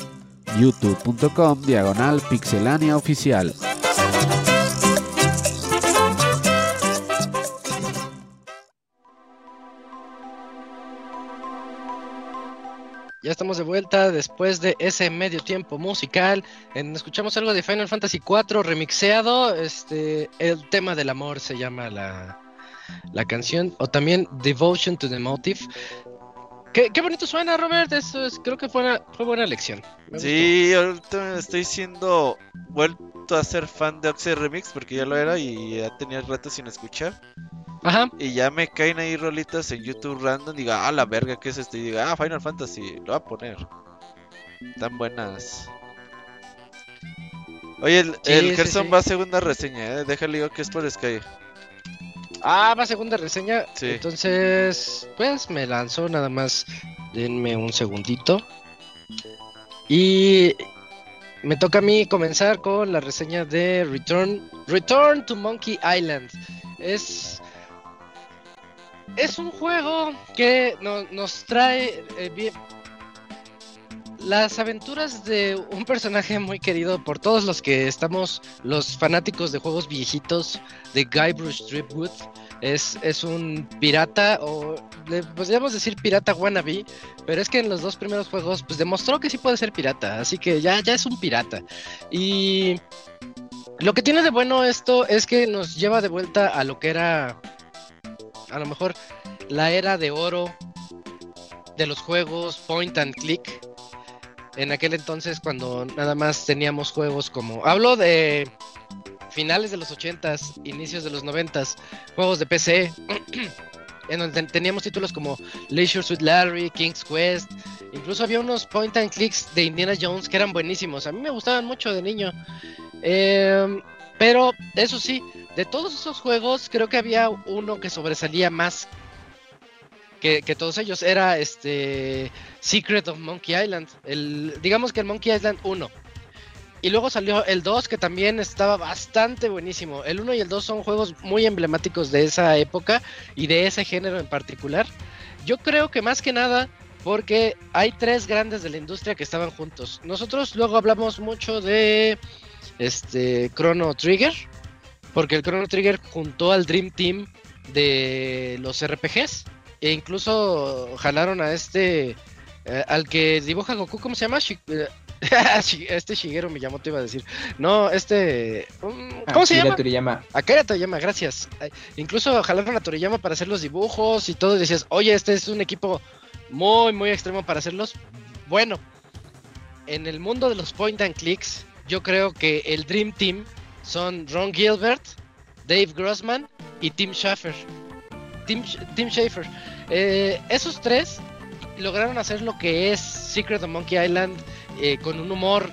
youtube.com diagonal pixelania oficial. Ya estamos de vuelta después de ese medio tiempo musical. En, escuchamos algo de Final Fantasy IV remixeado. Este, el tema del amor se llama la, la canción. O también Devotion to the Motive. Qué, qué bonito suena, Robert. Eso es, creo que fue, una, fue buena elección. Me Sí, ahorita estoy siendo vuelto a ser fan de Oxy Remix porque ya lo era y ya tenía rato sin escuchar. Ajá. Y ya me caen ahí rolitas en YouTube random. Diga, ah, la verga, ¿qué es esto? Y diga, ah, Final Fantasy, lo voy a poner. Tan buenas. Oye, el, Sí, el sí, Gerson sí. va a segunda reseña, eh. Déjale digo que es por Sky. Ah, va segunda reseña. Sí. Entonces, pues me lanzó nada más. Denme un segundito. Y me toca a mí comenzar con la reseña de Return Return to Monkey Island. Es es un juego que no- nos trae eh, bien- las aventuras de un personaje muy querido por todos los que estamos los fanáticos de juegos viejitos de Guybrush Threepwood. Es, es un pirata, o le podríamos decir pirata wannabe, pero es que en los dos primeros juegos pues demostró que sí puede ser pirata, así que ya, ya es un pirata. Y lo que tiene de bueno esto es que nos lleva de vuelta a lo que era, a lo mejor, la era de oro de los juegos point and click. En aquel entonces cuando nada más teníamos juegos como... Hablo de finales de los 80s, inicios de los 90s, juegos de PC, en donde ten- teníamos títulos como Leisure Suit Larry, King's Quest, incluso había unos point and clicks de Indiana Jones que eran buenísimos, a mí me gustaban mucho de niño. Em, pero eso sí, de todos esos juegos creo que había uno que sobresalía más que, todos ellos, era este Secret of Monkey Island, el, digamos que el Monkey Island 1. Y luego salió el 2 que también estaba bastante buenísimo. El 1 y el 2 son juegos muy emblemáticos de esa época y de ese género en particular. Yo creo que más que nada porque hay tres grandes de la industria que estaban juntos. Nosotros luego hablamos mucho de este Chrono Trigger, porque el Chrono Trigger juntó al Dream Team de los RPGs e incluso jalaron a este eh, al que dibuja Goku, ¿cómo se llama? Shi- eh, Shi- este Shigeru Miyamoto iba a decir. No, este um, ¿Cómo se llama? Toriyama. Akira Toriyama, gracias. Incluso jalaron a Toriyama para hacer los dibujos y todo. Y decías, oye, este es un equipo muy, muy extremo para hacerlos. Bueno, en el mundo de los point and clicks, yo creo que el Dream Team son Ron Gilbert, Dave Grossman y Tim Schafer. Tim, Tim Schafer. Eh, esos tres lograron hacer lo que es Secret of Monkey Island eh, con un humor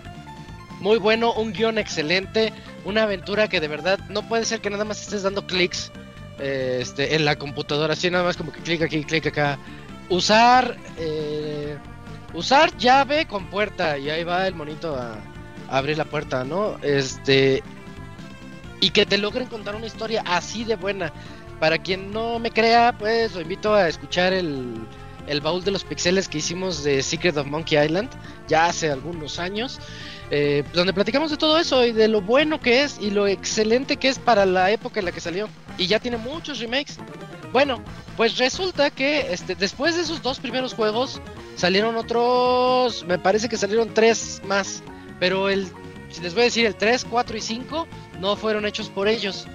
muy bueno, un guion excelente, una aventura que de verdad no puede ser que nada más estés dando clics eh, este, en la computadora, así nada más como que clic aquí, clic acá. Usar usar llave con puerta y ahí va el monito a, a abrir la puerta, ¿no? Este y que te logren contar una historia así de buena. Para quien no me crea, pues lo invito a escuchar el, el baúl de los pixeles que hicimos de Secret of Monkey Island ya hace algunos años, eh, donde platicamos de todo eso y de lo bueno que es y lo excelente que es para la época en la que salió. Y ya tiene muchos remakes. Bueno, pues resulta que este, después de esos dos primeros juegos salieron otros, me parece que salieron tres más, pero el, si les voy a decir, el 3, 4 y 5 no fueron hechos por ellos.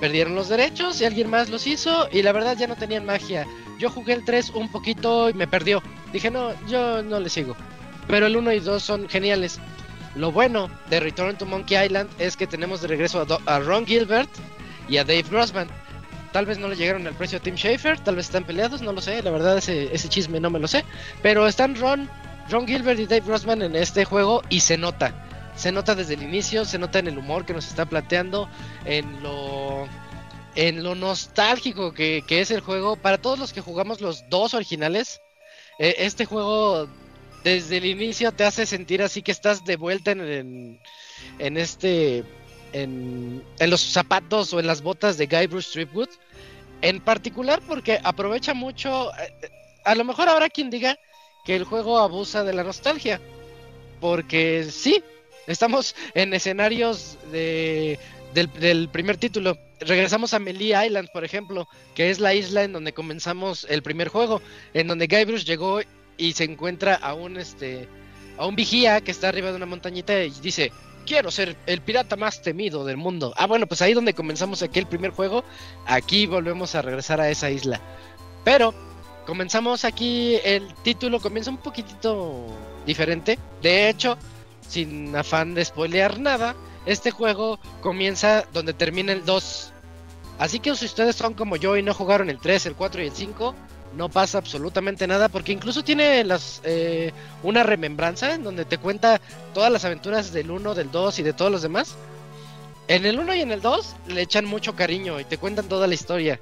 Perdieron los derechos y alguien más los hizo y la verdad ya no tenían magia. Yo jugué el 3 un poquito y me perdió. Dije, no, yo no le sigo. Pero el 1 y 2 son geniales. Lo bueno de Return to Monkey Island es que tenemos de regreso a, Do- a Ron Gilbert y a Dave Grossman. Tal vez no le llegaron al precio a Tim Schafer, tal vez están peleados, no lo sé, la verdad ese, ese chisme no me lo sé. Pero están Ron, Ron Gilbert y Dave Grossman en este juego y se nota. Se nota desde el inicio, se nota en el humor que nos está planteando, en lo en lo nostálgico que, que es el juego. Para todos los que jugamos los dos originales, eh, este juego desde el inicio te hace sentir así que estás de vuelta en, en, este en, en los zapatos o en las botas de Guybrush Threepwood. En particular porque aprovecha mucho. eh, a lo mejor habrá quien diga que el juego abusa de la nostalgia. Porque sí, estamos en escenarios de, del, primer título. Regresamos a Melee Island, por ejemplo, que es la isla en donde comenzamos el primer juego, en donde Guybrush llegó y se encuentra a un este a un vigía que está arriba de una montañita y dice, quiero ser el pirata más temido del mundo. Ah, bueno, pues ahí donde comenzamos aquel primer juego, aquí volvemos a regresar a esa isla. Pero comenzamos aquí, el título comienza un poquitito diferente. De hecho, sin afán de spoilear nada, este juego comienza donde termina el 2. Así que si ustedes son como yo y no jugaron el 3, el 4 y el 5, no pasa absolutamente nada porque incluso tiene las eh, una remembranza en donde te cuenta todas las aventuras del 1, del 2 y de todos los demás. En el 1 y en el 2 le echan mucho cariño y te cuentan toda la historia.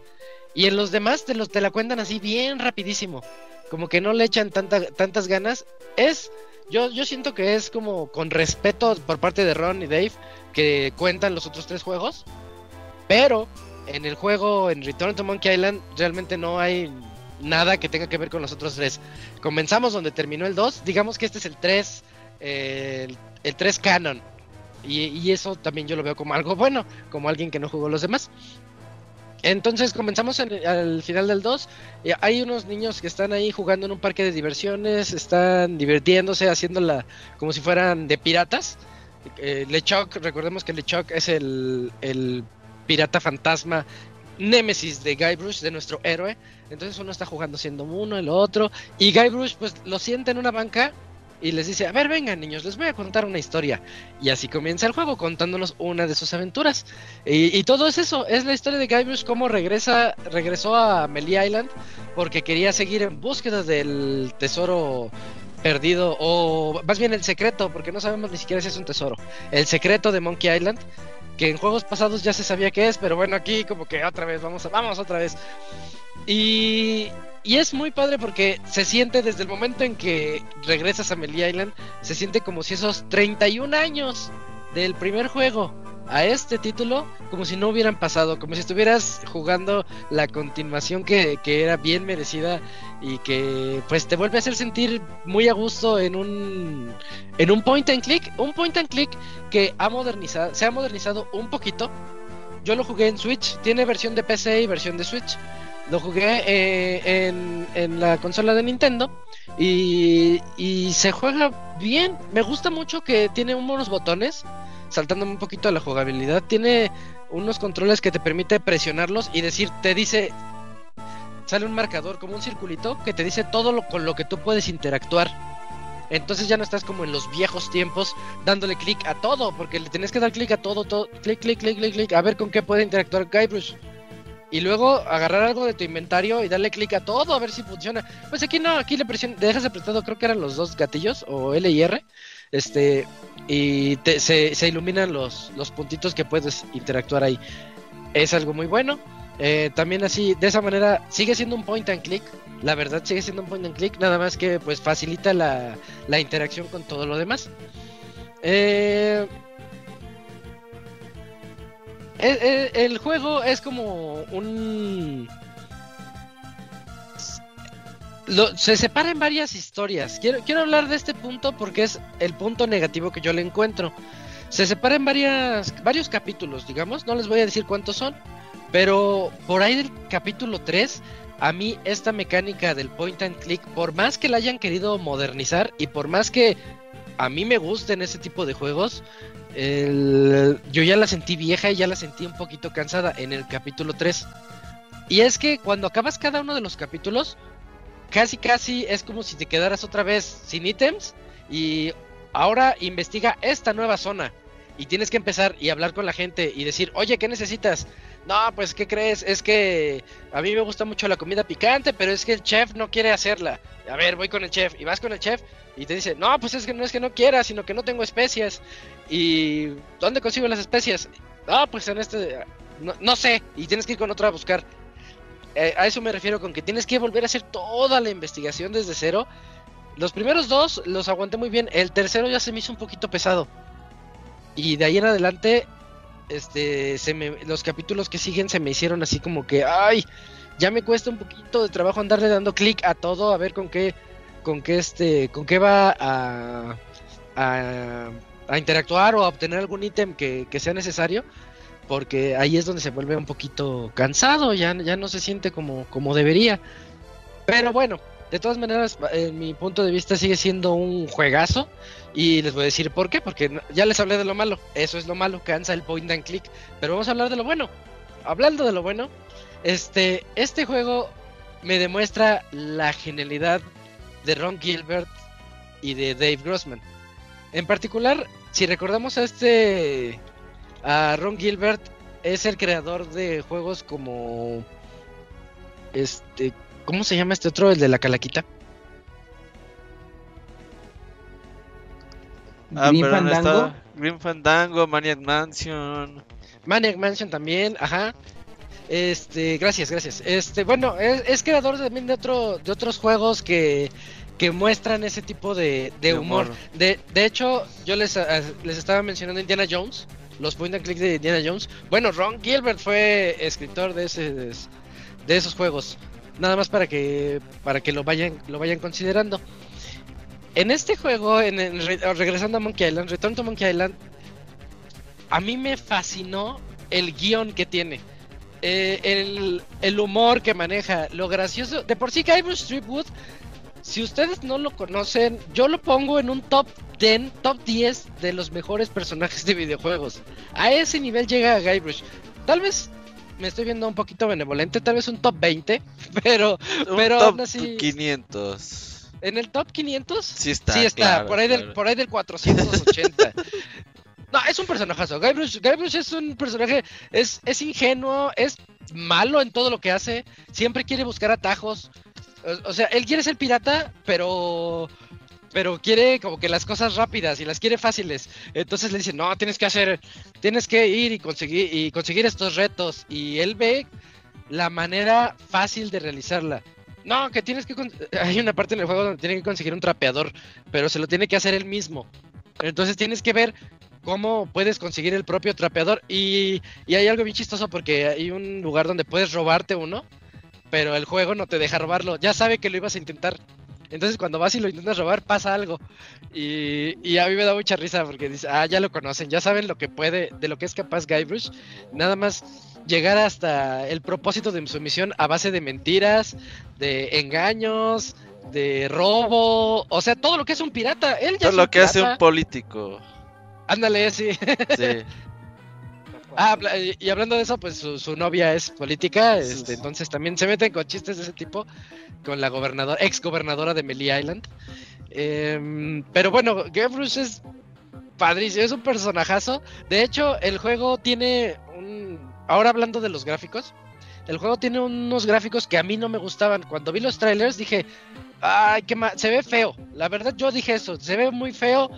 Y en los demás te, los, te la cuentan así bien rapidísimo. Como que no le echan tanta, tantas ganas. Es, yo, yo siento que es como con respeto por parte de Ron y Dave que cuentan los otros tres juegos. Pero en el juego, en Return to Monkey Island, realmente no hay nada que tenga que ver con los otros tres. Comenzamos donde terminó el 2, digamos que este es el 3, eh, el, el 3 canon. Y, y, eso también yo lo veo como algo bueno, como alguien que no jugó los demás. Entonces comenzamos en, al final del 2. Y hay unos niños que están ahí jugando en un parque de diversiones, están divirtiéndose, haciéndola como si fueran de piratas. Eh, LeChuck, recordemos que LeChuck es el, el pirata fantasma némesis de Guybrush, de nuestro héroe. Entonces uno está jugando siendo uno, el otro. Y Guybrush pues lo siente en una banca y les dice, a ver, vengan niños, les voy a contar una historia. Y así comienza el juego contándonos una de sus aventuras. Y, todo es eso, es la historia de Guybrush cómo regresa, regresó a Melee Island porque quería seguir en búsqueda del tesoro perdido o más bien el secreto, porque no sabemos ni siquiera si es un tesoro. El secreto de Monkey Island que en juegos pasados ya se sabía qué es, pero bueno, aquí como que otra vez, vamos, a, vamos otra vez. Y, y es muy padre porque se siente desde el momento en que regresas a Melee Island, se siente como si esos 31 años del primer juego a este título como si no hubieran pasado, como si estuvieras jugando la continuación que, que, era bien merecida y que pues te vuelve a hacer sentir muy a gusto en un en un point and click, un point and click que ha modernizado, se ha modernizado un poquito. Yo lo jugué en Switch, tiene versión de PC y versión de Switch. Lo jugué eh, en, en, la consola de Nintendo y, y se juega bien. Me gusta mucho que tiene unos botones saltándome un poquito a la jugabilidad, tiene unos controles que te permite presionarlos y decir, te dice, sale un marcador como un circulito que te dice todo lo con lo que tú puedes interactuar. Entonces ya no estás como en los viejos tiempos dándole clic a todo, porque le tienes que dar clic a todo, todo, clic, clic, clic, clic, clic, a ver con qué puede interactuar Guybrush. Y luego agarrar algo de tu inventario y darle clic a todo a ver si funciona. Pues aquí no, aquí le presionas, dejas apretado, creo que eran los dos gatillos, o L y R. Este, y te, se, se, iluminan los, los puntitos que puedes interactuar ahí. Es algo muy bueno. Eh, también así, de esa manera, sigue siendo un point and click. La verdad sigue siendo un point and click, nada más que pues facilita la, la interacción con todo lo demás. Eh, el, juego es como un... Se separa en varias historias. Quiero, quiero hablar de este punto porque es el punto negativo que yo le encuentro. Se separa en varias, varios capítulos, digamos. No les voy a decir cuántos son. Pero por ahí del capítulo 3, a mí esta mecánica del point and click, por más que la hayan querido modernizar y por más que a mí me gusten ese tipo de juegos, el, yo ya la sentí vieja y ya la sentí un poquito cansada en el capítulo 3. Y es que cuando acabas cada uno de los capítulos, casi casi es como si te quedaras otra vez sin ítems y ahora investiga esta nueva zona. Y tienes que empezar y hablar con la gente y decir, oye, ¿qué necesitas? No, pues, ¿qué crees? Es que a mí me gusta mucho la comida picante, pero es que el chef no quiere hacerla. A ver, voy con el chef. Y vas con el chef y te dice, no, pues es que no es que no quiera, sino que no tengo especias. ¿Y dónde consigo las especias? Ah, pues en este... No, no, sé. Y tienes que ir con otro a buscar. Eh, a eso me refiero con que tienes que volver a hacer toda la investigación desde cero. Los primeros dos los aguanté muy bien. El tercero ya se me hizo un poquito pesado. Y de ahí en adelante este se me, los capítulos que siguen se me hicieron así como que ay ya me cuesta un poquito de trabajo andarle dando clic a todo, a ver con qué, con qué este, con qué va a, a, a interactuar o a obtener algún ítem que, que sea necesario porque ahí es donde se vuelve un poquito cansado, ya, ya no se siente como, como debería. Pero bueno, de todas maneras, en mi punto de vista sigue siendo un juegazo. Y les voy a decir por qué, porque ya les hablé de lo malo. Eso es lo malo, cansa el point and click. Pero vamos a hablar de lo bueno. Hablando de lo bueno, este, este juego me demuestra la genialidad de Ron Gilbert y de Dave Grossman. En particular, si recordamos a este a Ron Gilbert es el creador de juegos como este ¿cómo se llama este otro el de la calaquita? Ah, Grim pero no Fandango. está- Grim Fandango, Maniac Mansion. Maniac Mansion también, ajá. Este, gracias, gracias. Este, bueno, es, es creador también de otro, de otros juegos que, que muestran ese tipo de, de De humor. humor. De, de hecho, yo les, les estaba mencionando Indiana Jones, los point and click de Indiana Jones. Bueno, Ron Gilbert fue escritor de ese, de esos juegos. Nada más para que, para que lo vayan, lo vayan considerando. En este juego, en, en re- regresando a Monkey Island, Return to Monkey Island, a mí me fascinó el guion que tiene. Eh, el, el humor que maneja, lo gracioso. De por sí, Guybrush Threepwood, si ustedes no lo conocen, yo lo pongo en un top 10, top 10 de los mejores personajes de videojuegos. A ese nivel llega Guybrush. Tal vez me estoy viendo un poquito benevolente, tal vez un top 20, pero Un Pero top aún así- 500. en el top 500 Sí está. sí está, claro, por, ahí del, por ahí del 480. no, es un personajazo. Guybrush, Guybrush es un personaje, es, es ingenuo, es malo en todo lo que hace, siempre quiere buscar atajos. O, o sea, él quiere ser pirata, pero pero quiere como que las cosas rápidas y las quiere fáciles. Entonces le dicen, no, tienes que hacer, tienes que ir y conseguir, y conseguir estos retos. Y él ve la manera fácil de realizarla. No, que tienes que... Hay una parte en el juego donde tiene que conseguir un trapeador, pero se lo tiene que hacer él mismo. Entonces tienes que ver cómo puedes conseguir el propio trapeador. Y, y hay algo bien chistoso porque hay un lugar donde puedes robarte uno, pero el juego no te deja robarlo. Ya sabe que lo ibas a intentar. Entonces cuando vas y lo intentas robar pasa algo. Y, y a mí me da mucha risa porque dice, ah, ya lo conocen, ya saben lo que puede, de lo que es capaz Guybrush. Nada más llegar hasta el propósito de su misión a base de mentiras, de engaños, de robo, o sea, todo lo que es un pirata. Él ya Todo es lo un que hace un político. Ándale, sí. Sí. Ah, y hablando de eso, pues su, novia es política, este, entonces también se meten con chistes de ese tipo, con la gobernadora, ex gobernadora de Melee Island. Em, pero bueno, Gebrush es padrísimo, es un personajazo. De hecho, el juego tiene un... Ahora hablando de los gráficos, el juego tiene unos gráficos que a mí no me gustaban. Cuando vi los trailers dije, ay, qué ma- se ve feo. La verdad yo dije eso, se ve muy feo.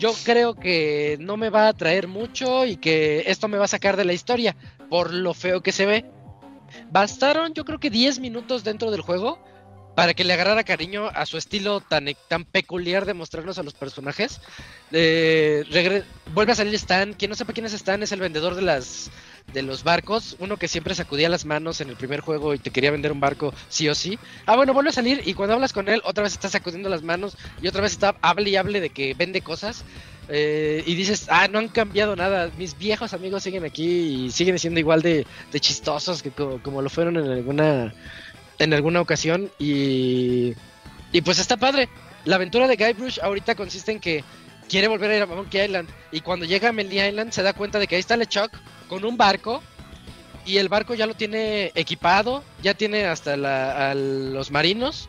Yo creo que no me va a atraer mucho y que esto me va a sacar de la historia por lo feo que se ve. Bastaron yo creo que 10 minutos dentro del juego para que le agarrara cariño a su estilo tan, tan peculiar de mostrarnos a los personajes. Eh, vuelve a salir Stan, quien no sepa quién es Stan es el vendedor de las de los barcos, uno que siempre sacudía las manos en el primer juego y te quería vender un barco sí o sí. Ah, bueno, vuelve a salir y cuando hablas con él, otra vez está sacudiendo las manos y otra vez está hable y hable de que vende cosas. eh, y dices, ah, no han cambiado nada, mis viejos amigos siguen aquí y siguen siendo igual de, chistosos que co- como, lo fueron en alguna en alguna ocasión y y pues está padre. La aventura de Guybrush ahorita consiste en que quiere volver a ir a Monkey Island y cuando llega a Melee Island se da cuenta de que ahí está LeChuck con un barco y el barco ya lo tiene equipado, ya tiene hasta la- los marinos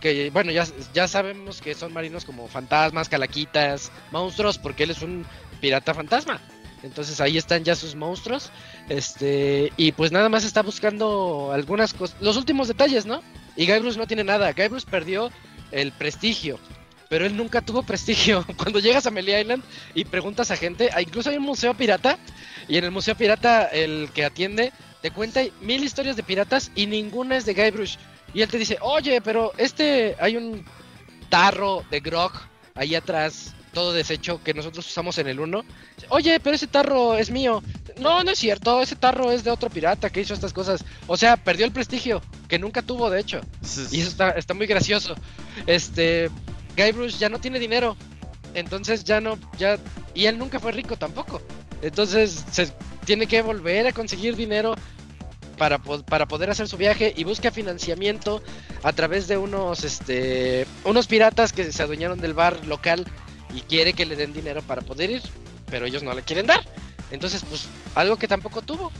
que bueno, ya, ya sabemos que son marinos como fantasmas, calaquitas, monstruos, porque él es un pirata fantasma. Entonces ahí están ya sus monstruos. Este, y pues nada más está buscando algunas cosas, los últimos detalles, ¿no? Y Guybrush no tiene nada. Guybrush perdió el prestigio, pero él nunca tuvo prestigio. Cuando llegas a Melee Island y preguntas a gente, ah, incluso hay un museo pirata, y en el museo pirata el que atiende te cuenta mil historias de piratas y ninguna es de Guybrush. Y él te dice, oye, pero este hay un tarro de grog ahí atrás todo deshecho que nosotros usamos en el 1. Oye, pero ese tarro es mío. No, no es cierto, ese tarro es de otro pirata que hizo estas cosas. O sea, perdió el prestigio, que nunca tuvo, de hecho. Y eso está, está muy gracioso. Este, Guybrush ya no tiene dinero. Entonces ya no, ya, y él nunca fue rico tampoco. Entonces se tiene que volver a conseguir dinero para, para poder hacer su viaje y busca financiamiento a través de unos, este, unos piratas que se adueñaron del bar local y quiere que le den dinero para poder ir, pero ellos no le quieren dar. Entonces, pues, algo que tampoco tuvo.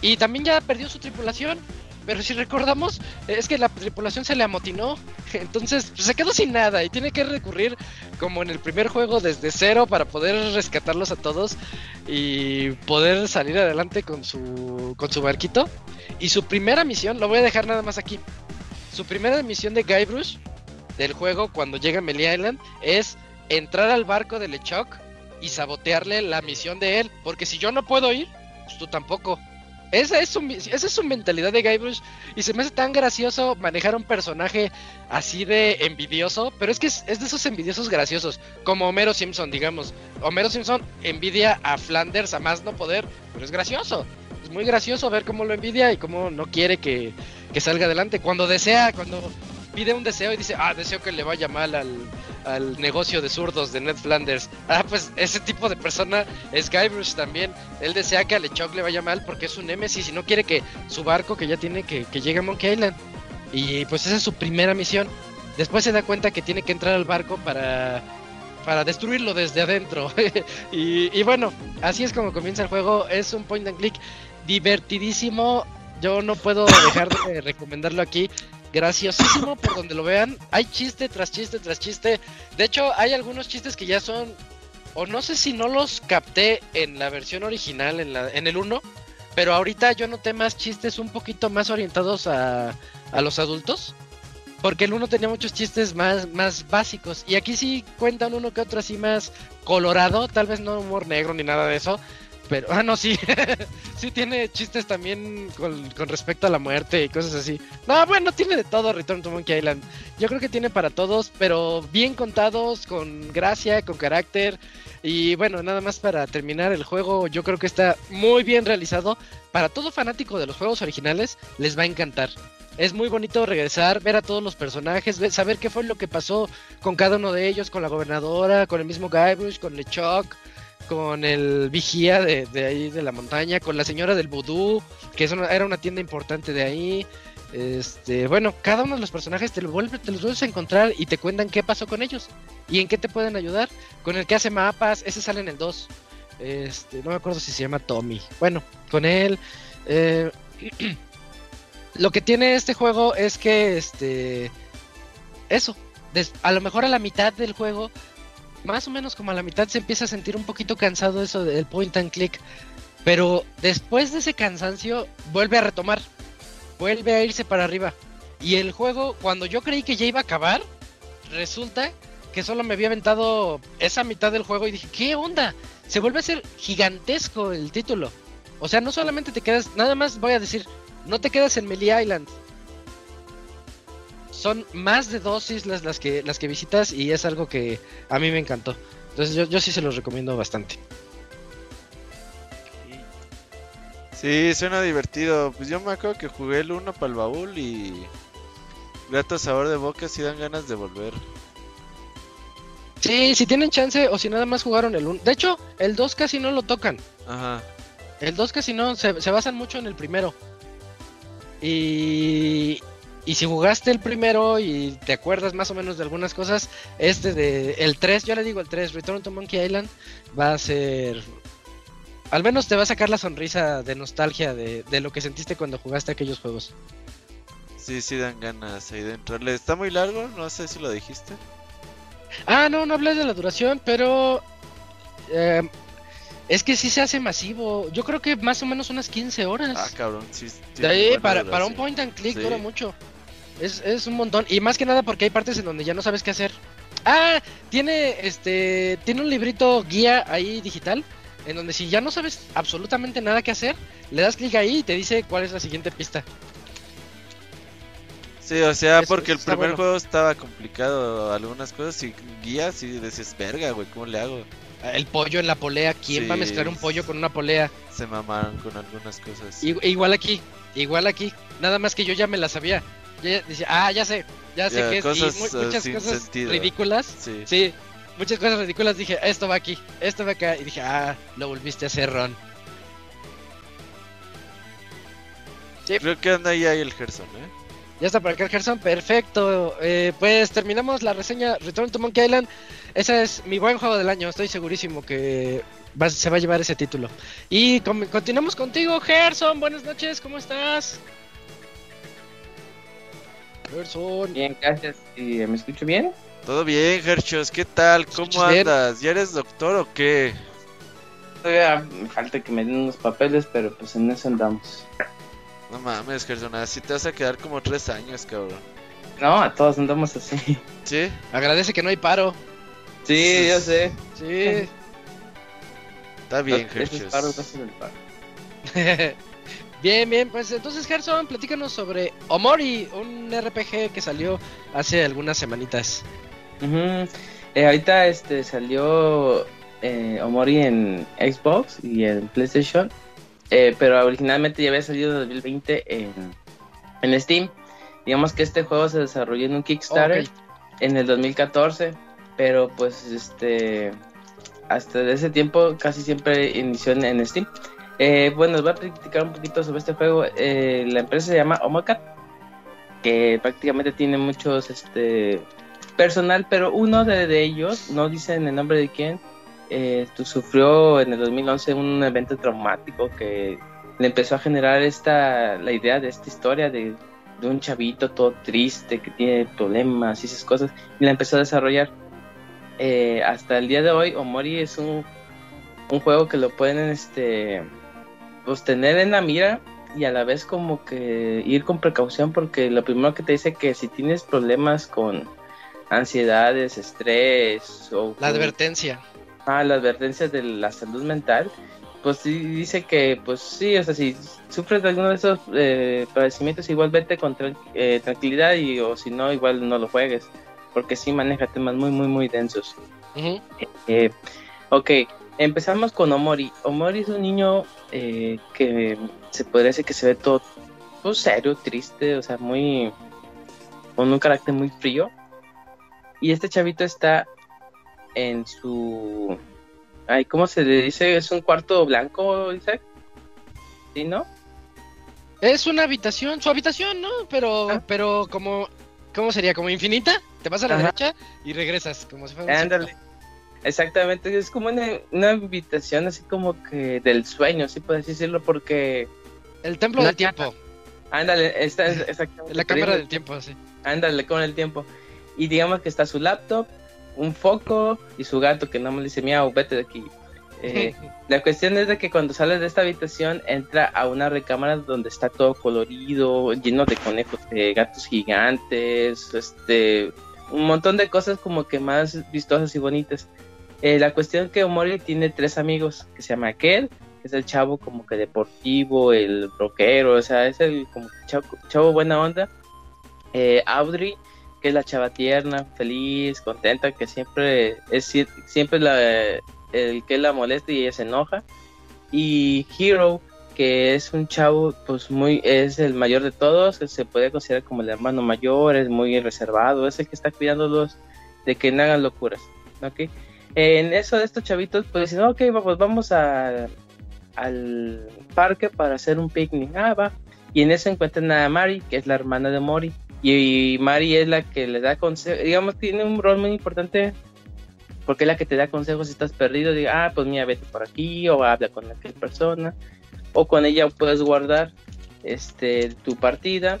Y también ya perdió su tripulación. Pero si recordamos, es que la tripulación se le amotinó. Entonces pues, se quedó sin nada y tiene que recurrir como en el primer juego desde cero para poder rescatarlos a todos y poder salir adelante con su, con su barquito. Y su primera misión, lo voy a dejar nada más aquí. Su primera misión de Guybrush del juego cuando llega a Melee Island es entrar al barco de LeChuck y sabotearle la misión de él. Porque si yo no puedo ir, pues tú tampoco. Esa es, su, esa es su mentalidad de Guybrush. Y se me hace tan gracioso manejar un personaje así de envidioso. Pero es que es, de esos envidiosos graciosos. Como Homero Simpson, digamos. Homero Simpson envidia a Flanders a más no poder. Pero es gracioso. Es muy gracioso ver cómo lo envidia y cómo no quiere que, que salga adelante. Cuando desea, cuando pide un deseo y dice, ah, deseo que le vaya mal al, al negocio de zurdos de Ned Flanders. Ah, pues ese tipo de persona es Guybrush también. Él desea que a LeChuck le vaya mal porque es un Nemesis y no quiere que su barco que ya tiene que, que llegue a Monkey Island. Y pues esa es su primera misión. Después se da cuenta que tiene que entrar al barco para, para destruirlo desde adentro. y, y bueno, así es como comienza el juego. Es un point and click divertidísimo. Yo no puedo dejar de recomendarlo aquí graciosísimo por donde lo vean. Hay chiste tras chiste tras chiste. De hecho, hay algunos chistes que ya son. O no sé si no los capté en la versión original, en, la, en el 1. Pero ahorita yo noté más chistes un poquito más orientados a, a los adultos. Porque el 1 tenía muchos chistes más, más básicos. Y aquí sí cuentan uno que otro así más colorado. Tal vez no humor negro ni nada de eso. Pero, ah, no, sí. sí tiene chistes también con, con, respecto a la muerte y cosas así. No, bueno, tiene de todo Return to Monkey Island. Yo creo que tiene para todos, pero bien contados, con gracia, con carácter. Y bueno, nada más para terminar el juego, yo creo que está muy bien realizado. Para todo fanático de los juegos originales, les va a encantar. Es muy bonito regresar, ver a todos los personajes, ver, saber qué fue lo que pasó con cada uno de ellos, con la gobernadora, con el mismo Guybrush, con LeChuck con el vigía de, de, ahí de la montaña, con la señora del vudú, que era una tienda importante de ahí. Este, bueno, cada uno de los personajes te, lo te los vuelves a encontrar y te cuentan qué pasó con ellos y en qué te pueden ayudar. Con el que hace mapas, ese sale en el 2. Este, no me acuerdo si se llama Tommy. Bueno, con él. Eh, lo que tiene este juego es que, este, eso, a lo mejor a la mitad del juego más o menos como a la mitad se empieza a sentir un poquito cansado eso del point and click. Pero después de ese cansancio vuelve a retomar. Vuelve a irse para arriba. Y el juego, cuando yo creí que ya iba a acabar, resulta que solo me había aventado esa mitad del juego y dije, ¿qué onda? Se vuelve a ser gigantesco el título. O sea, no solamente te quedas, nada más voy a decir, no te quedas en Melee Island son más de dos islas las que, las que visitas y es algo que a mí me encantó. Entonces yo, yo sí se los recomiendo bastante. Sí, suena divertido. Pues yo me acuerdo que jugué el 1 para el baúl y grato sabor de boca si dan ganas de volver. Sí, si tienen chance o si nada más jugaron el 1. De hecho, el 2 casi no lo tocan. Ajá. El 2 casi no, se, se basan mucho en el primero. Y, y si jugaste el primero y te acuerdas más o menos de algunas cosas, este de el 3, yo le digo el 3, Return to Monkey Island, va a ser... Al menos te va a sacar la sonrisa de nostalgia de, de lo que sentiste cuando jugaste aquellos juegos. Sí, sí dan ganas ahí de entrarle. ¿Está muy largo? No sé si lo dijiste. Ah, no, no hablé de la duración, pero... Eh, es que sí se hace masivo. Yo creo que más o menos unas 15 horas. Ah, cabrón, sí. De ahí, para, para un point and click sí. dura mucho. Es, es un montón. Y más que nada porque hay partes en donde ya no sabes qué hacer. Ah, tiene este. Tiene un librito guía ahí digital. En donde si ya no sabes absolutamente nada que hacer, le das clic ahí y te dice cuál es la siguiente pista. Sí, o sea, Eso porque el primer bueno. juego estaba complicado algunas cosas y guías y decías, verga, güey, ¿cómo le hago? El pollo en la polea. ¿Quién va a mezclar un pollo con una polea? Se mamaron con algunas cosas. I- igual aquí, igual aquí. Nada más que yo ya me la sabía. Ya decía, ah, ya sé, ya sé que es. cosas, y mu- eh, muchas cosas sentido. ridículas. Sí. Sí, muchas cosas ridículas. Dije, esto va aquí, esto va acá. Y dije, ah, lo volviste a hacer, Ron. Creo que anda ahí, ahí el Gerson, ¿eh? Ya está por acá el Gerson, perfecto. Eh, pues terminamos la reseña Return to Monkey Island. Ese es mi buen juego del año, estoy segurísimo que va- se va a llevar ese título. Y continuamos contigo, Gerson. Buenas noches, ¿cómo estás? Gerson. Bien, gracias. ¿Y ¿Me escucho bien? Todo bien, Gerchos, ¿qué tal? ¿Cómo andas? ¿Ya eres doctor o qué? Todavía me falta que me den unos papeles, pero pues en eso andamos. No mames, Gerson, así te vas a quedar como tres años, cabrón. No, a todos andamos así. ¿Sí? Agradece que no hay paro. Sí, yo sé. Sí. Está bien, Ese es paro, ese es el paro. bien, bien, pues entonces Gerson, platícanos sobre Omori, un RPG que salió hace algunas semanitas. Eh, ahorita este salió eh, Omori en Xbox y en PlayStation, eh, pero originalmente ya había salido en 2020 en, en Steam. Digamos que este juego se desarrolló en un Kickstarter en el 2014, pero pues este hasta ese tiempo casi siempre inició en, en Steam. Eh, bueno, les voy a platicar un poquito sobre este juego. Eh, la empresa se llama Omocat, que prácticamente tiene muchos este personal, pero uno de, ellos, no dicen el nombre de quién, eh, sufrió en el 2011 un evento traumático que le empezó a generar esta la idea de esta historia de, de un chavito todo triste que tiene problemas y esas cosas y la empezó a desarrollar Eh, hasta el día de hoy Omori es un, un juego que lo pueden este pues tener en la mira y a la vez como que ir con precaución porque lo primero que te dice que si tienes problemas con ansiedades, estrés o La con- advertencia. Ah, la advertencia de la salud mental, pues sí dice que, pues sí, o sea, si sufres de alguno de esos eh, padecimientos, igual vete con tran- eh, tranquilidad y o si no, igual no lo juegues, porque sí maneja temas muy, muy, muy densos. Eh, ok, empezamos con Omori. Omori es un niño eh, que se podría decir que se ve todo, todo serio, triste, o sea, muy. con un carácter muy frío. Y este chavito está en su. Ay, ¿cómo se le dice? ¿Es un cuarto blanco, Isaac? ¿Sí, no? Es una habitación, su habitación, ¿no? Pero, Ah. pero como, ¿cómo sería? ¿Como infinita? Te vas a la Ajá. derecha y regresas, como si fuera un Ándale. Exactamente, es como una, una habitación así como que del sueño, sí puedes decirlo, porque. El templo No, del tiempo, Ándale, está exactamente. la cámara del tiempo, sí. Ándale con el tiempo. Y digamos que está su laptop, un foco y su gato que no me dice miau, vete de aquí. Eh, la cuestión es de que cuando sales de esta habitación entra a una recámara donde está todo colorido, lleno de conejos, de gatos gigantes, este, un montón de cosas como que más vistosas y bonitas. Eh, la cuestión es que Omori tiene tres amigos, que se llama Kel, que es el chavo como que deportivo, el rockero, o sea, es el como chavo, chavo buena onda. Eh, Audrey, que es la chava tierna, feliz, contenta, que siempre es sie- siempre el que la molesta y ella se enoja. Y Hero, que es un chavo, pues muy, es el mayor de todos, que se puede considerar como el hermano mayor, es muy reservado, es el que está cuidándolos de que no hagan locuras, ¿ok? En eso de estos chavitos, pues dicen, ok, vamos, vamos a, al parque para hacer un picnic, ah, va. Y en eso encuentran a Mari, que es la hermana de Mori. Y Mari es la que le da consejos, digamos, tiene un rol muy importante porque es la que te da consejos si estás perdido. Diga, ah, pues mira, vete por aquí, o habla con aquella persona, o con ella puedes guardar este tu partida.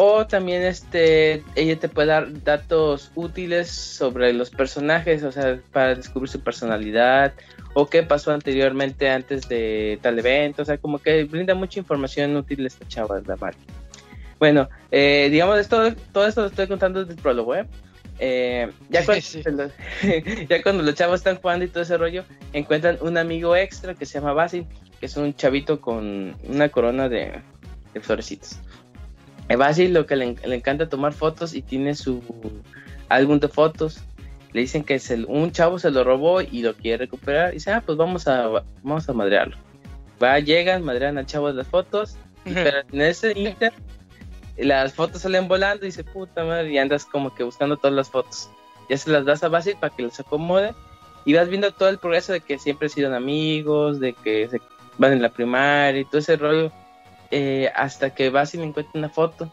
O también este ella te puede dar datos útiles sobre los personajes, o sea, para descubrir su personalidad o qué pasó anteriormente antes de tal evento, o sea, como que brinda mucha información útil esta chava, la Mari. Bueno, eh, digamos, esto, todo esto lo estoy contando desde el prólogo, ¿eh? Eh, ya, cuando, Sí. ya cuando los chavos están jugando y todo ese rollo, encuentran un amigo extra que se llama Basil, que es un chavito con una corona de, de florecitas. Basil lo que le, le encanta tomar fotos y tiene su álbum de fotos. Le dicen que un chavo se lo robó y lo quiere recuperar. Y dice, ah, pues vamos a, vamos a madrearlo. Va, llegan, madrean al chavo de las fotos. y- pero en ese inter, las fotos salen volando y dice, puta madre, y andas como que buscando todas las fotos. Ya se las das a Basil para que las acomode. Y vas viendo todo el progreso de que siempre han sido amigos, de que se van en la primaria y todo ese rollo. Eh, hasta que Basil encuentra una foto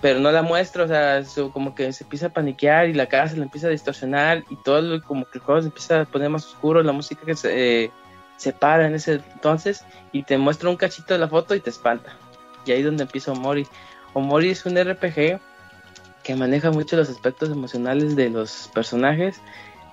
pero no la muestra, o sea, como que se empieza a paniquear y la cara se le empieza a distorsionar y todo lo- como que el juego se empieza a poner más oscuro, la música que se, eh, se para en ese entonces y te muestra un cachito de la foto y te espanta. Y ahí es donde empieza Omori. Omori es un RPG que maneja mucho los aspectos emocionales de los personajes.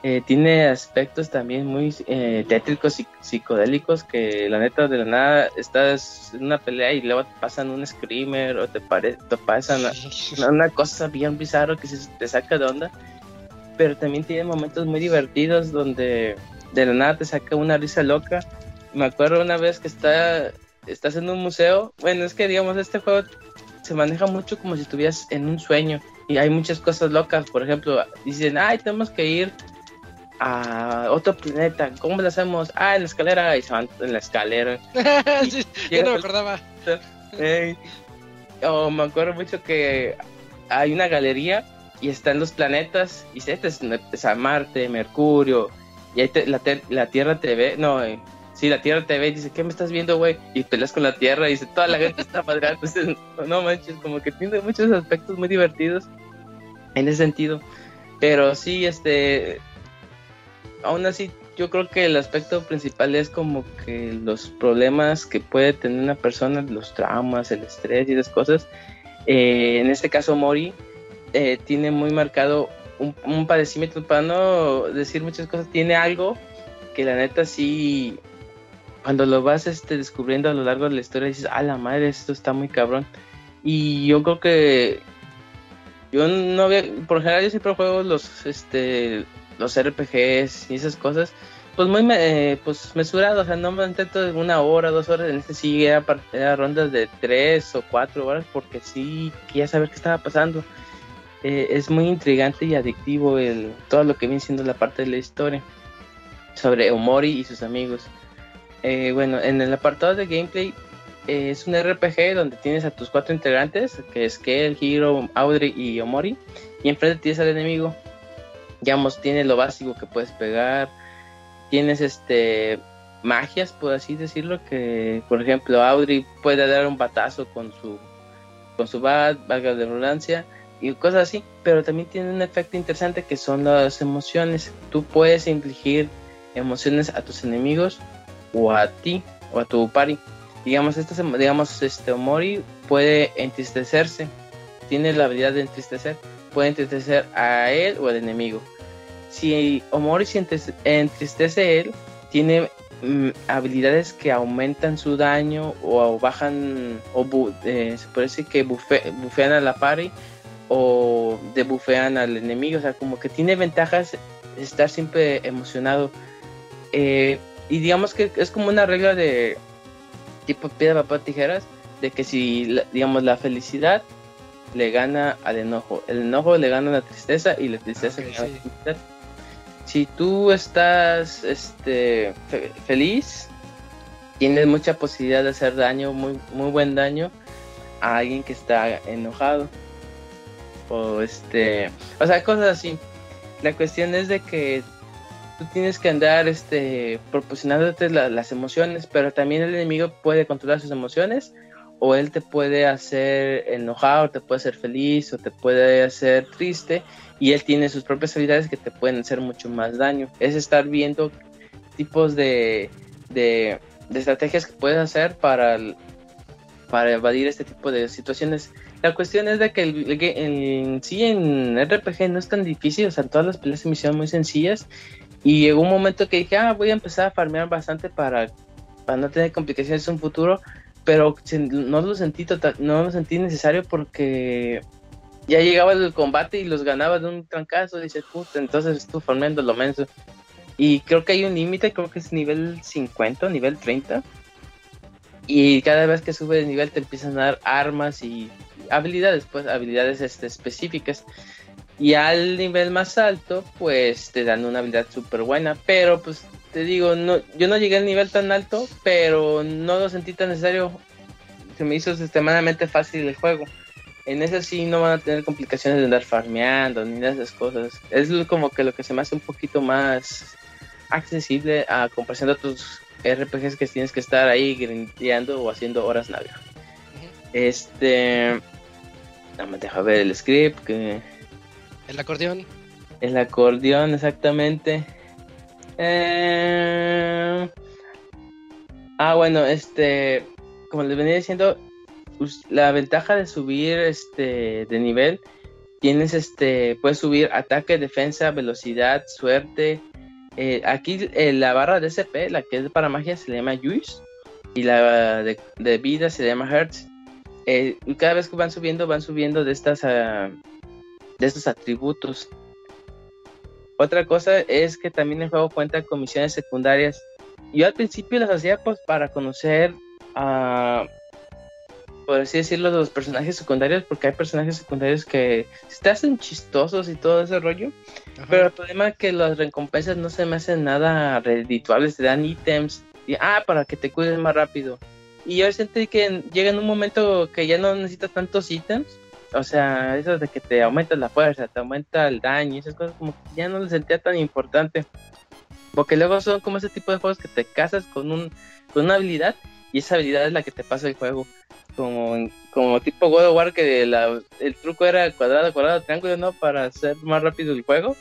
Eh, tiene aspectos también muy eh, tétricos y psicodélicos que la neta de la nada estás en una pelea y luego te pasan un screamer o te, pare- te pasan una, una cosa bien bizarro que se te saca de onda. Pero también tiene momentos muy divertidos donde de la nada te saca una risa loca. Me acuerdo una vez que está, estás en un museo. Bueno, es que digamos, este juego se maneja mucho como si estuvieras en un sueño. Y hay muchas cosas locas. Por ejemplo, dicen, ay, tenemos que ir a otro planeta. ¿Cómo lo hacemos? Ah, en la escalera. Y se van en la escalera. Sí, yo no me acordaba. Ey. O me acuerdo mucho que hay una galería y están los planetas. Y este es, es a Marte, Mercurio. Y ahí te- la, te- la Tierra te ve. No, eh, sí, la Tierra te ve y dice, ¿qué me estás viendo, güey? Y peleas con la Tierra y dice, toda la gente está madreando. Entonces, no manches, como que tiene muchos aspectos muy divertidos en ese sentido. Pero sí, este. Aún así, yo creo que el aspecto principal es como que los problemas que puede tener una persona, los traumas, el estrés y esas cosas. Eh, en este caso, Mori eh, tiene muy marcado un, un padecimiento, para no decir muchas cosas, tiene algo que la neta sí, cuando lo vas este, descubriendo a lo largo de la historia, dices, a la madre, esto está muy cabrón. Y yo creo que yo no había, por general yo siempre juego los, este, los RPGs y esas cosas, pues muy eh, pues mesurado, o sea, no me intento una hora, dos horas, en este sí era, era rondas de tres o cuatro horas porque sí quería saber qué estaba pasando. Eh, es muy intrigante y adictivo el, todo lo que viene siendo la parte de la historia sobre Omori y sus amigos. Eh, bueno, en el apartado de gameplay eh, es un RPG donde tienes a tus cuatro integrantes, que es Kel, Hiro, Audrey y Omori, y enfrente tienes al enemigo. Digamos, tiene lo básico que puedes pegar, tienes este magias, por así decirlo, que por ejemplo Audrey puede dar un batazo con su con su bat, valga de redundancia, y cosas así, pero también tiene un efecto interesante que son las emociones. Tú puedes infligir emociones a tus enemigos o a ti o a tu party. Digamos, estas, emo- digamos, este Omori puede entristecerse, tiene la habilidad de entristecer, puede entristecer a él o al enemigo. Si Omori se entriste- entristece él, tiene mm, habilidades que aumentan su daño o, bajan, o bu- eh, se puede decir que bufe- bufean a la party o debufean al enemigo, o sea, como que tiene ventajas estar siempre emocionado. Eh, y digamos que es como una regla de tipo piedra, papel, tijeras, de que si, digamos, la felicidad le gana al enojo, el enojo le gana la tristeza y la tristeza le gana sí. la felicidad. Si tú estás este, fe- feliz, tienes mucha posibilidad de hacer daño, muy, muy buen daño a alguien que está enojado. O este, o sea, cosas así. La cuestión es de que tú tienes que andar este proporcionándote la- las emociones, pero también el enemigo puede controlar sus emociones o él te puede hacer enojar, o te puede hacer feliz, o te puede hacer triste, y él tiene sus propias habilidades que te pueden hacer mucho más daño. Es estar viendo tipos de, de, de estrategias que puedes hacer para, para evadir este tipo de situaciones. La cuestión es de que el, el el- sí en RPG no es tan difícil, o sea, todas las peleas se me hicieron muy sencillas, y llegó un momento que dije, ah, voy a empezar a farmear bastante para, para no tener complicaciones en un futuro, pero no lo sentí total, no lo sentí necesario porque ya llegaba el combate y los ganaba de un trancazo, dice, puta, entonces estuvo farmeando lo menso. Y creo que hay un límite, creo que es nivel 50, nivel 30. Y cada vez que sube de nivel te empiezan a dar armas y habilidades, pues habilidades este, específicas. Y al nivel más alto, pues te dan una habilidad súper buena. Pero pues te digo, no, yo no llegué al nivel tan alto, pero no lo sentí tan necesario. Se me hizo extremadamente fácil el juego. En ese sí no van a tener complicaciones de andar farmeando ni de esas cosas. Es como que lo que se me hace un poquito más accesible a comparación de otros RPGs que tienes que estar ahí grindeando o haciendo horas navega. Este. No me deja ver el script. Que... El acordeón. El acordeón, exactamente. Eh... Ah, bueno, este. Como les venía diciendo, la ventaja de subir este de nivel tienes este puedes subir ataque defensa velocidad suerte. Eh, aquí eh, la barra de SP la que es para magia se le llama Juice y la de, vida se llama Hertz eh, cada vez que van subiendo van subiendo de estas ah, de estos atributos. Otra cosa es que también el juego cuenta con misiones secundarias. Yo al principio las hacía pues para conocer a por así decirlo, de los personajes secundarios, porque hay personajes secundarios que se te hacen chistosos y todo ese rollo. Pero el problema es que las recompensas no se me hacen nada redituables, te dan ítems, y ah, para que te cuides más rápido. Y yo sentí que llega en un momento que ya no necesitas tantos ítems. O sea, eso de que te aumenta la fuerza, te aumenta el daño, esas cosas como que ya no le sentía tan importante. Porque luego son como ese tipo de juegos que te casas con, un, con una habilidad y esa habilidad es la que te pasa el juego como, como tipo God of War que el truco era cuadrado, cuadrado, triángulo, ¿no? Para hacer más rápido el juego.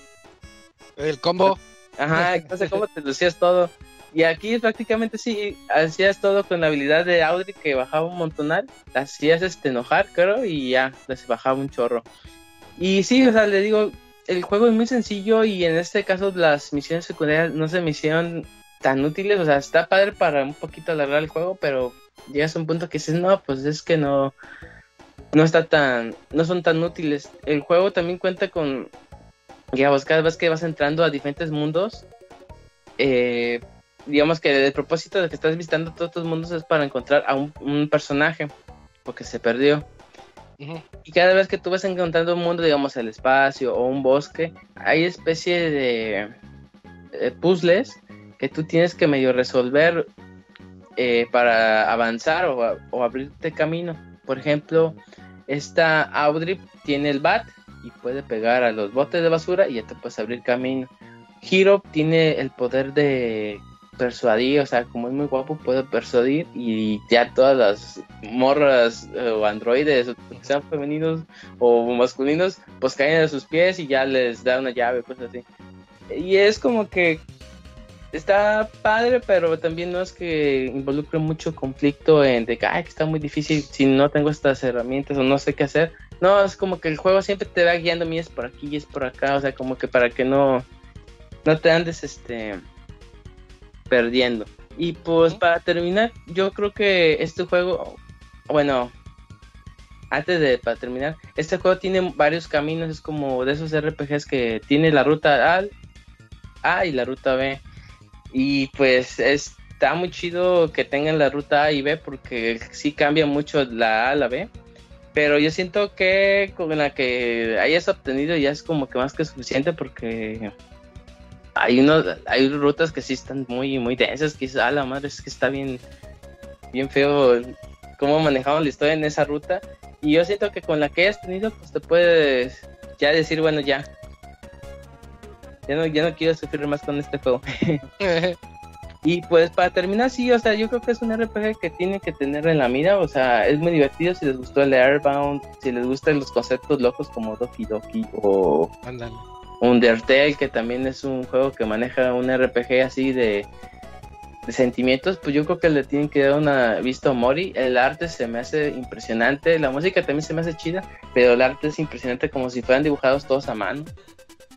El combo. Ajá, entonces cómo te lucías todo. Y aquí prácticamente sí, hacías todo con la habilidad de Audrey que bajaba un montonal, hacías este enojar, creo, y ya, les bajaba un chorro. Y sí, o sea, le digo, el juego es muy sencillo y en este caso las misiones secundarias no se me hicieron tan útiles, o sea, está padre para un poquito alargar el juego, pero llegas a un punto que dices, no, pues es que no, no está tan, no son tan útiles. El juego también cuenta con, digamos, cada vez que vas entrando a diferentes mundos, eh, digamos que el propósito de que estás visitando todos estos mundos es para encontrar a un, personaje, porque se perdió. Y cada vez que tú vas encontrando un mundo, digamos el espacio o un bosque, hay especie de, de puzzles que tú tienes que medio resolver eh, para avanzar o, abrirte camino. Por ejemplo, esta Audrey tiene el bat y puede pegar a los botes de basura y ya te puedes abrir camino. Hiro tiene el poder de persuadir, o sea, como es muy guapo, puede persuadir y ya todas las morras eh, o androides, sean femeninos o masculinos, pues caen a sus pies y ya les da una llave, cosas así. Y es como que está padre, pero también no es que involucre mucho conflicto en de que, Ay, que está muy difícil si no tengo estas herramientas o no sé qué hacer. No, es como que el juego siempre te va guiando, mí es por aquí y es por acá, o sea, como que para que no, no te andes este perdiendo. Y pues para terminar, yo creo que este juego, bueno, antes de para terminar, este juego tiene varios caminos, es como de esos RPGs que tiene la ruta A, A y la ruta B y pues está muy chido que tengan la ruta A y B porque sí cambia mucho la A a la B. Pero yo siento que con la que hayas obtenido ya es como que más que suficiente porque hay unos, hay rutas que sí están muy, muy densas, que a la madre, es que está bien, bien feo cómo manejamos la historia en esa ruta. Y yo siento que con la que hayas tenido, pues te puedes ya decir, bueno, ya, ya no, ya no quiero sufrir más con este juego. y pues para terminar, sí, o sea, yo creo que es un RPG que tiene que tener en la mira, o sea, es muy divertido si les gustó el Airbound, si les gustan los conceptos locos como Doki Doki o Undertale, que también es un juego que maneja un RPG así de, de sentimientos, pues yo creo que le tienen que dar una vista a Mori. El arte se me hace impresionante, la música también se me hace chida, pero el arte es impresionante como si fueran dibujados todos a mano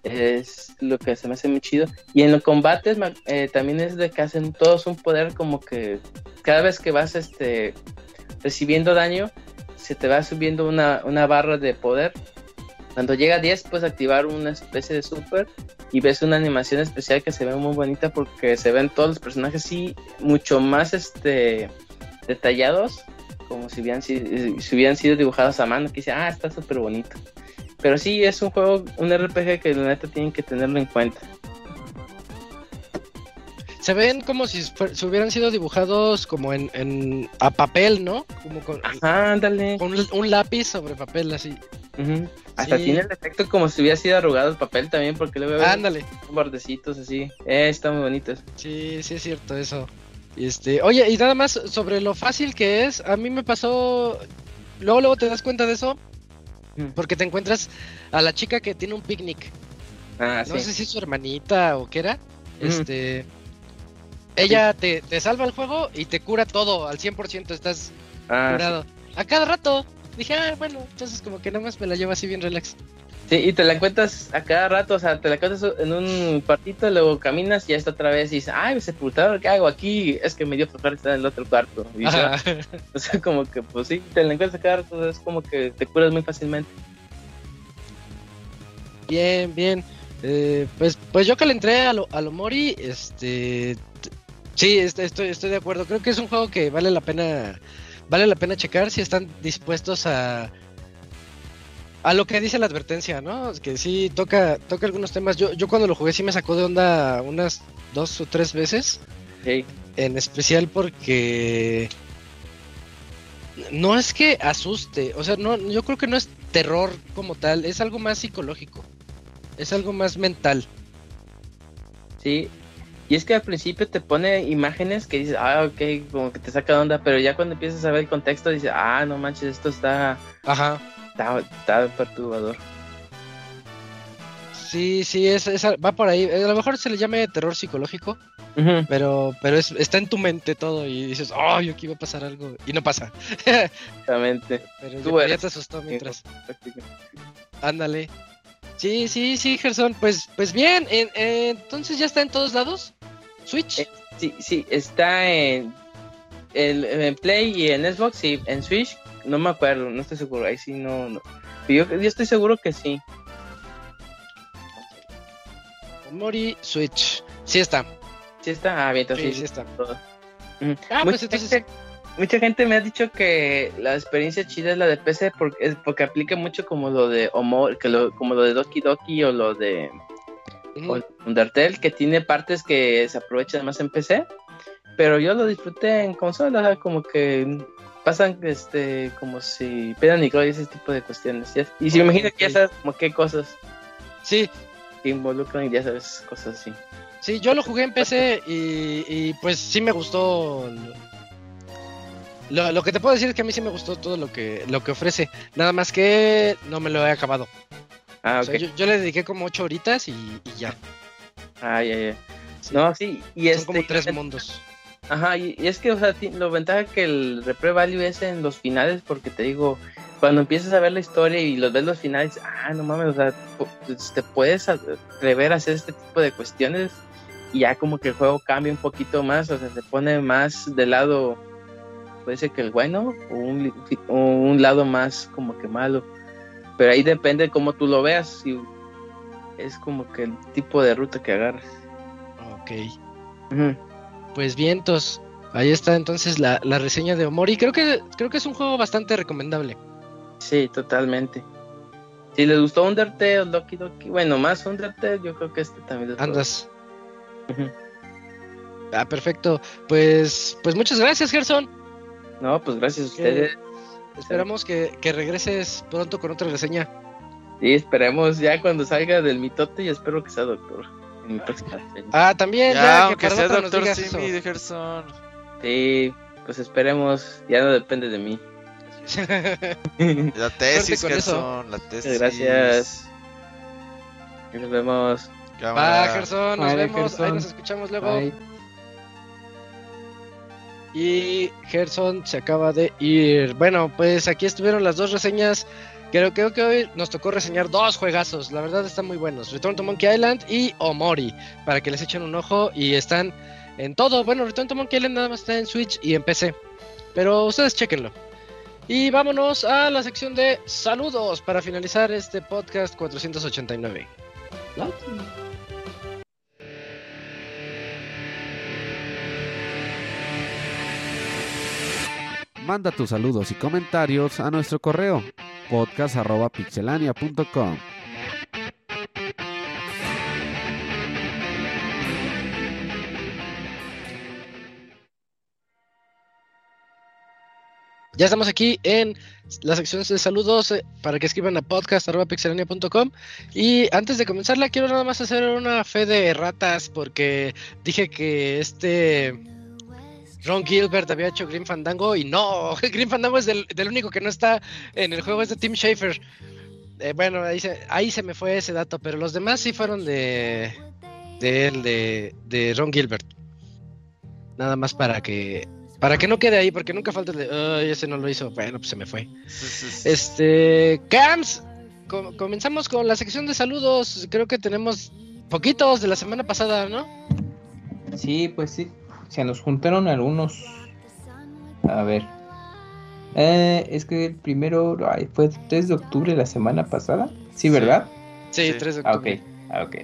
es lo que se me hace muy chido. Y en los combates eh, también es de que hacen todos un poder como que cada vez que vas este recibiendo daño, se te va subiendo una, barra de poder. Cuando llega a 10 puedes activar una especie de super y ves una animación especial que se ve muy bonita porque se ven todos los personajes así mucho más este detallados como si hubieran, si hubieran sido dibujados a mano, que dice, ah, está súper bonito. Pero sí, es un juego, un RPG que la neta tienen que tenerlo en cuenta. Se ven como si si hubieran sido dibujados como en, en- a papel, ¿no? Como con, Ajá, ándale. con un, un lápiz sobre papel así. Hasta Sí. tiene el efecto como si hubiera sido arrugado el papel también, porque luego veo Ándale. bordecitos así. Eh, están muy bonitos. Sí, sí es cierto eso. Y este, oye, y nada más sobre lo fácil que es, a mí me pasó, luego luego te das cuenta de eso. Porque te encuentras a la chica que tiene un picnic. Ah, No sí. sé si es su hermanita o qué era. Este, ella te, te salva el juego y te cura todo al 100%, estás Ah, curado. A cada rato. Dije, ah, bueno, entonces como que nada más me la llevo así bien relax. Sí, y te la encuentras a cada rato, o sea, te la encuentras en un cuartito, luego caminas y ya está otra vez y dices, ay, sepultador, ¿qué hago aquí? Es que me dio flojera estar en el otro cuarto. Y. O sea, como que, pues sí, te la encuentras a cada rato, es como que te curas muy fácilmente. Bien, bien. Eh, pues, pues yo que le entré a lo, a lo Mori, este, sí, est- estoy, estoy de acuerdo. Creo que es un juego que vale la pena, vale la pena checar si están dispuestos a, a lo que dice la advertencia, ¿no? Es Que sí toca, toca algunos temas. Yo, yo cuando lo jugué sí me sacó de onda unas dos o tres veces, Sí, en especial porque no es que asuste, o sea, no, yo creo que no es terror como tal, es algo más psicológico, es algo más mental. sí. Y es que al principio te pone imágenes que dices, ah, ok, como que te saca de onda, pero ya cuando empiezas a ver el contexto dices, ah, no manches, esto está, Ajá. Está, está perturbador. Sí, sí, es, es- va por ahí. A lo mejor se le llame terror psicológico, pero, pero es, está en tu mente todo y dices, oh, yo aquí va a pasar algo y no pasa. Exactamente. Pero Tú ya, te asustó mientras. Ándale. Sí, sí, sí, Gerson. Pues, pues bien, en- en- entonces ya está en todos lados. Switch. Eh, Sí, sí, está en, en, en Play y en Xbox y en Switch, no me acuerdo, no estoy seguro, ahí sí no, no. Yo, yo estoy seguro que sí. Mori Switch. Sí está. Sí está, ah, bien, entonces sí sí, está. Ah, mucha, pues entonces. gente, mucha gente me ha dicho que la experiencia chida es la de PC porque, es porque aplica mucho como lo de Homo, que lo, como lo de Doki Doki o lo de Undertale, que tiene partes que se aprovechan más en PC, pero yo lo disfruté en consola, como que pasan este como si pedan y ese tipo de cuestiones. ya- Y si me imagino que ya sabes como qué cosas Sí, que involucran y ya sabes cosas así. sí, yo lo jugué en PC y, y pues sí me gustó. Lo, lo que te puedo decir es que a mí sí me gustó todo lo que, lo que ofrece. Nada más que no me lo he acabado. Ah, O ok. sea, yo, yo le dediqué como ocho horitas y, y ya. Ah, ya, ya. Sí. No, sí, y Son este como tres mundos. Ajá, y, y es que, o sea, lo ventaja que el repre value es en los finales, porque te digo, cuando empiezas a ver la historia y los ves los finales, ah, no mames, o sea, pu- pues, te puedes atrever a hacer este tipo de cuestiones y ya como que el juego cambia un poquito más, o sea, se pone más del lado, puede ser que el bueno, o un, o un lado más como que malo, pero ahí depende cómo tú lo veas, si es como que el tipo de ruta que agarras. Ok. Pues vientos. Ahí está entonces la, la reseña de Omori. Creo que, creo que es un juego bastante recomendable. Sí, totalmente. Si les gustó Undertale o Doki Doki, bueno, más Undertale, yo creo que este también les Andas. Ah, perfecto. Pues, pues muchas gracias, Gerson. No, pues gracias a ustedes. Esperamos que, que regreses pronto con otra reseña. Y esperemos ya cuando salga del mitote y espero que sea doctor. En mi próxima reseña. Ah, también, ya, Ya, que aunque para sea Doctor Simi de Gerson. Sí, pues esperemos, ya no depende de mí. La tesis, con eso. Gerson. La tesis. Gracias. Y nos vemos. Va. Gerson, nos vemos. Ahí nos escuchamos luego. Bye. Y Gerson se acaba de ir. Bueno, pues aquí estuvieron las dos reseñas. Creo, creo que hoy nos tocó reseñar dos juegazos. La verdad están muy buenos. Return to Monkey Island y Omori. Para que les echen un ojo. Y están en todo. Bueno, Return to Monkey Island nada más está en Switch y en PC. Pero ustedes chequenlo. Y vámonos a la sección de saludos para finalizar este podcast 489. Manda tus saludos y comentarios a nuestro correo podcast.pixelania.com. Ya estamos aquí en la sección de saludos eh, para que escriban a podcast.pixelania.com y antes de comenzarla quiero nada más hacer una fe de ratas porque dije que este Ron Gilbert había hecho Green Fandango y no, Green Fandango es del, del único que no está en el juego, es de Tim Schafer. Eh, bueno, ahí se, ahí se me fue ese dato, pero los demás sí fueron de, de él, de, de Ron Gilbert. Nada más para que para que no quede ahí, porque nunca falta el de, "Ay, ese no lo hizo. Bueno, pues se me fue. Este, Cams, co- comenzamos con la sección de saludos. Creo que tenemos poquitos de la semana pasada, ¿no? Sí, pues sí. Se nos juntaron algunos. A ver. Eh, es que el primero ay, fue el 3 de octubre la semana pasada. Sí, ¿verdad? Sí, Sí. 3 de Ah, ok. octubre. Ah, ok.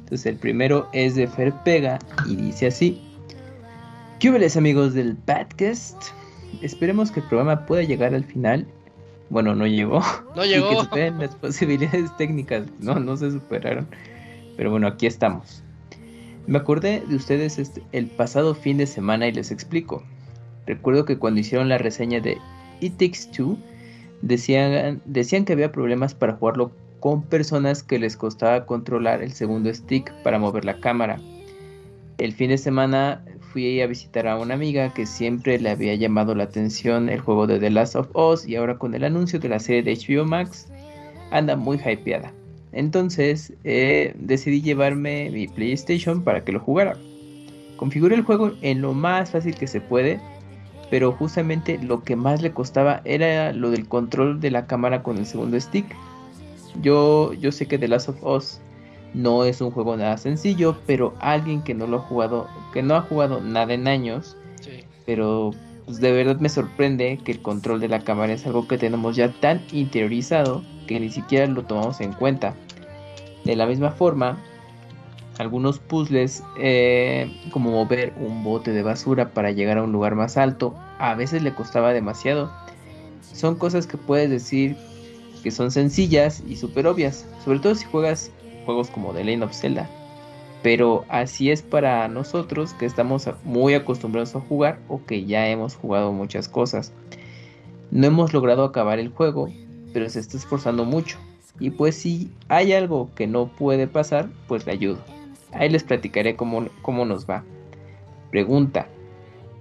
Entonces el primero es de Fer Pega y dice así. ¿Qué hubo, amigos del podcast? Esperemos que el programa pueda llegar al final. Bueno, no llegó. No Y que llegó. superen las posibilidades técnicas. No, no se superaron. Pero bueno, aquí estamos. Me acordé de ustedes este- el pasado fin de semana y les explico. Recuerdo que cuando hicieron la reseña de It Takes Two, decían, decían que había problemas para jugarlo con personas que les costaba controlar el segundo stick para mover la cámara. El fin de semana fui a visitar a una amiga que siempre le había llamado la atención el juego de The Last of Us y ahora con el anuncio de la serie de HBO Max anda muy hypeada. Entonces eh, decidí llevarme mi PlayStation para que lo jugara. Configuré el juego en lo más fácil que se puede, pero justamente lo que más le costaba era lo del control de la cámara con el segundo stick. Yo, yo sé que The Last of Us no es un juego nada sencillo, pero alguien que no lo ha jugado, que no ha jugado nada en años, Sí. pero pues, de verdad me sorprende que el control de la cámara es algo que tenemos ya tan interiorizado que ni siquiera lo tomamos en cuenta. De la misma forma, algunos puzzles eh, como mover un bote de basura para llegar a un lugar más alto, a veces le costaba demasiado. Son cosas que puedes decir que son sencillas y súper obvias, sobre todo si juegas juegos como The Legend of Zelda. Pero así es para nosotros que estamos muy acostumbrados a jugar o que ya hemos jugado muchas cosas. No hemos logrado acabar el juego, pero se está esforzando mucho. Y pues si hay algo que no puede pasar, pues le ayudo. Ahí les platicaré cómo, cómo nos va. Pregunta.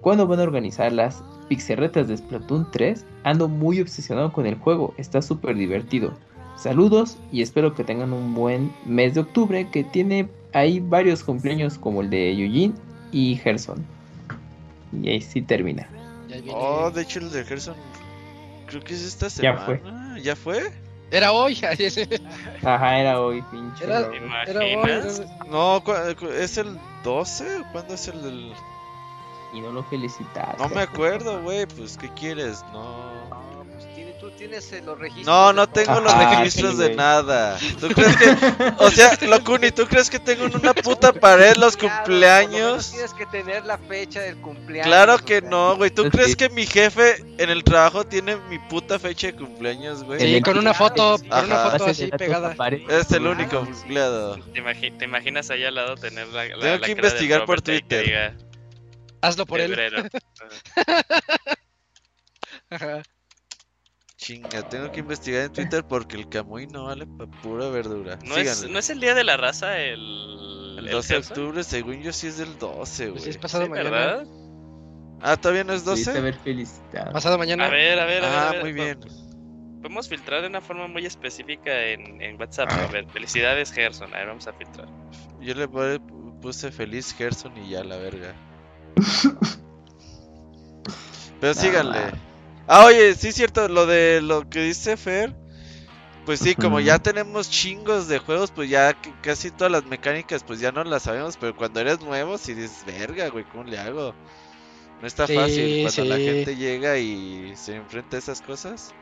¿Cuándo van a organizar las pixerretas de Splatoon 3? Ando muy obsesionado con el juego, está súper divertido. Saludos y espero que tengan un buen mes de octubre que tiene ahí varios cumpleaños como el de Eugene y Gerson. Y ahí sí termina. Ya. Oh, de hecho el de Gerson creo que es esta Ya semana. fue. ¿Ya fue? Era hoy. Ajá, era hoy, pinche. Era, era hoy. era- No, ¿es el 12? ¿Cuándo es el del.? Y no lo felicitaste. No me acuerdo, güey. Pues, ¿qué quieres? No. Tienes eh, los registros. No, no tengo los registros sí, de güey. nada. ¿Tú crees que.? O sea, Locuni, ¿tú crees que tengo en una puta pared los cumpleaños? Tienes que tener la fecha del cumpleaños. Claro que no, güey. ¿Tú crees que mi jefe en el trabajo tiene mi puta fecha de cumpleaños, güey? Sí, con una foto, con una foto así pegada. Es el único empleado. ¿Te, imagi- te imaginas allá al lado tener la, la, Tengo la que cara investigar por Twitter. diga Hazlo por él. febrero? Ajá. Chinga, tengo que investigar en Twitter porque el Camuy no vale pa' pura verdura. ¿No es. ¿No es el día de la raza el, El el 12 de octubre, según yo sí es del 12, Pues sí, es güey. pasado Sí, mañana. ¿verdad? Ah, ¿todavía no es Pudiste 12? haber felicitado. Pasado mañana. A ver, a ver, a ver. Ah, a ver, muy bien. Podemos filtrar de una forma muy específica en, en WhatsApp. Ah. A ver, felicidades Gerson. A ver, vamos a filtrar. Yo le puse- puse feliz Gerson y ya la verga. Pero síganle. Ah, oye, sí es cierto, lo de lo que dice Fer. Pues sí, como ya tenemos chingos de juegos, pues ya casi todas las mecánicas, pues ya no las sabemos. Pero cuando eres nuevo, si dices, verga, güey, ¿cómo le hago? No está Sí, fácil cuando la sí. gente llega y se enfrenta a esas cosas.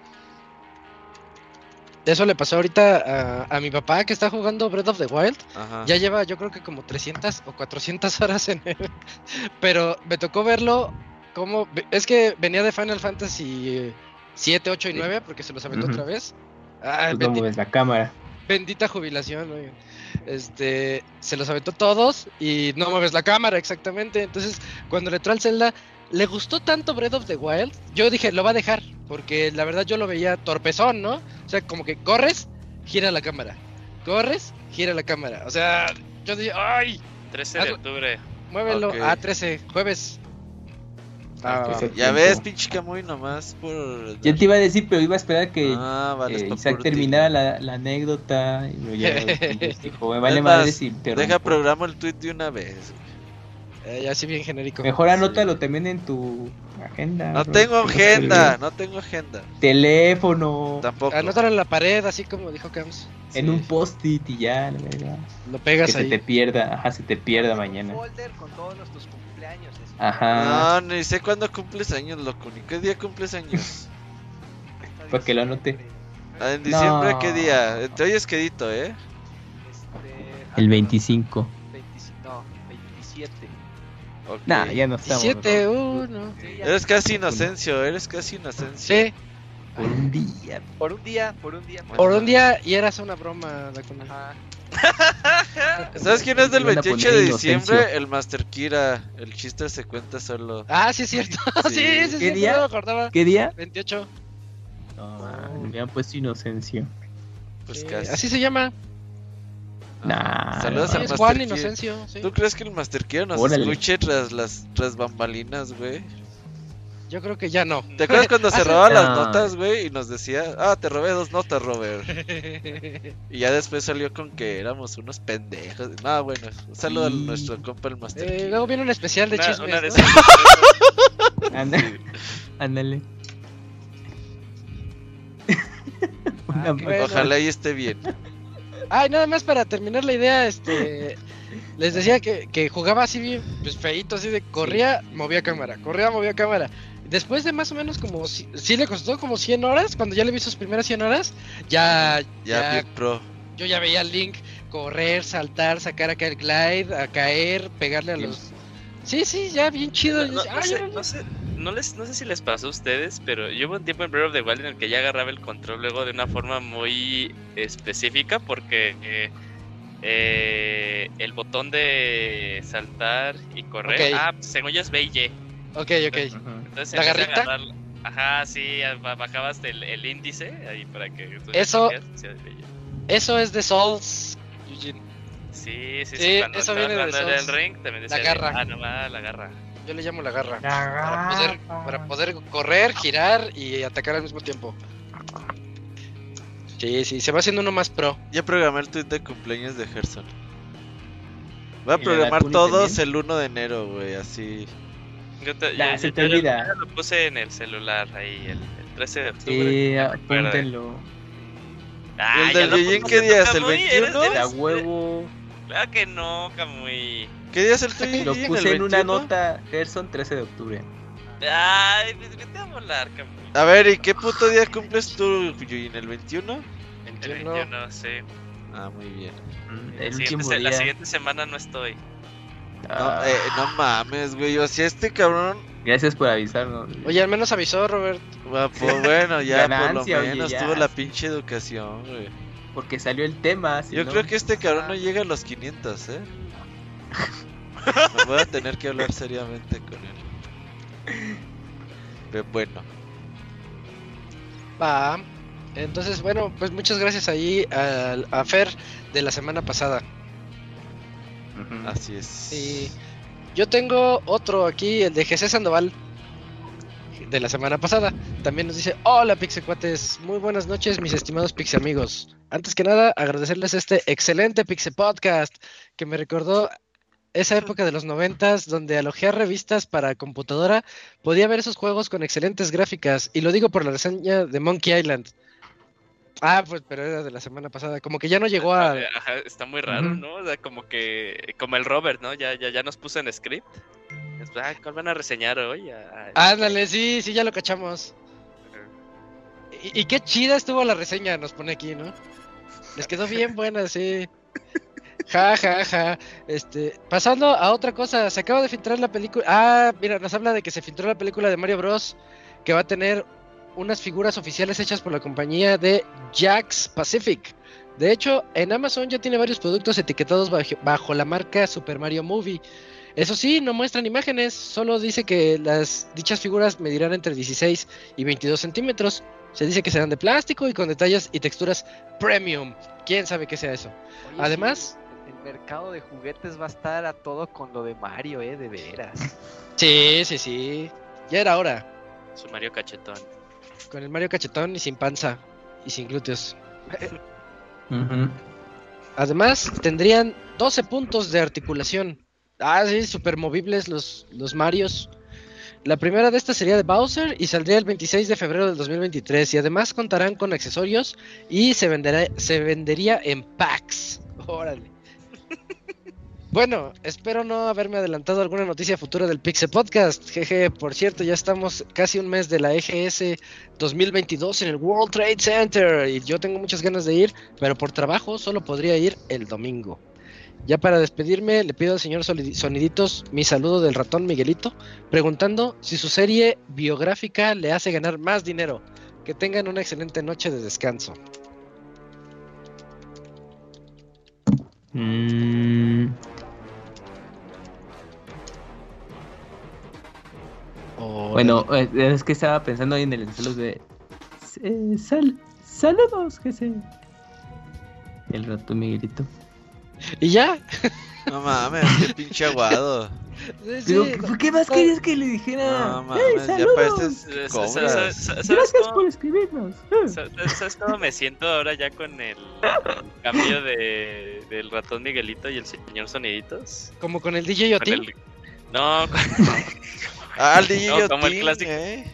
Eso le pasó ahorita a, a mi papá que está jugando Breath of the Wild. Ajá. Ya lleva yo creo que como 300 o 400 horas en él. Pero me tocó verlo cómo. Es que venía de Final Fantasy 7, 8 y 9, porque se los aventó otra vez. Ah, Tú no bendi- mueves la cámara. bendita jubilación, oigan. Este, se los aventó todos y no mueves la cámara, exactamente. Entonces, cuando le entró al Zelda, le gustó tanto Breath of the Wild. Yo dije, lo va a dejar, porque la verdad yo lo veía torpezón, ¿no? O sea, como que corres, gira la cámara. Corres, gira la cámara. O sea, yo dije, ¡ay! 13 de Hazlo- octubre. Muévelo a 13, jueves. Ah, el Ya tiempo. ves, pinche Camuy, nomás por. Ya te iba a decir, pero iba a esperar que Ah, vale, eh, Isaac terminara la, la anécdota. Y luego ya después dijo, me vale Es madre más, si te Deja rompo". programa el tweet de una vez. eh, así bien genérico. Mejor anótalo también en tu agenda. No bro, tengo que se te agenda, no tengo agenda. Teléfono. Tampoco. Anótalo en la pared, así como dijo Cams. En Sí. un post-it y ya, la verdad. Lo Que pegas se ahí. te pierda, ajá, se te pierda mañana. Un folder con todos nuestros cumpleaños. es- Ajá. No, ni sé cuándo cumples años, loco. Ni qué día cumples años. Para que lo anote. Ah, en diciembre, No. ¿qué día? Te oyes quedito, ¿eh? este, El ah, 25. 25, no, 27. Ok. Nah, ya no estamos. 17, bro. uh, no. Sí, Eres casi Inocencio, eres casi Inocencio. Sí, Por un día. Por un día, por un día. por un día y eras una broma, Dakuna. Ajá. ¿Sabes quién es del Van a 28 poner de Inocencio. diciembre? El Master Kira. El chiste se cuenta solo. Ah, sí es cierto. Sí, Sí. sí, ¿Qué sí, día? no me acordaba. ¿Qué día? 28. No, man, me han puesto Inocencio. Pues Sí, casi. así se llama. Nah, Saludos Sí, al Master Juan Kira. Inocencio. Sí. ¿Tú crees que el Master Kira nos Órale. escuche tras las tras bambalinas, güey? Yo creo que ya no. ¿Te acuerdas cuando se Hace- robaba las No. notas, güey? Y nos decía, ah, te robé dos notas, Robert. Y ya después salió con que éramos unos pendejos. No, bueno, un saludo Sí. a nuestro compa el Master Eh, luego viene un especial de Una, chismes. una de ¿no? esas. Anda- Ándale. Ah, bueno. Ojalá y esté bien. Ay, nada más para terminar la idea, este. Les decía que, que jugaba así bien, pues feito, así de corría, movía cámara, corría, movía cámara. Después de más o menos como, si- sí le costó como 100 horas, cuando ya le vi sus primeras 100 horas, ya, Ya, ya, pro. yo ya veía al Link correr, saltar, sacar acá el glide, a caer, pegarle a los... Sí, sí, ya bien chido. No, no sé, "Ay, no, sé, les, no sé si les pasó a ustedes, pero yo hubo un tiempo en Breath of the Wild en el que ya agarraba el control luego de una forma muy específica porque eh, eh, el botón de saltar y correr, Ok. ah, según yo es B y Y. Ok, ok. Entonces, ¿La de garrita? agarrar- Ajá, sí, ba- bajabas el, el índice ahí para que... Eso-. Eso es de Souls, Eugene. Sí, sí, sí. Sí, cuando eso viene de jugando en el ring también decía de, garra. ah, no la garra. Yo le llamo la garra. La Para poder, para poder correr, girar y atacar al mismo tiempo. Sí, sí, se va haciendo uno más pro. Ya programé el tweet de cumpleaños de Gerson. Voy a ¿Y la programar todos también? el 1 de enero, güey, así. Yo te, Nah, yo- se yo- te yo- olvida. lo puse en el celular ahí el, el 13 de octubre. Sí, apúntenlo. Ah, ¿El ya del pusiste qué día es? ¿El Camuy, 21? eres- eres- A huevo. Claro que no, Camuy. ¿Qué día es el tuyo? Lo puse ¿El en una 21? nota, Gerson, 13 de octubre. Ay, pues vete a volar, Camuy. A ver, ¿y qué puto día cumples tú, Yujin? ¿El 21? El 21. 21, sí. Ah, muy bien. Mm, La El siguiente, último se- la día. siguiente semana no estoy. No, Ah, eh, no mames, güey. O sea, este cabrón. Gracias por avisarnos. Oye, al menos avisó Robert. va, pues, bueno, ya Ganancia, por lo oye, menos ya. tuvo la pinche educación, güey. Porque salió el tema. si Yo no- creo que este cabrón no llega a los 500, ¿eh? Me voy a tener que hablar seriamente con él. Pero bueno, Va. Entonces, bueno, pues muchas gracias ahí al- a, Fer de la semana pasada. Así es. Y yo tengo otro aquí, el de José Sandoval. De la semana pasada. También nos dice: Hola, Pixecuates. Muy buenas noches, mis estimados Pixe amigos. Antes que nada, agradecerles este excelente Pixe Podcast que me recordó esa época de los noventas donde al ojear revistas para computadora podía ver esos juegos con excelentes gráficas. Y lo digo por la reseña de Monkey Island. Ah, pues, pero era de la semana pasada. Como que ya no llegó a. Ajá, está muy raro. ¿no? O sea, como que. Como el Robert, ¿no? Ya, ya, ya nos puso en script. Ah, ¿Cuál van a reseñar hoy? Ah, Ándale, sí, sí, ya lo cachamos. Y, y qué chida estuvo la reseña, nos pone aquí, ¿no? Les quedó bien buena, sí. Ja, ja, ja. Este, pasando a otra cosa, se acaba de filtrar la película. Ah, mira, nos habla de que se filtró la película de Mario Bros. que va a tener unas figuras oficiales hechas por la compañía de Jax Pacific. De hecho, en Amazon ya tiene varios productos etiquetados bajo, bajo la marca Super Mario Movie. Eso sí, no muestran imágenes, solo dice que las dichas figuras medirán entre 16 y 22 centímetros. Se dice que serán de plástico y con detalles y texturas premium. ¿Quién sabe qué sea eso? Oye, Además- sí, el mercado de juguetes va a estar a todo con lo de Mario, eh, de veras. Sí, sí, sí. Ya era hora. Su Mario Cachetón. Con el Mario cachetón y sin panza y sin glúteos. Además, tendrían 12 puntos de articulación. Ah, sí, super movibles los, los Marios. La primera de estas sería de Bowser y saldría el 26 de febrero del 2023. Y además contarán con accesorios y se, venderá, se vendería en packs. Órale. Bueno, espero no haberme adelantado alguna noticia futura del Pixel Podcast. Jeje, por cierto, ya estamos casi un mes de la EGS 2022 en el World Trade Center y yo tengo muchas ganas de ir, pero por trabajo solo podría ir el domingo. Ya para despedirme, le pido al señor Soniditos mi saludo del ratón Miguelito, preguntando si su serie biográfica le hace ganar más dinero. Que tengan una excelente noche de descanso. Mm, bueno, eh, es que estaba pensando ahí en el saludo de. eh, sal- saludos, Jesse. El rato Miguelito. Y ya. No mames, qué pinche aguado. Sí, Digo, sí, ¿Por qué más querías que le dijera? No ¡Hey, mames, ya saludos! pareces ¿Sabes, cobras. sabes- sabes Gracias cómo, por escribirnos. Eh. sabes- sabes cómo me siento ahora ya con el cambio de, del ratón Miguelito y el señor Soniditos? Como con el DJ Con Yotin. el- no, Ah, el DJ No, como el Yotin, clásico. ¿eh?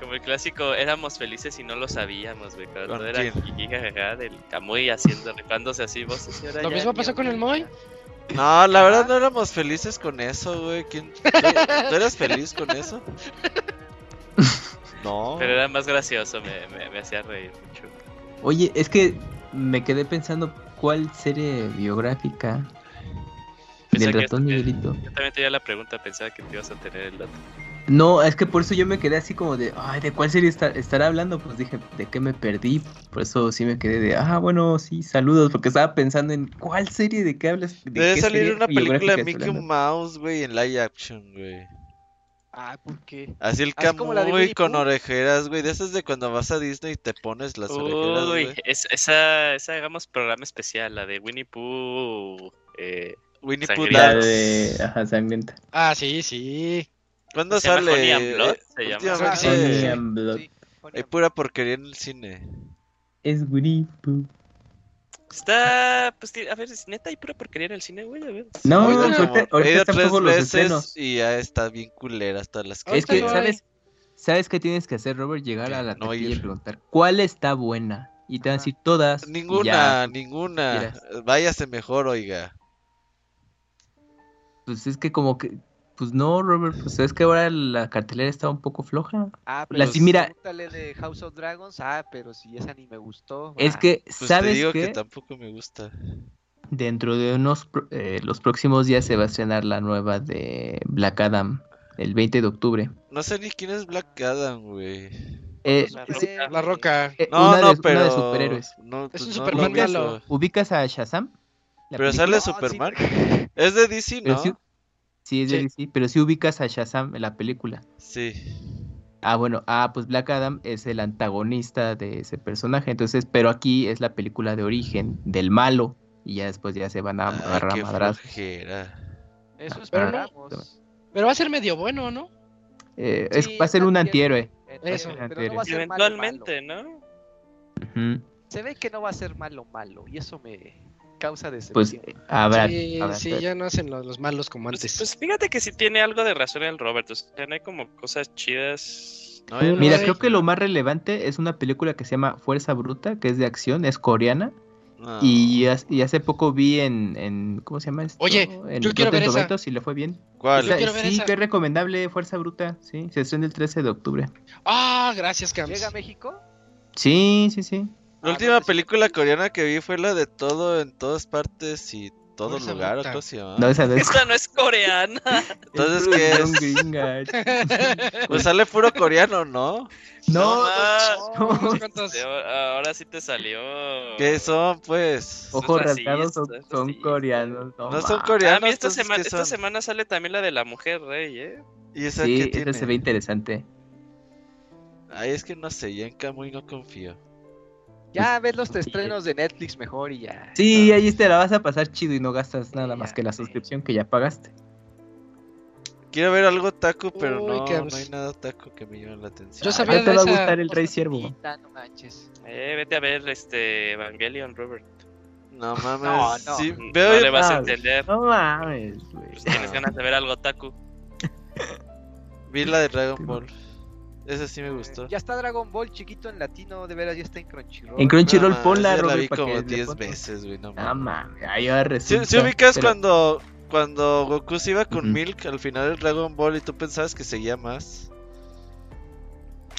como el clásico, éramos felices y no lo sabíamos, güey. Cuando ¿Con era jajaja, del Camuy haciendo, rifándose así voces. y ahora Lo ya mismo pasó con el. Moy. No, la verdad no éramos felices con eso, güey. ¿Quién... ¿Tú, tú eras feliz con eso? No. Pero era más gracioso, me, me, me hacía reír mucho. Oye, es que me quedé pensando cuál serie biográfica del que ratón Miguelito. Yo también tenía la pregunta, pensaba que te ibas a tener el dato. No, es que por eso yo me quedé así como de, ay, ¿de cuál serie está- estará hablando? Pues dije, ¿de qué me perdí? Por eso sí me quedé de, ah, bueno, sí, saludos, porque estaba pensando en cuál serie de qué hablas. de Debe qué salir una película de Mickey. Mouse, güey, en live action, güey. Ah, ¿por qué? Así el Camuy Winnie con orejeras, güey. De esas de cuando vas a Disney y te pones las orejeras, Uy, güey. es- esa, esa hagamos programa especial, la de Winnie Pooh. Eh, Winnie Pooh de, ajá, sangrienta. Ah, sí, sí. ¿Cuándo Se sale? Honey and Blood, se llama. últimamente Sí, Honey sí. and Blood. Sí, Honey Hay pura porquería en el cine. Es Winnie Pooh. está, pues, a ver, es neta, hay pura porquería en el cine, güey, a ver. No, He ido ahorita, tres todos los veces estrenos. y ya está bien culera hasta las Es que, no hay. ¿sabes? ¿Sabes qué tienes que hacer, Robert? Llegar a la No taquilla y preguntar, ¿cuál está buena? Y te van a decir todas. Ninguna, ya. ninguna. Váyase mejor, oiga. Pues es que como que, pues no, Robert, pues es que ahora la cartelera está un poco floja. Ah, La pero sí, mira- pregúntale de House of Dragons. Ah, pero si esa ni me gustó. Es ah. que, Pues te ¿sabes digo qué? que tampoco me gusta. Dentro de unos, pro- eh, los próximos días se va a estrenar la nueva de Black Adam, el 20 de octubre. No sé ni quién es Black Adam, güey. Eh, La No sí, sé, La roca. eh, No, una, no, de, pero. una de superhéroes. No, Es pues un no Superman lo. ¿Ubicas a Shazam? La Pero película? sale No, sí. Es de DC, Pero ¿no? sí, sí, es de Sí. DC, pero sí ubicas a Shazam en la película. Sí. Ah, bueno, ah, pues Black Adam es el antagonista de ese personaje, entonces, pero aquí es la película de origen del malo y ya después ya se van a Ay, agarrar qué a madrazos. Eso Pero no- esperamos. Pero va a ser medio bueno, ¿no? Eh, es- Sí, va a ser un antihéroe. antihéroe. Eso. pero no va a ser malo, Eventualmente, malo. ¿no? Se ve que no va a ser malo, malo. Y eso me causa Pues decepción. eh, habrá, sí, habrá- sí, ya no hacen los, los malos como Pues, antes. pues fíjate que sí tiene algo de razón el Robert. O sea, no hay como cosas chidas. No, no Mira, creo que lo más relevante es una película que se llama Fuerza Bruta, que es de acción, es coreana. no. Y, y hace poco vi en, en- ¿cómo se llama esto? Oye, en yo quiero ver esa. Y le fue bien. ¿Cuál? Yo quiero ver sí, esa. es recomendable Fuerza Bruta, sí, se estrena el 13 de octubre. Ah, gracias, Camps. ¿Llega a México? Sí, sí, sí. La Ah, última no, película coreana que vi fue la de todo en todas partes y todo lugar, ¿o se llama? No, esa no es. Esta no es coreana. Entonces, ¿qué es? Pues sale puro coreano, ¿no? No, Sí, ahora sí te salió. ¿Qué son, pues? Ojos rasgados son, coreanos. No, No son. Ah, coreanos, mira, esta, entonces, semana, ¿qué esta semana sale también la de la mujer rey, ¿eh? ¿Y esa Sí, tiene? se ve interesante. Ay, es que no sé, ya en Camuy no confío. Ya ves los estrenos de Netflix mejor y ya. Sí, ahí te la vas a pasar chido y no gastas nada más que la suscripción que ya pagaste. Quiero ver algo taco, pero Uy, no, no hay nada taco que me llame la atención. Yo sabía Ahí te de va a gustar el Rey. Bonita, no manches. Eh, vete a ver este Evangelion, Robert. No mames. No, no. Sí, No veo le vas a ah, entender. No mames, güey. Pues tienes ganas de ver algo taku. vi la de Dragon Ball. Esa sí me gustó. Ya está Dragon Ball chiquito en latino, de veras ya está en Crunchyroll. En Crunchyroll No, ponla, ya la vi para como que le 10 pongas. veces, güey, no No mames. mames, ahí ahora ¿Sí, resulta. sí ubicas pero- cuando, cuando Goku se iba con Ujú. Milk al final del Dragon Ball y tú pensabas que seguía más?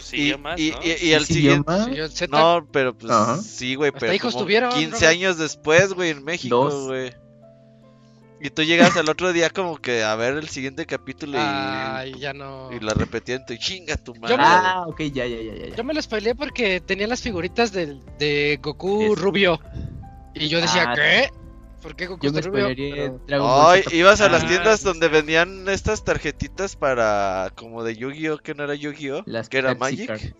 Siguió y, más, ¿no? y, y ¿Sí al siguió siguiente... yo- No, pero pues Ajá. sí, güey, pero hijos como tuvieron, 15 Robert. años después, güey, en México, güey. Y tú llegas al otro día como que a ver el siguiente capítulo y, Ay, ya no. y la repetían y chinga tu madre. Yo me- Ah, ok, ya, ya, ya, ya. Yo me lo spoileé porque tenía las figuritas del- de Goku Es- rubio. Y yo decía, Ah, ¿qué? ¿Por qué Goku Yo me está rubio? Pero- Dragon Ball Ay, ibas a las Ah, tiendas sí, donde vendían estas tarjetitas para como de Yu-Gi-Oh que no era Yu-Gi-Oh, Las que era Magic. Cards.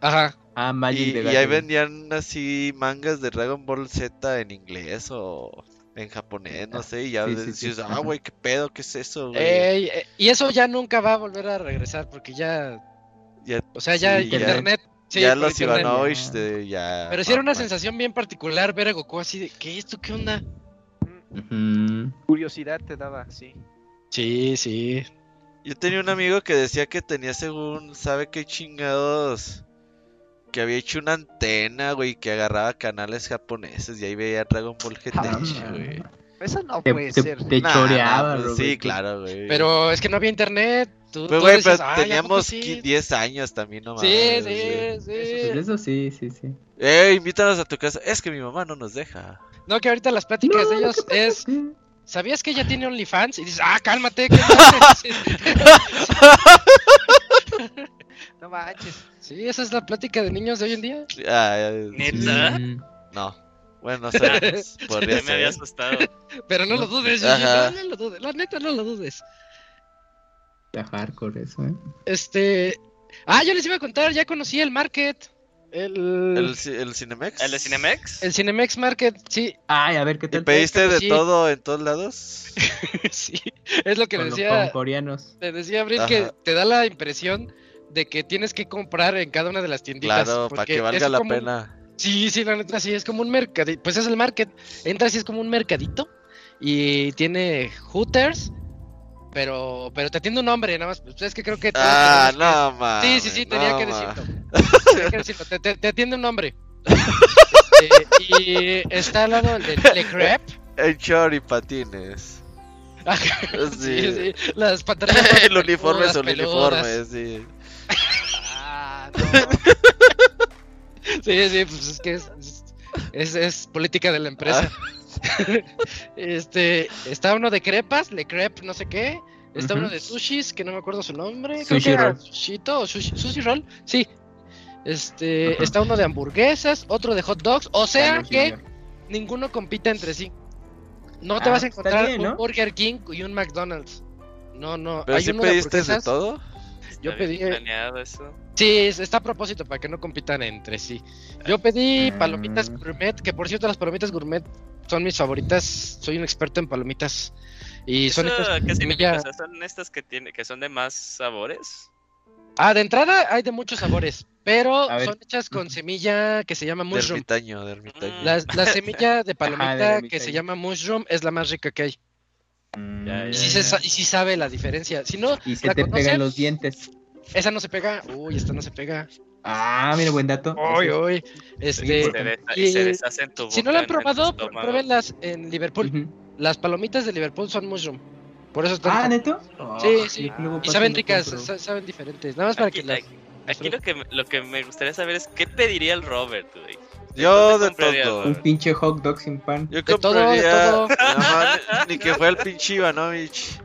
Ajá. Ah, Y, Magic de y ahí vendían así mangas de Dragon Ball Z en inglés o en japonés, no sé, y ya Sí, sí, decías, sí, ah, güey, qué pedo, qué es eso, güey. Ey, eh, y eso ya nunca va a volver a regresar porque ya. Ya- O sea, ya sí, ya- internet. sí, ya por los. Ivanovich de ya. Pero sí era una sensación bien particular ver a Goku así de, ¿qué esto? ¿Qué onda? Curiosidad te daba, sí. Sí, sí. Yo tenía un amigo que decía que tenía según, ¿sabe qué chingados? Que había hecho una antena, güey, que agarraba canales japoneses y ahí veía Dragon Ball GT, Ah, güey. Eso no Te, puede te- ser. te Nah, choreaba, pues. Sí, claro, güey. Pero es que no había internet. Tú, Pues, tú güey, decías, pero "Ay, ¿a poco teníamos sí?". qui- 10 años también, no Sí, mames, sí, güey. sí. Pues eso sí, sí, sí. Eh, invítanos a tu casa. Es que mi mamá no nos deja. No, que ahorita las pláticas No, de lo ellos que es, Sí. ¿sabías que ella tiene OnlyFans? Y dices, ah, cálmate, ¿qué? No manches. Sí, esa es la plática de niños de hoy en día. Ah, ¿Neta? No. Bueno, no sabemos. Podría Ya me había ser. asustado. Pero no lo dudes, Ajá. no, no lo dudes, la neta no lo dudes. Está hardcore eso, ¿eh? Este, ah, yo les iba a contar, ya conocí el Market, el, ¿El, el Cinemex? ¿El de Cinemex? el Cinemex Market, sí, Ay, a ver qué ¿Y tal. pediste de sí. todo en todos lados? sí, es lo que le con, decía, con coreanos. le decía a Abril que Ajá. te da la impresión de que tienes que comprar en cada una de las tienditas. Claro, para que valga la un- pena. Sí, sí, la neta, sí, es como un mercadito. Pues es el market. Entras y es como un mercadito. Y tiene Hooters. Pero, pero te atiende un hombre, nada más. Pues es que creo que. Ah, que- no, mames. Sí, sí, sí, tenía no, que decirlo. Tenía que decirlo. Te, te- te atiende un hombre. Este, y está al lado del Le Crepe. En short y patines. Sí. sí, sí. Las pantalones. el uniforme es uniforme, sí. Ah, no. Sí, sí, pues es que es, es, es política de la empresa. Ah. este, está uno de crepas, le crepe, no sé qué. Está uno de sushis, que no me acuerdo su nombre. creo Sushi que era roll. Sushito o sushi, sushi roll, sí. Este, está uno de hamburguesas, otro de hot dogs, o sea que ninguno compite entre sí. No te Ah, vas a encontrar bien, un. Burger King y un McDonald's. No, no. Pero hay si uno de pediste de hamburguesas. todo. Yo pedí- planeado eso. Sí, es- está a propósito para que no compitan entre sí. Yo pedí Ah. palomitas gourmet, que por cierto las palomitas gourmet son mis favoritas. Soy un experto en palomitas. Y son ¿Eso estas qué significa? sea, ¿Son estas que, tiene, que son de más sabores? Ah, de entrada hay de muchos sabores, pero son hechas con semilla que se llama De mushroom. ermitaño, de ermitaño. La, la semilla de palomita Ajá, de que se llama mushroom es la más rica que hay. Mm. Ya, Y ya, sí, se, sa- y sí sabe la diferencia. Si no, Y se ¿la te conocen? pegan los dientes. esa no se pega. Uy, esta no se pega. Ah, mira, buen dato. Uy, uy. Este, se, de- y y- se deshace en tu si no la han probado, pruébenlas en Liverpool. Las palomitas de Liverpool son mushroom. Por eso están Ah, ¿neto? Sí, Oh, sí. Y saben ricas, saben diferentes. Nada más para Aquí, que las. aquí- lo que, me- lo que me gustaría saber es qué pediría el Robert, güey. Yo de compraría, todo. Un pinche hot dog sin pan. Yo De todo, de compraría. todo. Ajá, ni, ni que fuera el pinche Ivanovich.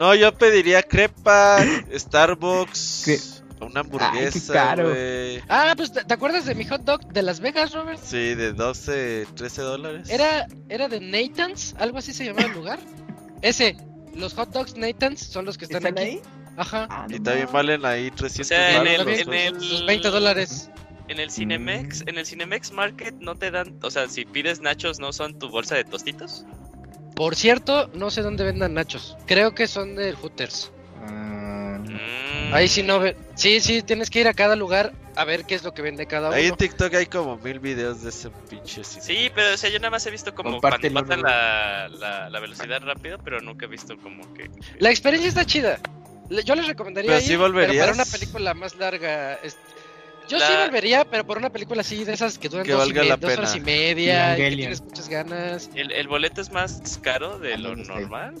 No, yo pediría crepa, Starbucks, Cre- una hamburguesa, caro. güey. Ah, pues ¿te, acuerdas de mi hot dog de Las Vegas, Robert? Sí, de 12, 13 dólares. Era, era de Nathan's, algo así se llamaba el lugar. Ese, los hot dogs Nathan's son los que están, ¿Están aquí. ahí? Ajá. Ah, no Y también mames. valen ahí 300 sea, en baros el- en el- Sus 20 dólares. En el Cinemex, en el Cinemex Market no te dan, o sea, si pides nachos no son tu bolsa de tostitos. Por cierto, no sé dónde vendan nachos. Creo que son del Hooters. Ah, Mm. Ahí sí no ve. Sí, sí, tienes que ir a cada lugar a ver qué es lo que vende cada uno. Ahí en TikTok hay como mil videos de ese pinche cine. Sí, pero o sea, yo nada más he visto como cuando Robert. la, la, la velocidad rápido, pero nunca he visto como que... La experiencia está chida. Yo les recomendaría Pero ir, sí pero volverías. para una película más larga. es- Yo La- sí volvería, pero por una película así de esas que duran Que dos, y la dos horas y media, y que tienes muchas ganas. El, el boleto es más caro de lo está ahí. normal.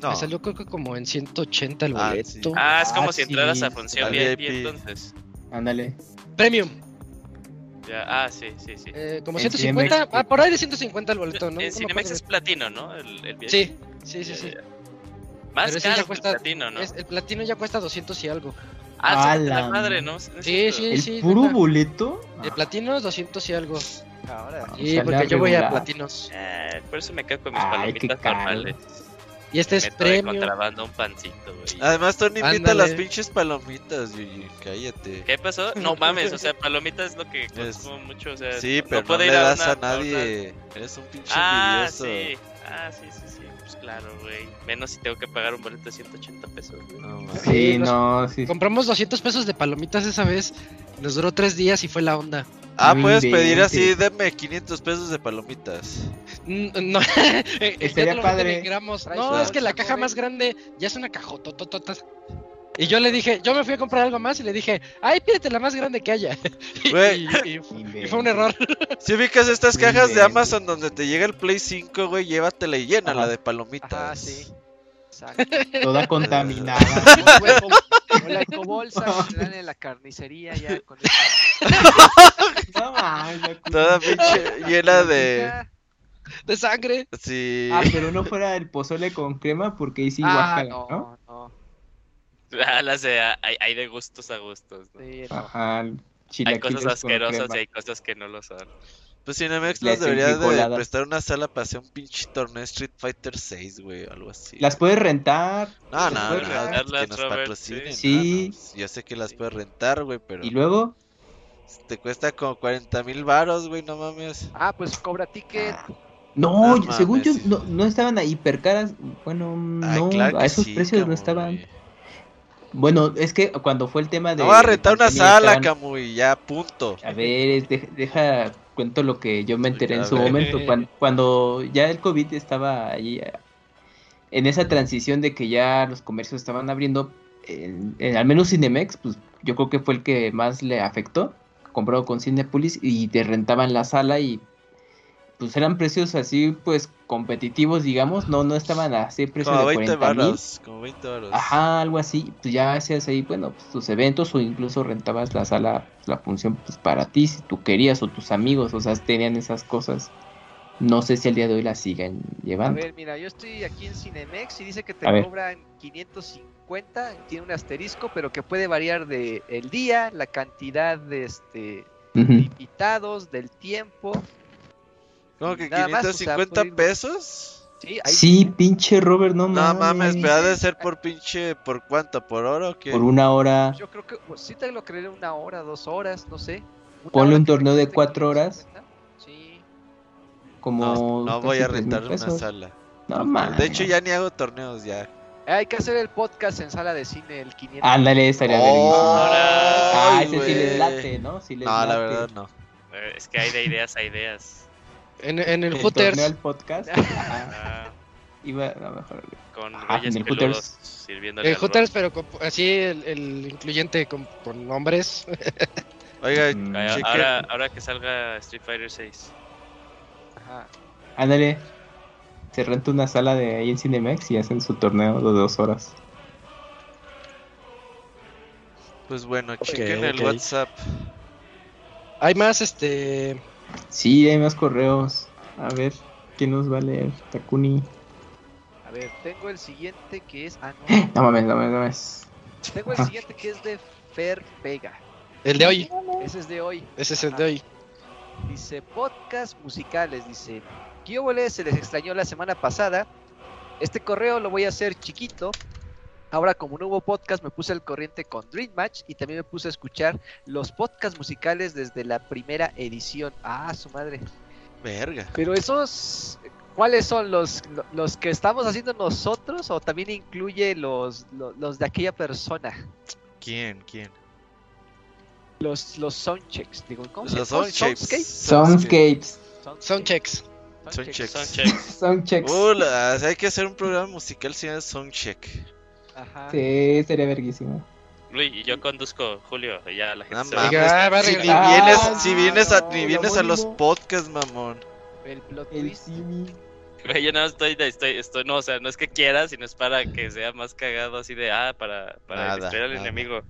No, Me salió creo que como en 180 el Ah, boleto. sí. Ah, es como Ah, si entraras a función VIP, entonces. ándale. Premium. Ya, ah, sí, sí, sí. Eh, como En 150. Cinemex. Ah, por ahí de 150 el boleto, ¿no? en Cinemex es platino, ¿no? El, el VIP. Sí, sí, sí, sí. Más Pero caro ya cuesta- el platino, ¿no? Es- el platino ya cuesta 200 y algo. Ah, sí, la madre, ¿no? Sí, Sí, sí, ¿El sí. puro boleto? El platino 200 y algo. Ahora, Ah, Sí, porque yo voy a platinos. Eh, por eso me quedo con mis Ay, palomitas normales. Y este es de premium. contrabando un pancito, güey. Además, Tony invita Ándale. las pinches palomitas, Yuyi. Cállate. ¿Qué pasó? No mames, o sea, palomitas es lo que Es- consumo mucho, o sea, Sí, no pero no, le ir a das una- a nadie. Eres un pinche Ah, envidioso. sí. Ah, sí, sí, sí. Claro, güey. Menos si tengo que pagar un boleto de 180 pesos, güey. No. Sí, no, sí. Compramos 200 pesos de palomitas esa vez. Nos duró tres días y fue la onda. Ah, puedes pedir así, deme 500 pesos de palomitas. Mm, No, eh, Estaría padre. No, es que la caja más grande ya es una cajotototota. Y yo le dije, yo me fui a comprar algo más y le dije, ay, pídete la más grande que haya. Y- Güey. y, y- y fue un error. Si ubicas estas cajas de. Amazon donde te llega el Play 5, güey, llévatela y llénala Ajá. de palomitas. Ajá, sí. Exacto. Toda contaminada. O la la ecobolsa que te dan en la carnicería ya con la Toda pinche llena de... De sangre. Sí. Ah, pero no fuera el pozole con crema porque ahí sí ah, no. Ah, las de, hay, hay de gustos a gustos, ¿no? Sí, no. Ajá, Hay cosas asquerosas y hay cosas que no lo son. Pues Cinemex nos debería de prestar una sala para hacer un pinche torneo Street Fighter 6, güey, o algo así. Las puedes rentar No, no, no, rentar. que nos Robert, patrocinen. sí. no, no, yo sé que las puedes rentar, güey, pero y luego te cuesta como 40 mil varos, güey, no mames. Ah, pues cobra ticket. No, No según yo mames. no, no estaban ahí hiper caras. Bueno, Ay, no, claro a esos sí, precios no estaban. Bueno, es que cuando fue el tema de. No va a rentar una sala, estaban- Camuy, ya, punto. A ver, deja, cuento lo que yo me enteré en su ver. momento. Cuando, cuando ya el COVID estaba ahí, eh, en esa transición de que ya los comercios estaban abriendo, en- en- al menos Cinemex, pues yo creo que fue el que más le afectó, comprado con Cinepolis y te rentaban la sala y pues eran precios así, pues competitivos, digamos, no, no estaban así precios Como de 20 40 mil. varos, como 20 varos. Ajá, algo así. Pues ya hacías ahí, bueno, pues, tus eventos o incluso rentabas la sala, la función pues para ti, si tú querías o tus amigos, o sea, tenían esas cosas. No sé si al día de hoy las siguen A llevando. ver, mira, yo estoy aquí en Cinemex y dice que te A ver. cobran 550, tiene un asterisco, pero que puede variar de el día, la cantidad de este invitados, del tiempo. ¿Cómo que Nada más, o sea, 550 puede ir- pesos? Sí, pinche Robert, no, No mames. mames, pero ha de ser por pinche, ¿por cuánto? ¿Por oro o qué? Por una hora. Yo creo que pues, sí te lo creeré una hora, dos horas, no sé. Una Ponle hora un torneo de cuatro horas. 550. Sí. Como. No, no voy a rentar una sala. No mames. De hecho, ya ni hago torneos ya. Hay que hacer el podcast en sala de cine el 500. Ándale, estaría Oh. Ah, ese sí les late, ¿no? Sí les No, la verdad no. Eh, Es que hay de ideas a ideas. En, en el El Hooters. torneo al podcast. Ah, Iba a mejor. con reyes en el Hooters. sirviéndole El al Hooters, pero con- así el, el incluyente con, con hombres. Oiga, Mm. Ah, cheque- Ahora, ahora que salga Street Fighter 6. Ajá. Ándale. Se renta una sala de ahí en Cinemex y hacen su torneo de dos horas. Pues bueno, chequen el ok. WhatsApp. Hay más, este. Sí, hay más correos. A ver, ¿quién nos va a leer? Takuni. A ver, tengo el siguiente que es. Ah, no. No mames, no mames, no mames. Tengo el siguiente que es de Fer Vega. El de hoy. Ese es de hoy. Ese es el de hoy. Dice podcast musicales. Dice: ¿Qué? Se les extrañó la semana pasada. Este correo lo voy a hacer chiquito. Ahora, como no hubo podcast, me puse al corriente con Dream Match y también me puse a escuchar los podcasts musicales desde la primera edición. Ah, su madre. Verga. Pero esos, ¿cuáles son los, lo- los que estamos haciendo nosotros o también incluye los, los, los de aquella persona? ¿Quién? ¿Quién? Los, los soundchecks, digo, ¿cómo se Los llama? soundchecks. Soundscapes. Soundchecks. Soundchecks. Soundcheck. Soundchecks. Hola, hay que hacer un programa musical sin el soundcheck. Ajá. Sí, sería verguísimo. Luis, y yo conduzco, Julio, y ya la gente No se va. Si ni vienes, Ah, si vienes a, no, ni vienes a los podcasts, mamón. El plot El twist. Yo no estoy, estoy, estoy, no, o sea, no es que quiera, sino es para que sea más cagado así de, ah, para, para Nada, distraer al nada. enemigo.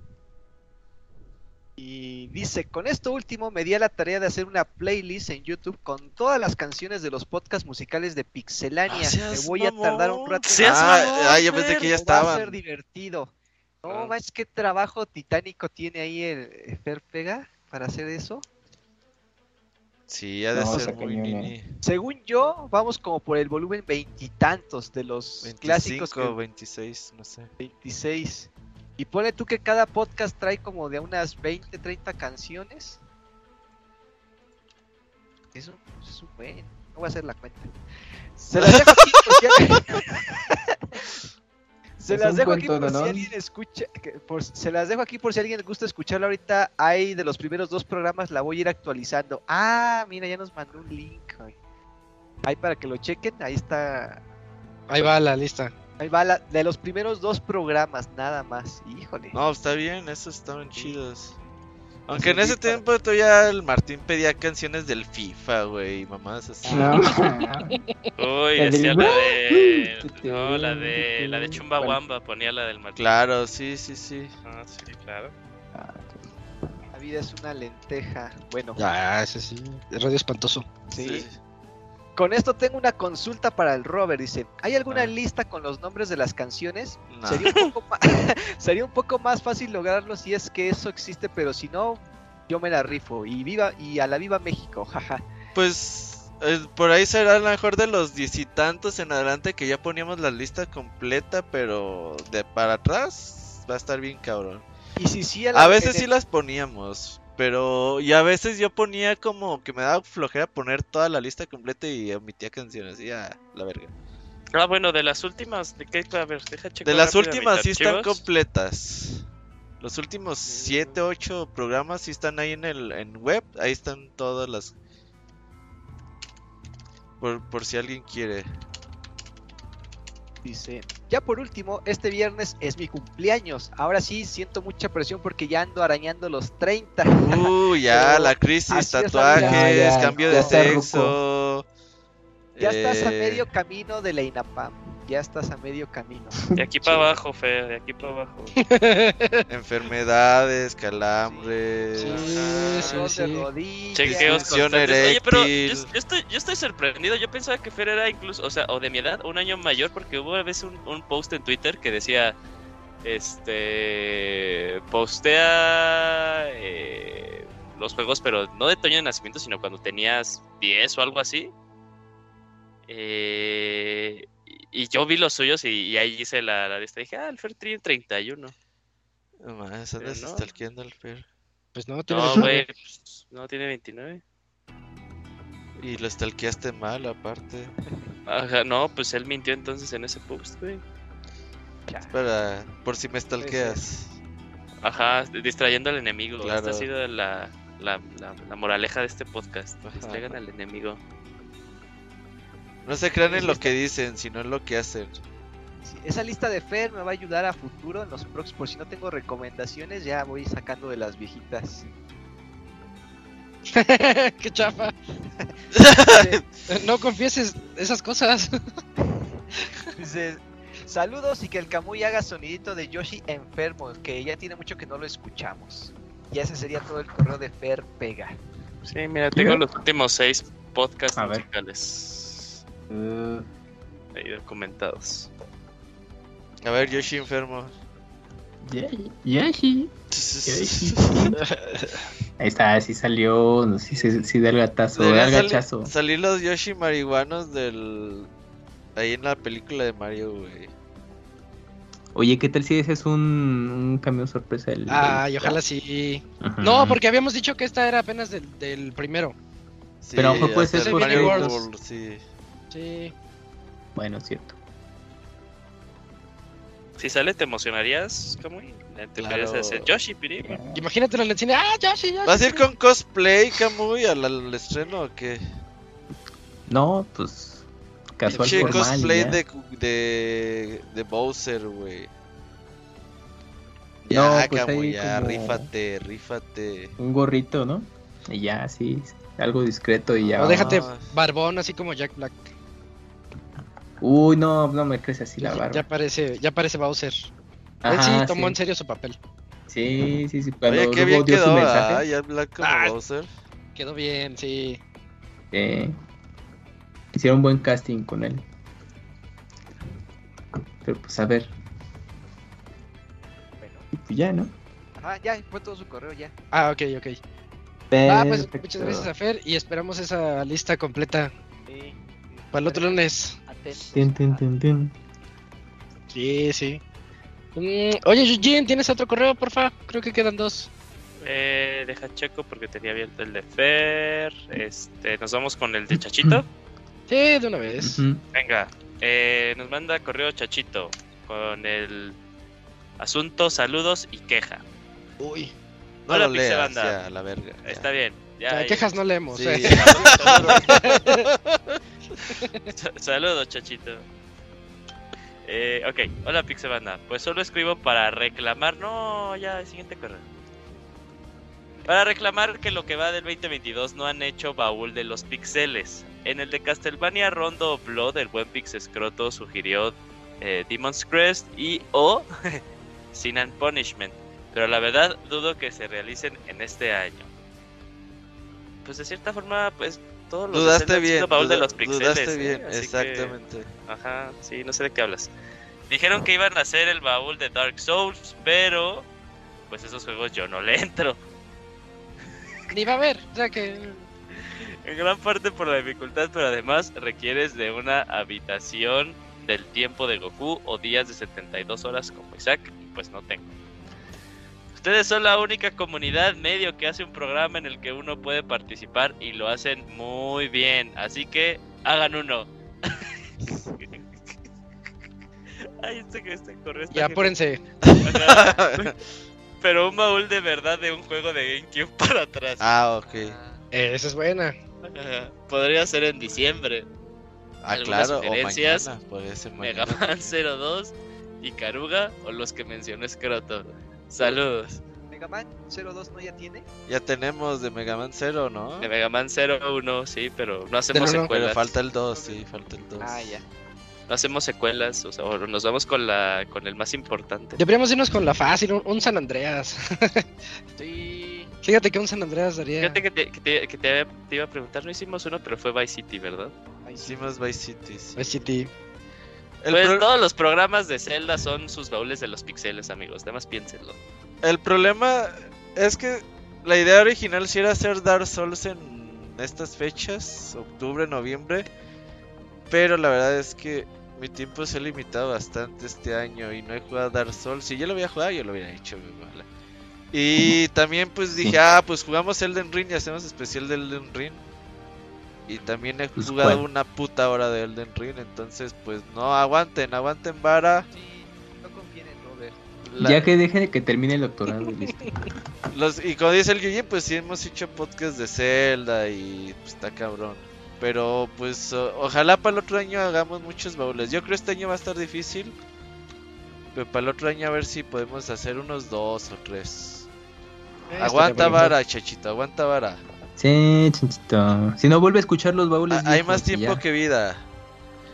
Y dice, con esto último me di a la tarea de hacer una playlist en YouTube con todas las canciones de los podcasts musicales de Pixelania. Ah, me voy a tardar un mamón. rato. Ah, mamón, ah, yo pensé que ya Pero Va a ser divertido. No, Ah. más qué trabajo titánico tiene ahí el el Fer Pega para hacer eso. Sí, ha de No, ser muy eh. nini. Según yo, vamos como por el volumen veintitantos de los 25, clásicos que- 26, no sé. 26. Y pone tú que cada podcast trae como de unas 20, 30 canciones. Eso pues, es un buen. No voy a hacer la cuenta. Se las dejo aquí por si alguien... Se las dejo aquí por si ¿no? alguien escucha. por- se las dejo aquí por si alguien le gusta escucharla ahorita. Hay de los primeros dos programas, la voy a ir actualizando. Ah, mira, ya nos mandó un link. Ahí para que lo chequen. Ahí está Ahí va la lista. Ahí va la de los primeros dos programas, nada más. Híjole. No, está bien, esos estaban chidos. Aunque en ese es, tiempo todavía el Martín pedía canciones del FIFA, güey, mamás así. No. Uy, del- la de, no, la de, la de Chumbawamba, ponía la del Martín. Claro, sí, sí, sí. Ah, sí, claro. La vida es una lenteja. Bueno, Ah, ese sí. Radio espantoso. sí. Con esto tengo una consulta para el Robert. Dice, ¿hay alguna Ah. lista con los nombres de las canciones? No. Sería, un poco ma- sería un poco más fácil lograrlo si es que eso existe, pero si no, yo me la rifo. Y viva y a la viva México, jaja. Pues eh, por ahí será a lo mejor de los diez y tantos en adelante que ya poníamos la lista completa, pero de para atrás va a estar bien cabrón. Y si sí a la- A veces sí las poníamos, pero y a veces yo ponía como que me daba flojera poner toda la lista completa y omitía canciones y ya, la verga. Ah, bueno, de las últimas, ¿de qué? A ver, deja checar De las últimas sí están completas. Los últimos 7, 8 programas sí están ahí en el en web, ahí están todas las por, por si alguien quiere. Dice, ya por último, este viernes es mi cumpleaños. Ahora sí siento mucha presión porque ya ando arañando los 30. Uh, ya, la crisis, es, tatuajes, amiga. Ya, ya, cambio ya de ruco. Ya estás a eh, medio camino de la INAPAM. Ya estás a medio camino. De aquí para abajo, Fer, de aquí para abajo. Enfermedades, calambres. Sí, rodillas. Chequeos. Oye, pero yo estoy, yo estoy sorprendido. Yo pensaba que Fer era incluso, o sea, o de mi edad, un año mayor, porque hubo a veces un, un post en Twitter que decía, este, postea eh, los juegos, pero no de Toño de Nacimiento, sino cuando tenías 10 o algo así. Eh, y yo vi los suyos y, y ahí hice la, la lista. Dije, ah, el Fer tiene 31. No más, andas no. stalkeando al Fer. Pues no, tiene No, güey, pues, no tiene 29. Y lo stalkeaste mal, aparte. Ajá, no, pues él mintió entonces en ese post, güey. Para, por si me stalkeas. Ajá, distrayendo al enemigo. Claro. Esta ha sido la, la, la, la moraleja de este podcast. Ajá. Distraigan al enemigo. No se crean en lo que dicen, sino en lo que hacen. Sí, Esa lista de Fer me va a ayudar a futuro en los próximos. Por si no tengo recomendaciones, ya voy sacando de las viejitas. Qué chafa. No confieses esas cosas. Dice, saludos y que el Camuy haga sonidito de Yoshi enfermo, que ya tiene mucho que no lo escuchamos. Y ese sería todo el correo de Fer Pega. Sí, mira, tengo los últimos seis podcasts A ver. Uh, ahí documentados. A ver, Yoshi enfermo. Yoshi, Yoshi, Yoshi. Ahí está, sí salió, no sé si sí, da el gatazo, da el gachazo. salir los Yoshi marihuanos del. Ahí en la película de Mario, güey. Oye, ¿qué tal si ese es un, un cambio sorpresa? del- Ay, del- ojalá sí. Ajá. No, porque habíamos dicho que esta era apenas del, del primero. Sí, Pero a lo mejor puede ser el por Mario Worlds. World, sí. Sí. Bueno, cierto. Si sale, ¿te emocionarías? ¿Cómo? ¿Te Claro. hacer Yoshi, Piri? Imagínatelo en el cine. ¡Ah, Yoshi, Yoshi! ¿Vas a ir con cosplay, Kamui, al, al estreno o qué? No, pues casual Che, formal. cosplay ya. de, de, de Bowser, güey. No, Ya, pues Kamui, ahí ya, como- rífate, rífate. Un gorrito, ¿no? Y ya, sí, algo discreto y ya. O déjate Ah. barbón, así como Jack Black. Uy, no, no me crece así la Ya barba. parece, ya parece Bowser. Él Ajá, sí tomó sí. en serio su papel. Sí, sí, sí. Cuando Oye, qué bien dio su quedó, mensaje. ah, ya Black como Ah. Bowser. Quedó bien, sí. eh, hicieron buen casting con él. Pero pues a ver, Bueno, y pues ya, ¿no? ajá, ya fue todo su correo ya. Ah, ok, ok. Ah, pues Perfecto. muchas gracias a Fer y esperamos esa lista completa Sí, para el otro lunes. Tin, tin, tin, tin. Sí, sí. Mm, oye, Eugene, ¿tienes otro correo, porfa? Creo que quedan dos. Eh, deja checo porque tenía abierto el de Fer. Este, nos vamos con el de Chachito. Sí, de una vez. Venga, eh, nos manda correo Chachito con el asunto, saludos y queja. Uy. No Hola, lo leas, ya, a la verga. ya. Está bien. Ya, quejas no leemos. Sí. eh. Saludos, Chachito. Eh, ok, hola Pixebanda. Pues solo escribo para reclamar. No, ya, siguiente correo. Para reclamar que lo que va del 2022 no han hecho baúl de los pixeles. En el de Castlevania Rondo Blood, el buen Pixescroto sugirió eh, Demon's Crest y o Sin and Punishment. Pero la verdad dudo que se realicen en este año. Pues de cierta forma, pues todos los de Dudaste bien, baúl de duda- los pixeles. dudaste ¿eh? bien, Así que- exactamente. Ajá, sí, no sé de qué hablas. Dijeron que iban a hacer el baúl de Dark Souls, pero pues esos juegos yo no le entro. Ni va a haber. O sea que. En gran parte por la dificultad, pero además requieres de una habitación del tiempo de Goku o días de 72 horas como Isaac, y pues no tengo. Ustedes son la única comunidad medio que hace un programa en el que uno puede participar y lo hacen muy bien, así que hagan uno. Ay, este, correo está Ya genial. apúrense. Pero un baúl de verdad de un juego de GameCube para atrás. ah, ok. Eh, esa es buena. Podría ser en diciembre. Ah, ¿Algunas claro, o sugerencias? mañana, puede ser Mega. Man 02 y Karuga o los que mencionó Scroto. Saludos. Mega Man 02 no ya tiene. Ya tenemos de Mega Man 0, ¿no? De Mega Man 01, sí, pero no hacemos Pero no. secuelas. Pero falta el 2, sí, falta el 2. Ah, ya. No hacemos secuelas, o sea, o nos vamos con la con el más importante. Deberíamos irnos con la fácil, un, un San Andreas. Sí. Fíjate que un San Andreas daría. Fíjate que, te, que, te, que te- te iba a preguntar, no hicimos uno, pero fue Vice City, ¿verdad? Hicimos Vice City. sí. Vice City. El, pues pro- todos los programas de Zelda son sus baúles de los pixeles, amigos. Además, piénsenlo. el problema es que la idea original sí era hacer Dark Souls en estas fechas, octubre, noviembre. Pero la verdad es que mi tiempo se ha limitado bastante este año y no he jugado Dark Souls. Si yo lo había jugado, yo lo hubiera hecho. Y también pues dije, ah, pues jugamos Elden Ring y hacemos especial de Elden Ring. Y también he Pues, jugado una puta hora de Elden Ring, entonces pues no, aguanten, aguanten vara. Sí, no confíen en Robert. La- Ya que deje de que termine el doctorado. Los, y como dice el Yuji, pues sí hemos hecho podcast de Zelda y pues, está cabrón. Pero pues o- ojalá para el otro año hagamos muchos baúles. Yo creo este año va a estar difícil. Pero para el otro año a ver si podemos hacer unos dos o tres. Eh, aguanta vara, chachito, aguanta vara. Sí, chinchito. Si no vuelve a escuchar los baúles. Ah, hay más tiempo que vida.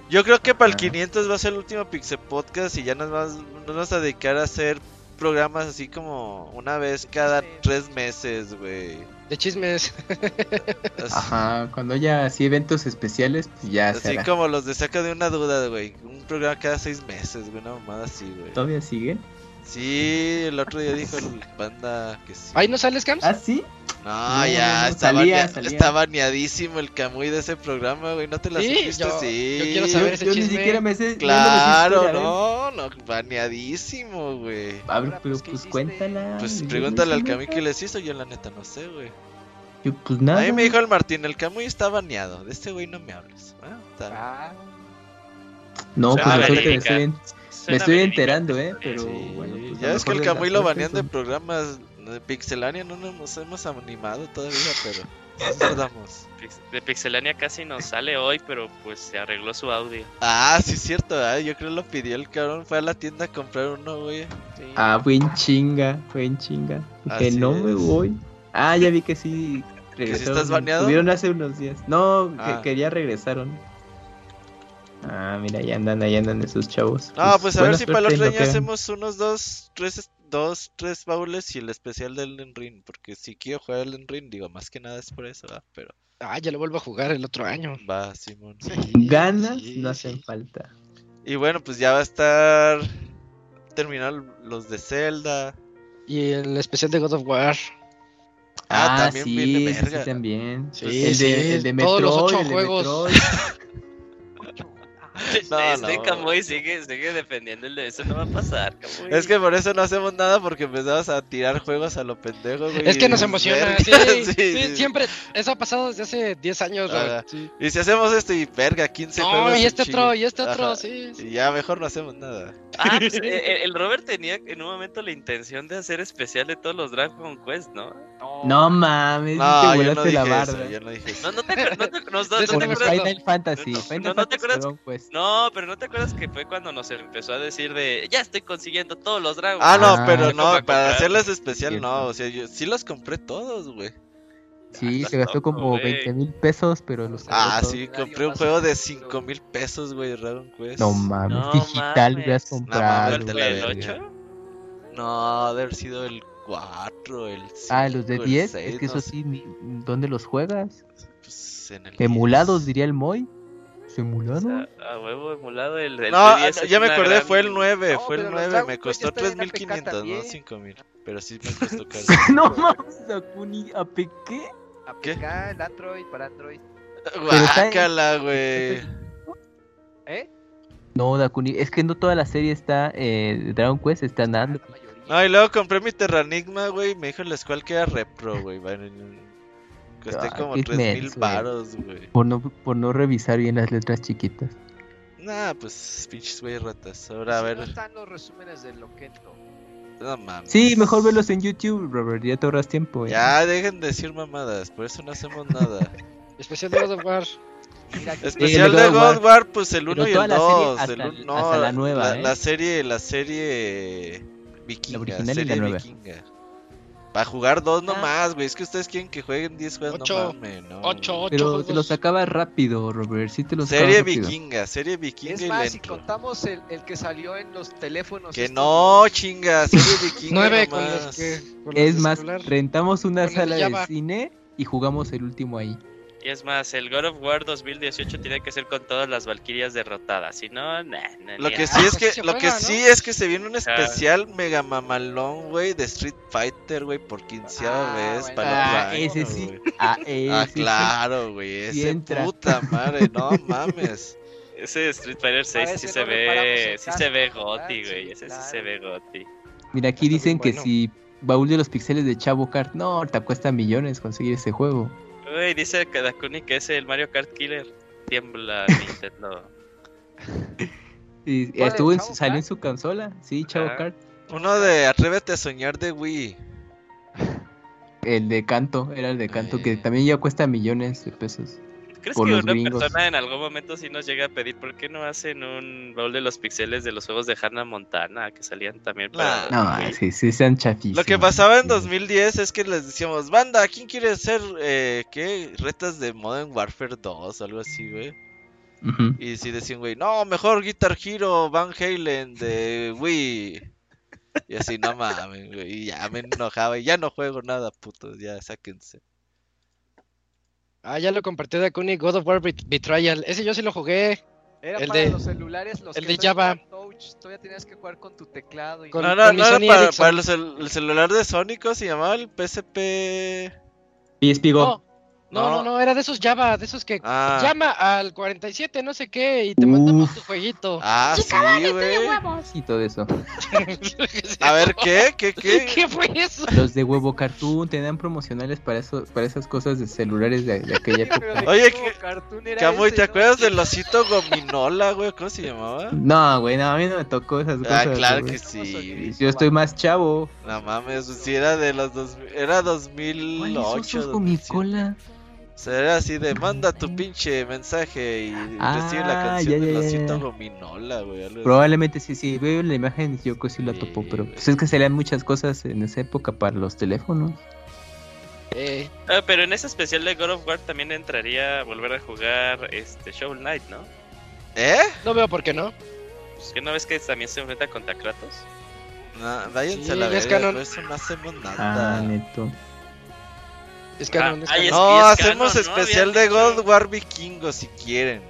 Yo creo que para el Ah. 500 va a ser el último Pixel Podcast y ya nos, vamos- nos vamos a dedicar a hacer programas así como una vez cada tres meses, güey. De chismes. Ajá, cuando haya así eventos especiales, pues ya se así como los de saca de una duda, güey. Un programa cada seis meses, güey, una mamada así, güey. ¿Todavía siguen? Sí, el otro día dijo el panda que sí. ¿Ahí no sales, Cams? ¿Ah, sí? No, No, ya, no, está, salía, banea- salía. está baneadísimo el Camuy de ese programa, güey. ¿No te la Sí, supiste? yo- sí. yo quiero saber Yo, ese yo ni chisme. siquiera me sé. yo Claro, no, me sé historia, no, no, baneadísimo, güey. A ver, pero pues, ¿qué pues cuéntala. Pues pregúntale al Camuy qué les hizo, yo la neta no sé, güey. Yo, pues nada. A mí me dijo el Martín, el Camuy está baneado. De este güey no me hables. Ah, está. Ah, No, pues resulta que me verídica. estoy, en- me estoy enterando, ¿eh? Pero Sí, bueno. pues, ya ves que el Camuy lo banean de programas de Pixelania, no nos hemos animado todavía, pero no tardamos. De Pixelania casi nos sale hoy, pero pues se arregló su audio. Ah, sí es cierto, ah, yo creo lo pidió el cabrón, fue a la tienda a comprar uno, güey. sí. Ah, buen chinga, buen chinga. Que no me es. voy. Ah, ya vi que sí. Regresaron. estás baneado? Estuvieron hace unos días. No, que, Ah. que ya regresaron. Ah, mira, ahí andan, ahí andan esos chavos. No, pues a ver si para el otro año hacemos unos dos, tres, dos, tres baúles y el especial del Elden Ring, porque si quiero jugar el Elden Ring, digo, más que nada es por eso, ¿va? pero Ah, ya lo vuelvo a jugar el otro año. va, Simón. Ganas Sí, no hacen sí. falta. Y bueno, pues ya va a estar terminar los de Zelda. Y el especial de God of War. Ah, también sí, viene sí, verga. sí, también. Sí, el, sí, de, el de todos los Metroid, ocho el de juegos. No, este no. Camuy sigue, sigue defendiendo el de eso, no va a pasar, Camuy. Es que por eso no hacemos nada porque empezamos a tirar juegos a lo pendejo, güey. Es que y nos emociona. verga, Sí, sí, sí, sí. siempre. Eso ha pasado desde hace 10 años. Y si hacemos esto y verga, 15 No, juegos. y en este otro, y este otro, Ajá. sí. sí. Y ya mejor no hacemos nada. Ah, pues, el, el Robert tenía en un momento la intención de hacer especial de todos los Dragon Quest, ¿no? No mames, No, te yo no dije la eso, yo no dije eso. No, no te, no te, no, no- no. No, no, no pues. No, pero no te acuerdas que fue cuando nos empezó a decir de ya estoy consiguiendo todos los Dragon Ah, no, Ah, pero para no, para comprar. hacerles especial Cierto. no, o sea, yo sí los compré todos, güey. Sí, estás se gastó loco, como güey. 20 mil pesos, pero los compró Ah, todos. sí, compré un juego de oscuro. 5 mil pesos, güey, de Dragon Quest. No mames, No digital mames. hubieras No comprado. mames, te la ¿El verga. 8? No, debe haber sido el 4, el 5, Ah, los de el 10, 6, es que no eso sí, ni- ¿dónde los juegas? pues, en el Emulados, 10. diría el Moy. ¿Emulado? A huevo emulado el, el No, P10 ah, ya me acordé, gran- fue el 9, No, fue el pero los 9, Dragon me costó ya están en APK 3500, no también. 5000, pero sí me costó caro. no mames, Dakuni, ¿APK? ¿Qué? APK, el Android, para Android. Guácala, güey. ¿Eh? No, Dakuni, es que no toda la serie está, eh, Dragon Quest está mayoría. No, y luego compré mi Terranigma, güey, me dijo en la escuela que era repro, güey. Costé Ah, como qué 3000 inmenso, güey. baros, güey. Por no, por no revisar bien las letras chiquitas. Nah, pues pinches güey ratas. Ahora a ver, No están los resúmenes de Loquendo. no mames. Sí, mejor verlos en YouTube, Robert, ya te ahorras tiempo. ¿eh? Ya dejen de decir mamadas, por eso no hacemos nada. Especial de God of War. Mira, Especial de God of War. pues el 1 Pero y el la serie 2. hasta el no, hasta la nueva, la, ¿eh? la serie, la serie vikinga, original y la serie nueva. vikinga. Para jugar dos nomás, güey. Es que ustedes quieren que jueguen 10 juegos, Ocho. no mames, no. Ocho, ocho Pero juegos. te los acaba rápido, Robert, sí te los Serie rápido. vikinga, serie vikinga Es más, si contamos el, el que salió en los teléfonos. Que estos no, chinga, serie vikinga Nueve con nomás. los que. con los Es más, celular. rentamos una Con sala de cine y jugamos el último ahí. Y es más, el God of War 2018 tiene que ser con todas las Valkyrias derrotadas. Si no, nah, nah, Lo que sí es que, lo que sí es que se viene un especial mega mamalón, güey, de Street Fighter, güey, por quinceava Ah, vez bueno. para el otro Ah, año, ese sí. Ah, ese Ah, claro, güey, ese entra. puta madre, no mames. Ese Street Fighter 6 Para sí se ve, sí se ve goti, güey. Sí, Ese sí se ve goti. Mira, aquí dicen que si baúl de los pixeles de Chavo Kart, no, te cuesta millones conseguir ese juego. Güey, dice Kadakuni que es el Mario Kart Killer. Tiembla Nintendo. Y ¿Cuál, estuvo en, salió en su consola, sí, Chavo Ah. Kart. Uno de Atrévete a soñar de Wii. El de canto, era el de canto, que Eh. también ya cuesta millones de pesos. ¿Crees que una gringos. persona en algún momento sí nos llega a pedir por qué no hacen un baúl de los pixeles de los juegos de Hannah Montana que salían también para No, sí, sí, sean chafísimos. Lo que pasaba en Sí. 2010 es que les decíamos, banda, ¿quién quiere hacer, eh, qué? Retas de Modern Warfare 2 o algo así, güey. Y si decían, güey, no, mejor Guitar Hero Van Halen de Wii. Y así, no mames, güey. Y ya me enojaba y ya no juego nada, putos. Ya, sáquense. Ah, ya lo compartí de Akuni, God of War Bet- Betrayal. Ese yo sí lo jugué. Era El para de- los celulares, los el que de Java. touch, todavía tenías que jugar con tu teclado y Con- no, no, no era Sony para, para cel- el celular de Sónico, se llamaba el PSP. PSP Go. No, no, no, No. era de esos Java, de esos que Ah, llama al 47 no sé qué y te mandamos tu jueguito. ah sí, güey. Y todo eso. A ver, ¿qué? ¿Qué? ¿Qué? ¿Qué fue eso? Los de Huevo Cartoon tenían promocionales para eso, para esas cosas de celulares de, de aquella época. Oye, qué que- cartoon era Camuy, ¿te no? acuerdas del osito gominola, güey? ¿Cómo se llamaba? No, güey, no, a mí no me tocó esas cosas. Ah, claro güey. que sí. Yo estoy más chavo. No mames, si era de los dos, era ¿Cuáles 2008. osos con mi 2007. Era así de manda tu pinche mensaje y recibe la Ah, canción ya, del ya, ya, osito ya. gominola, güey. Probablemente sí, sí. Veo la imagen y yo que sí la Sí, topo, pero pues es que salían muchas cosas en esa época para los teléfonos. Eh, Ah, pero en ese especial de God of War también entraría volver a jugar este Shovel Knight, ¿no? ¿Eh? no veo por qué no. Pues que no ves que también se enfrenta contra Kratos. No, váyanse Sí, a la verga, eso no hacemos Ah, nada. neto. Es canon, es ahí canon. es- no, hacemos canon, ¿no? especial de God War Vikingo si quieren.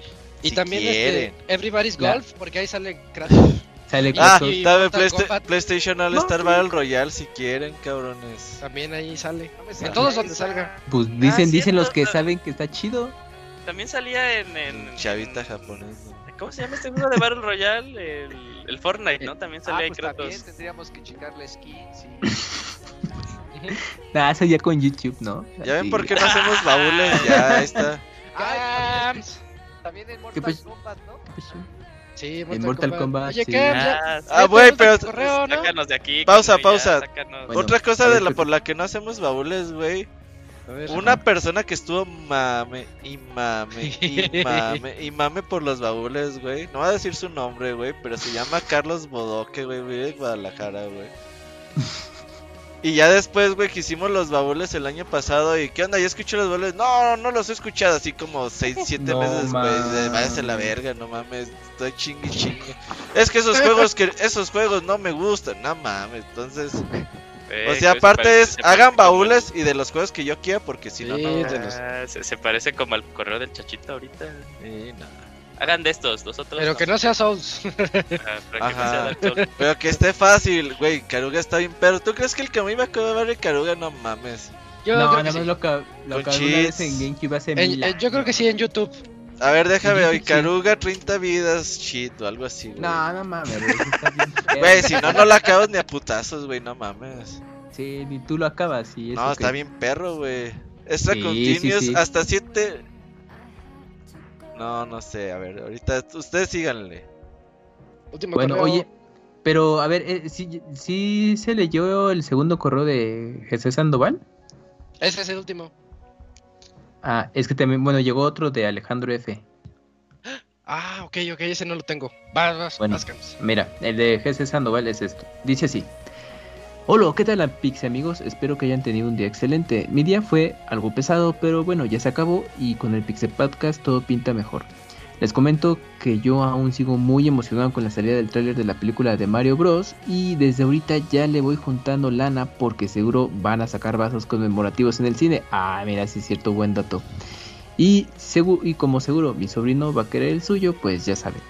Y si también quieren. este, Everybody's La- Golf, porque ahí sale Kratos. Sale Ah, Kratos. y también Playsta-. PlayStation All Star Battle Royale si quieren, cabrones. También ahí sale. No En todos donde salga. Pues dicen, dicen los que saben que está chido. También salía en. en Chavita en- japonés. ¿no? ¿Cómo se llama este juego de Battle Royale? El, el Fortnite, ¿no? También Ah, salía ahí pues Kratos. también tendríamos que checarle skins y... Ah, eso ya con YouTube, ¿no? ¿Ya ven por qué no hacemos baúles? Ya, ahí está. Ah, también en ¿Qué Mortal pues? Kombat, ¿no? Sí, En Mortal Kombat, Oye, sí. Ya- Ah, sí. Ah, güey, pero- correo, ¿no? Sácanos de aquí. Pausa, pausa. sácanos. Bueno, Otra cosa a de ver, la ¿qué- por la que no hacemos baúles, güey. Ver. Una persona que estuvo mame y mame y mame y mame por los baúles, güey. No voy a decir su nombre, güey, pero se llama Carlos Bodoque, güey, vive en Guadalajara, güey. Y ya después, güey, que hicimos los baúles el año pasado y ¿qué onda? ¿Ya escuché los baúles? No, no los he escuchado así como 6, 7 No meses, güey. Váyase a la verga, no mames, estoy chingue chingue. Es que esos juegos que esos juegos no me gustan, no mames. Entonces, Eh, o sea, se aparte parece- es se hagan como- baúles y de los juegos que yo quiera porque si no Sí, no. de los- se, se parece como al correo del chachito ahorita. Sí, no. Hagan de estos, los otros. Pero que no sea Souls. Ah, para que no Ajá. sea Dark Souls. Pero que esté fácil, güey. Caruga está bien, pero ¿tú crees que el que me iba a acabar de Caruga? No mames. Yo, no, creo, nada que más sí. lo que, lo que alguna vez en GameCube hace En- mil eh, yo creo que sí en YouTube. A ver, déjame Sí, hoy. sí. Caruga 30 vidas, shit, o algo así, güey. No, no mames, güey. si no, no lo acabas ni a putazos, güey, no mames. Sí, ni tú lo acabas. Y eso No, que- está bien perro, güey. Extra Sí, continuous sí, sí. hasta 7. No, no sé, a ver, ahorita ustedes síganle. Último Bueno, correo. oye, pero a ver, eh, ¿sí, sí se leyó el segundo correo de Jesús Sandoval? Ese es el último. Ah, es que también, bueno, llegó otro de Alejandro F. Ah, ok, ok, ese no lo tengo. Vas, vas, Bueno. Mira, el de Jesús Sandoval es esto. Dice así. Hola, ¿qué tal Pixie amigos? Espero que hayan tenido un día excelente. Mi día fue algo pesado, pero bueno, ya se acabó y con el Pixie Podcast todo pinta mejor. Les comento que yo aún sigo muy emocionado con la salida del tráiler de la película de Mario Bros. Y desde ahorita ya le voy juntando lana porque seguro van a sacar vasos conmemorativos en el cine. Ah, mira, sí es cierto, buen dato. Y, y como seguro mi sobrino va a querer el suyo, pues ya saben.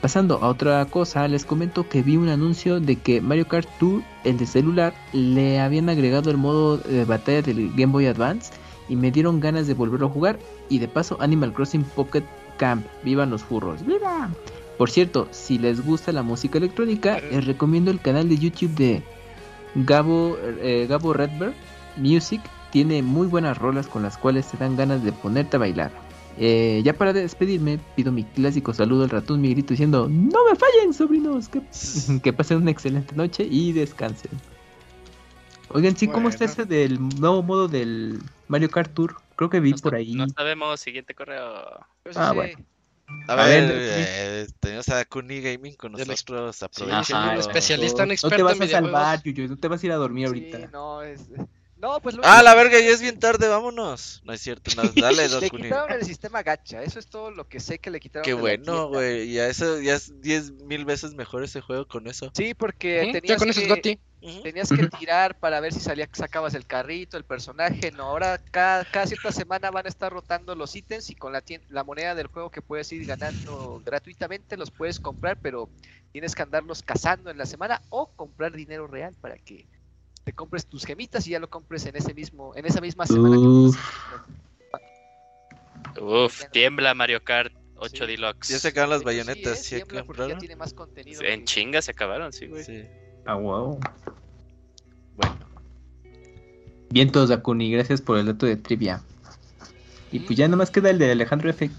Pasando a otra cosa, les comento que vi un anuncio de que Mario Kart Tour, el de celular, le habían agregado el modo de batalla del Game Boy Advance y me dieron ganas de volverlo a jugar. Y de paso, Animal Crossing Pocket Camp, vivan los furros, ¡viva! Por cierto, si les gusta la música electrónica, les recomiendo el canal de YouTube de Gabo, eh, Gabo Redbird Music. Tiene muy buenas rolas con las cuales te dan ganas de ponerte a bailar. Eh, ya para despedirme, pido mi clásico saludo al ratón, mi grito diciendo: ¡No me fallen, sobrinos! Que, que pasen una excelente noche y descansen. Oigan, sí, ¿cómo está ese del nuevo modo del Mario Kart Tour? Creo que vi No por ahí. No sabemos, siguiente correo. Pues Ah, bueno. A, A ver, ver, eh, tenemos a Kuni Gaming con nosotros. sí, Aprovechando. un especialista, un no experto te vas a salvar, Yuyu, no te vas a ir a dormir Sí, ahorita. no, es... No, pues lo Ah, la verga, ya es bien tarde, vámonos. No es cierto, no, dale, Le Dokuni. quitaron el sistema gacha, eso es todo lo que sé que le quitaron. Qué de la bueno, tienda. güey. Ya eso, ya es 10 mil veces mejor ese juego con eso. Sí, porque Ujú, tenías, Ya con eso es que, Gotti. Tenías que tirar para ver si salía, sacabas el carrito, el personaje. No, ahora cada, cada cierta semana van a estar rotando los ítems y con la, tien- la moneda del juego que puedes ir ganando gratuitamente los puedes comprar, pero tienes que andarlos cazando en la semana o comprar dinero real para que te compres tus gemitas y ya lo compres en ese mismo, en esa misma semana. que Uf. Uf, tiembla Mario Kart 8 Sí. Deluxe. Ya se acaban las sí, bayonetas, ¿eh? ¿sí Tiembla porque ya tiene más contenido. En que- chinga se acabaron, sí, güey. Sí. Ah, wow. Bueno, Vientos, Dakuni, gracias por el dato de trivia. Y pues ya nomás queda el de Alejandro F.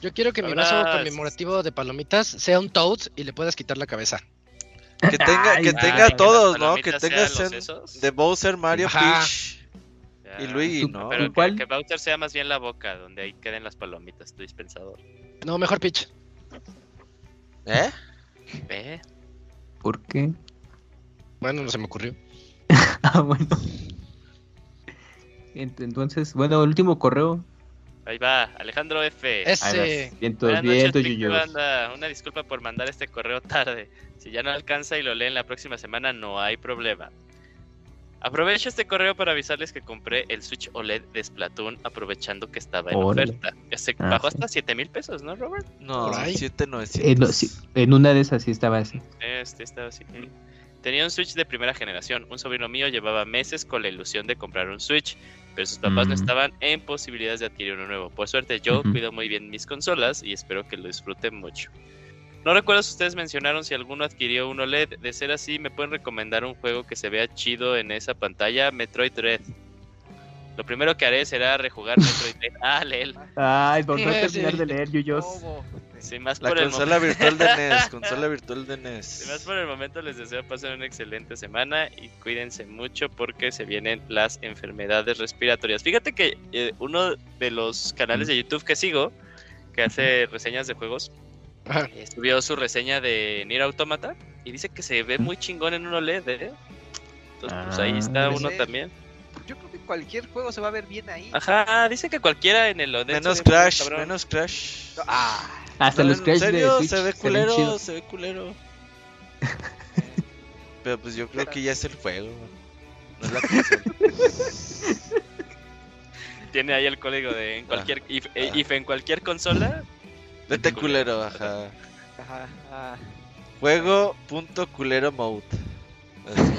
Yo quiero que mi Ahora es- conmemorativo de palomitas sea un Toad y le puedas quitar la cabeza. Que tenga, que Ay, tenga todos, ¿no? Que tenga de Bowser, Mario, Ajá. Peach Ya. y Luigi, ¿no? Pero que, ¿Cuál? que Bowser sea más bien la boca, donde ahí queden las palomitas, tu dispensador. No, mejor pitch. ¿Eh? ¿Ve? ¿Por qué? Bueno, no se me ocurrió. Ah, bueno. Ent- Entonces, bueno, el último correo. Ahí va, Alejandro F. Ese. Buenas noches. Banda. Una disculpa por mandar este correo tarde. Si ya no alcanza y lo leen la próxima semana, no hay problema. Aprovecho este correo para avisarles que compré el Switch OLED de Splatoon aprovechando que estaba en oferta. Se Ah, bajó sí. hasta 7 mil pesos, ¿no, Robert? No, Por ahí. 7900. Eh, no, sí, en una de esas sí estaba así. Este estaba así. Tenía un Switch de primera generación. Un sobrino mío llevaba meses con la ilusión de comprar un Switch, pero sus papás no estaban en posibilidades de adquirir uno nuevo. Por suerte, yo cuido muy bien mis consolas y espero que lo disfruten mucho. No recuerdo si ustedes mencionaron si alguno adquirió un OLED. De ser así, ¿me pueden recomendar un juego que se vea chido en esa pantalla? Metroid Dread. Lo primero que haré será rejugar Metroid Dread. Ah, Lel. Ay, por no terminar de leer, yuyos. Sin más La por el consola virtual de NES, consola virtual de E Sin más NES. por el momento les deseo pasar una excelente semana y cuídense mucho porque se vienen las enfermedades respiratorias. Fíjate que eh, uno de los canales de YouTube que sigo, que hace reseñas de juegos, Ajá. eh, subió su reseña de Nier Automata y dice que se ve muy chingón en un OLED, ¿eh? Entonces, pues ahí está Ah, uno sí. también. Yo creo que cualquier juego se va a ver bien ahí. Ajá, dice que cualquiera en el OLED. Menos Crash, menos Crash. Ah, Hasta No, los Crash serio, de Switch se ve culero, se ve culero. Pero pues yo creo que ya es el juego. No es la consola. Tiene ahí el código de en cualquier if, eh, if en cualquier consola. Vete culero, ajá. ajá, ah. Juego punto culero mode. Así,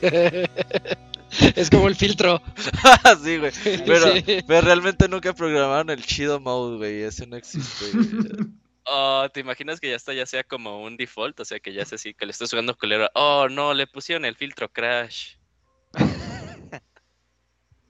güey. es como el filtro. Así, güey. Pero, Sí. pero realmente nunca programaron el chido mode, güey. Ese no existe. güey. Oh, ¿te imaginas que ya está ya sea como un default? O sea, que ya es así, que le estás jugando culero. Oh, no, le pusieron el filtro Crash.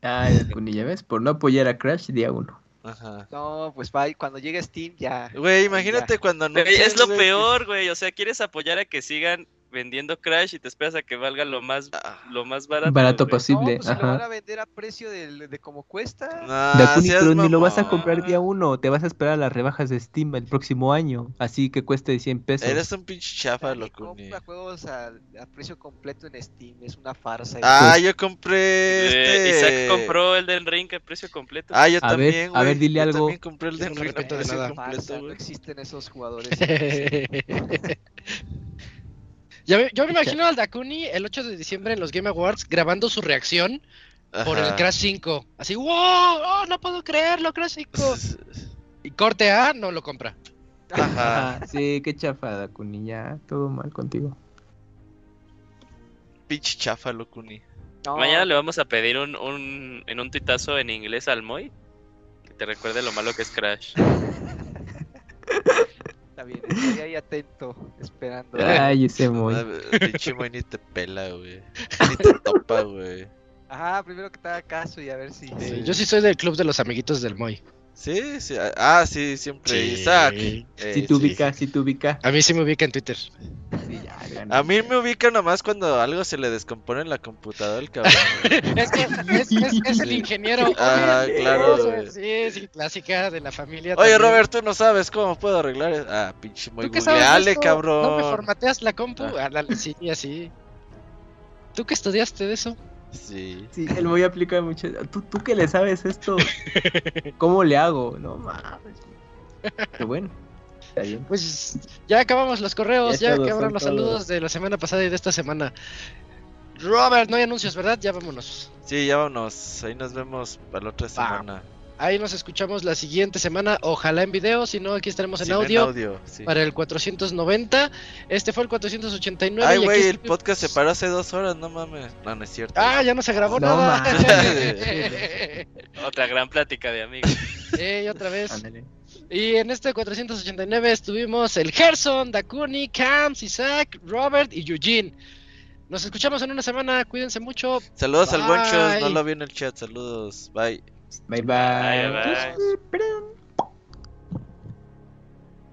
Ay, Dakuni, ya ves, por no apoyar a Crash día uno. Ajá. No, pues va, y cuando llegue Steam ya. Güey, imagínate cuando no. Es lo peor, güey. O sea, quieres apoyar a que sigan vendiendo Crash y te esperas a que valga lo más, Ah. lo más barato. Barato güey. posible, no, pues si lo van ajá. a vender a precio del- de como cuesta. Nah, Dakuni, pero ni lo vas a comprar día uno, te vas a esperar a las rebajas de Steam el próximo año, así que cueste 100 pesos. Eres un pinche chafa, Locuni. compra juegos a, a precio completo en Steam, es una farsa. Ah, Pues- yo compré Eh, este. Isaac compró el del Ring a precio completo. Ah, yo A ver, también, a güey. ver, dile Yo algo. también compré el de me Enrique a de precio nada. farsa, completo, no existen esos jugadores. Ya me- yo me imagino al Dakuni el 8 de diciembre en los Game Awards grabando su reacción por el. Crash 5. Así, wow, oh, no puedo creerlo, Crash 5. Y corte A, no lo compra. Ajá. Ajá, sí, qué chafa, Dakuni, ya, todo mal contigo. Pinche chafa, Locuni. No, Mañana le vamos a pedir un, un, en un tuitazo en inglés al Moy. Que te recuerde lo malo que es Crash. Está bien, estoy ahí atento, esperando. Ay, ese muy. Ah, Pinche güey ni te pela, güey. Ni te topa, güey. Ajá, primero que te haga caso y a ver si. Sí, yo sí soy del club de los amiguitos del Moy. Sí, sí. Ah, sí, siempre. Isaac. Eh, Si te ubica, si te ubica. A mí sí me ubica en Twitter. Sí, ya. A mí me ubica nomás cuando algo se le descompone en la computadora el cabrón. Es que es, es- es el ingeniero. Ah, claro, Sí, güey. Sí, sí, clásica de la familia. Oye, también. Robert, tú no sabes cómo puedo arreglar eso. Ah, pinche muy ¿Tú qué sabes de googleale, esto? cabrón. ¿No me formateas la compu? Ah. Ándale, sí, así. ¿Tú qué estudiaste de eso? Sí. Sí, él voy a aplicar mucho. ¿Tú, tú que le sabes esto, ¿cómo le hago? No mames. Pero bueno, está bien. Pues ya acabamos los correos, Ya ya todos, acabaron los todos. saludos de la semana pasada y de esta semana. Robert, no hay anuncios, ¿verdad? Ya vámonos. Sí, ya vámonos. Ahí nos vemos para la otra semana. Ahí nos escuchamos la siguiente semana, ojalá en video, si no aquí estaremos en Sí, audio. audio, sí. Para el 490, este fue el 489. Ay, aquí güey, el podcast se paró hace dos horas, no mames. No, no es cierto. Ah, ya no se grabó No nada. Otra gran plática de amigos. Ey, otra vez. Ándale. Y en este 489 estuvimos el Gerson, Dakuni, Camps, Isaac, Robert y Eugene. Nos escuchamos en una semana, cuídense mucho. Saludos al Gonchos, no Bye. lo vi en el chat. Saludos, bye. Bye bye.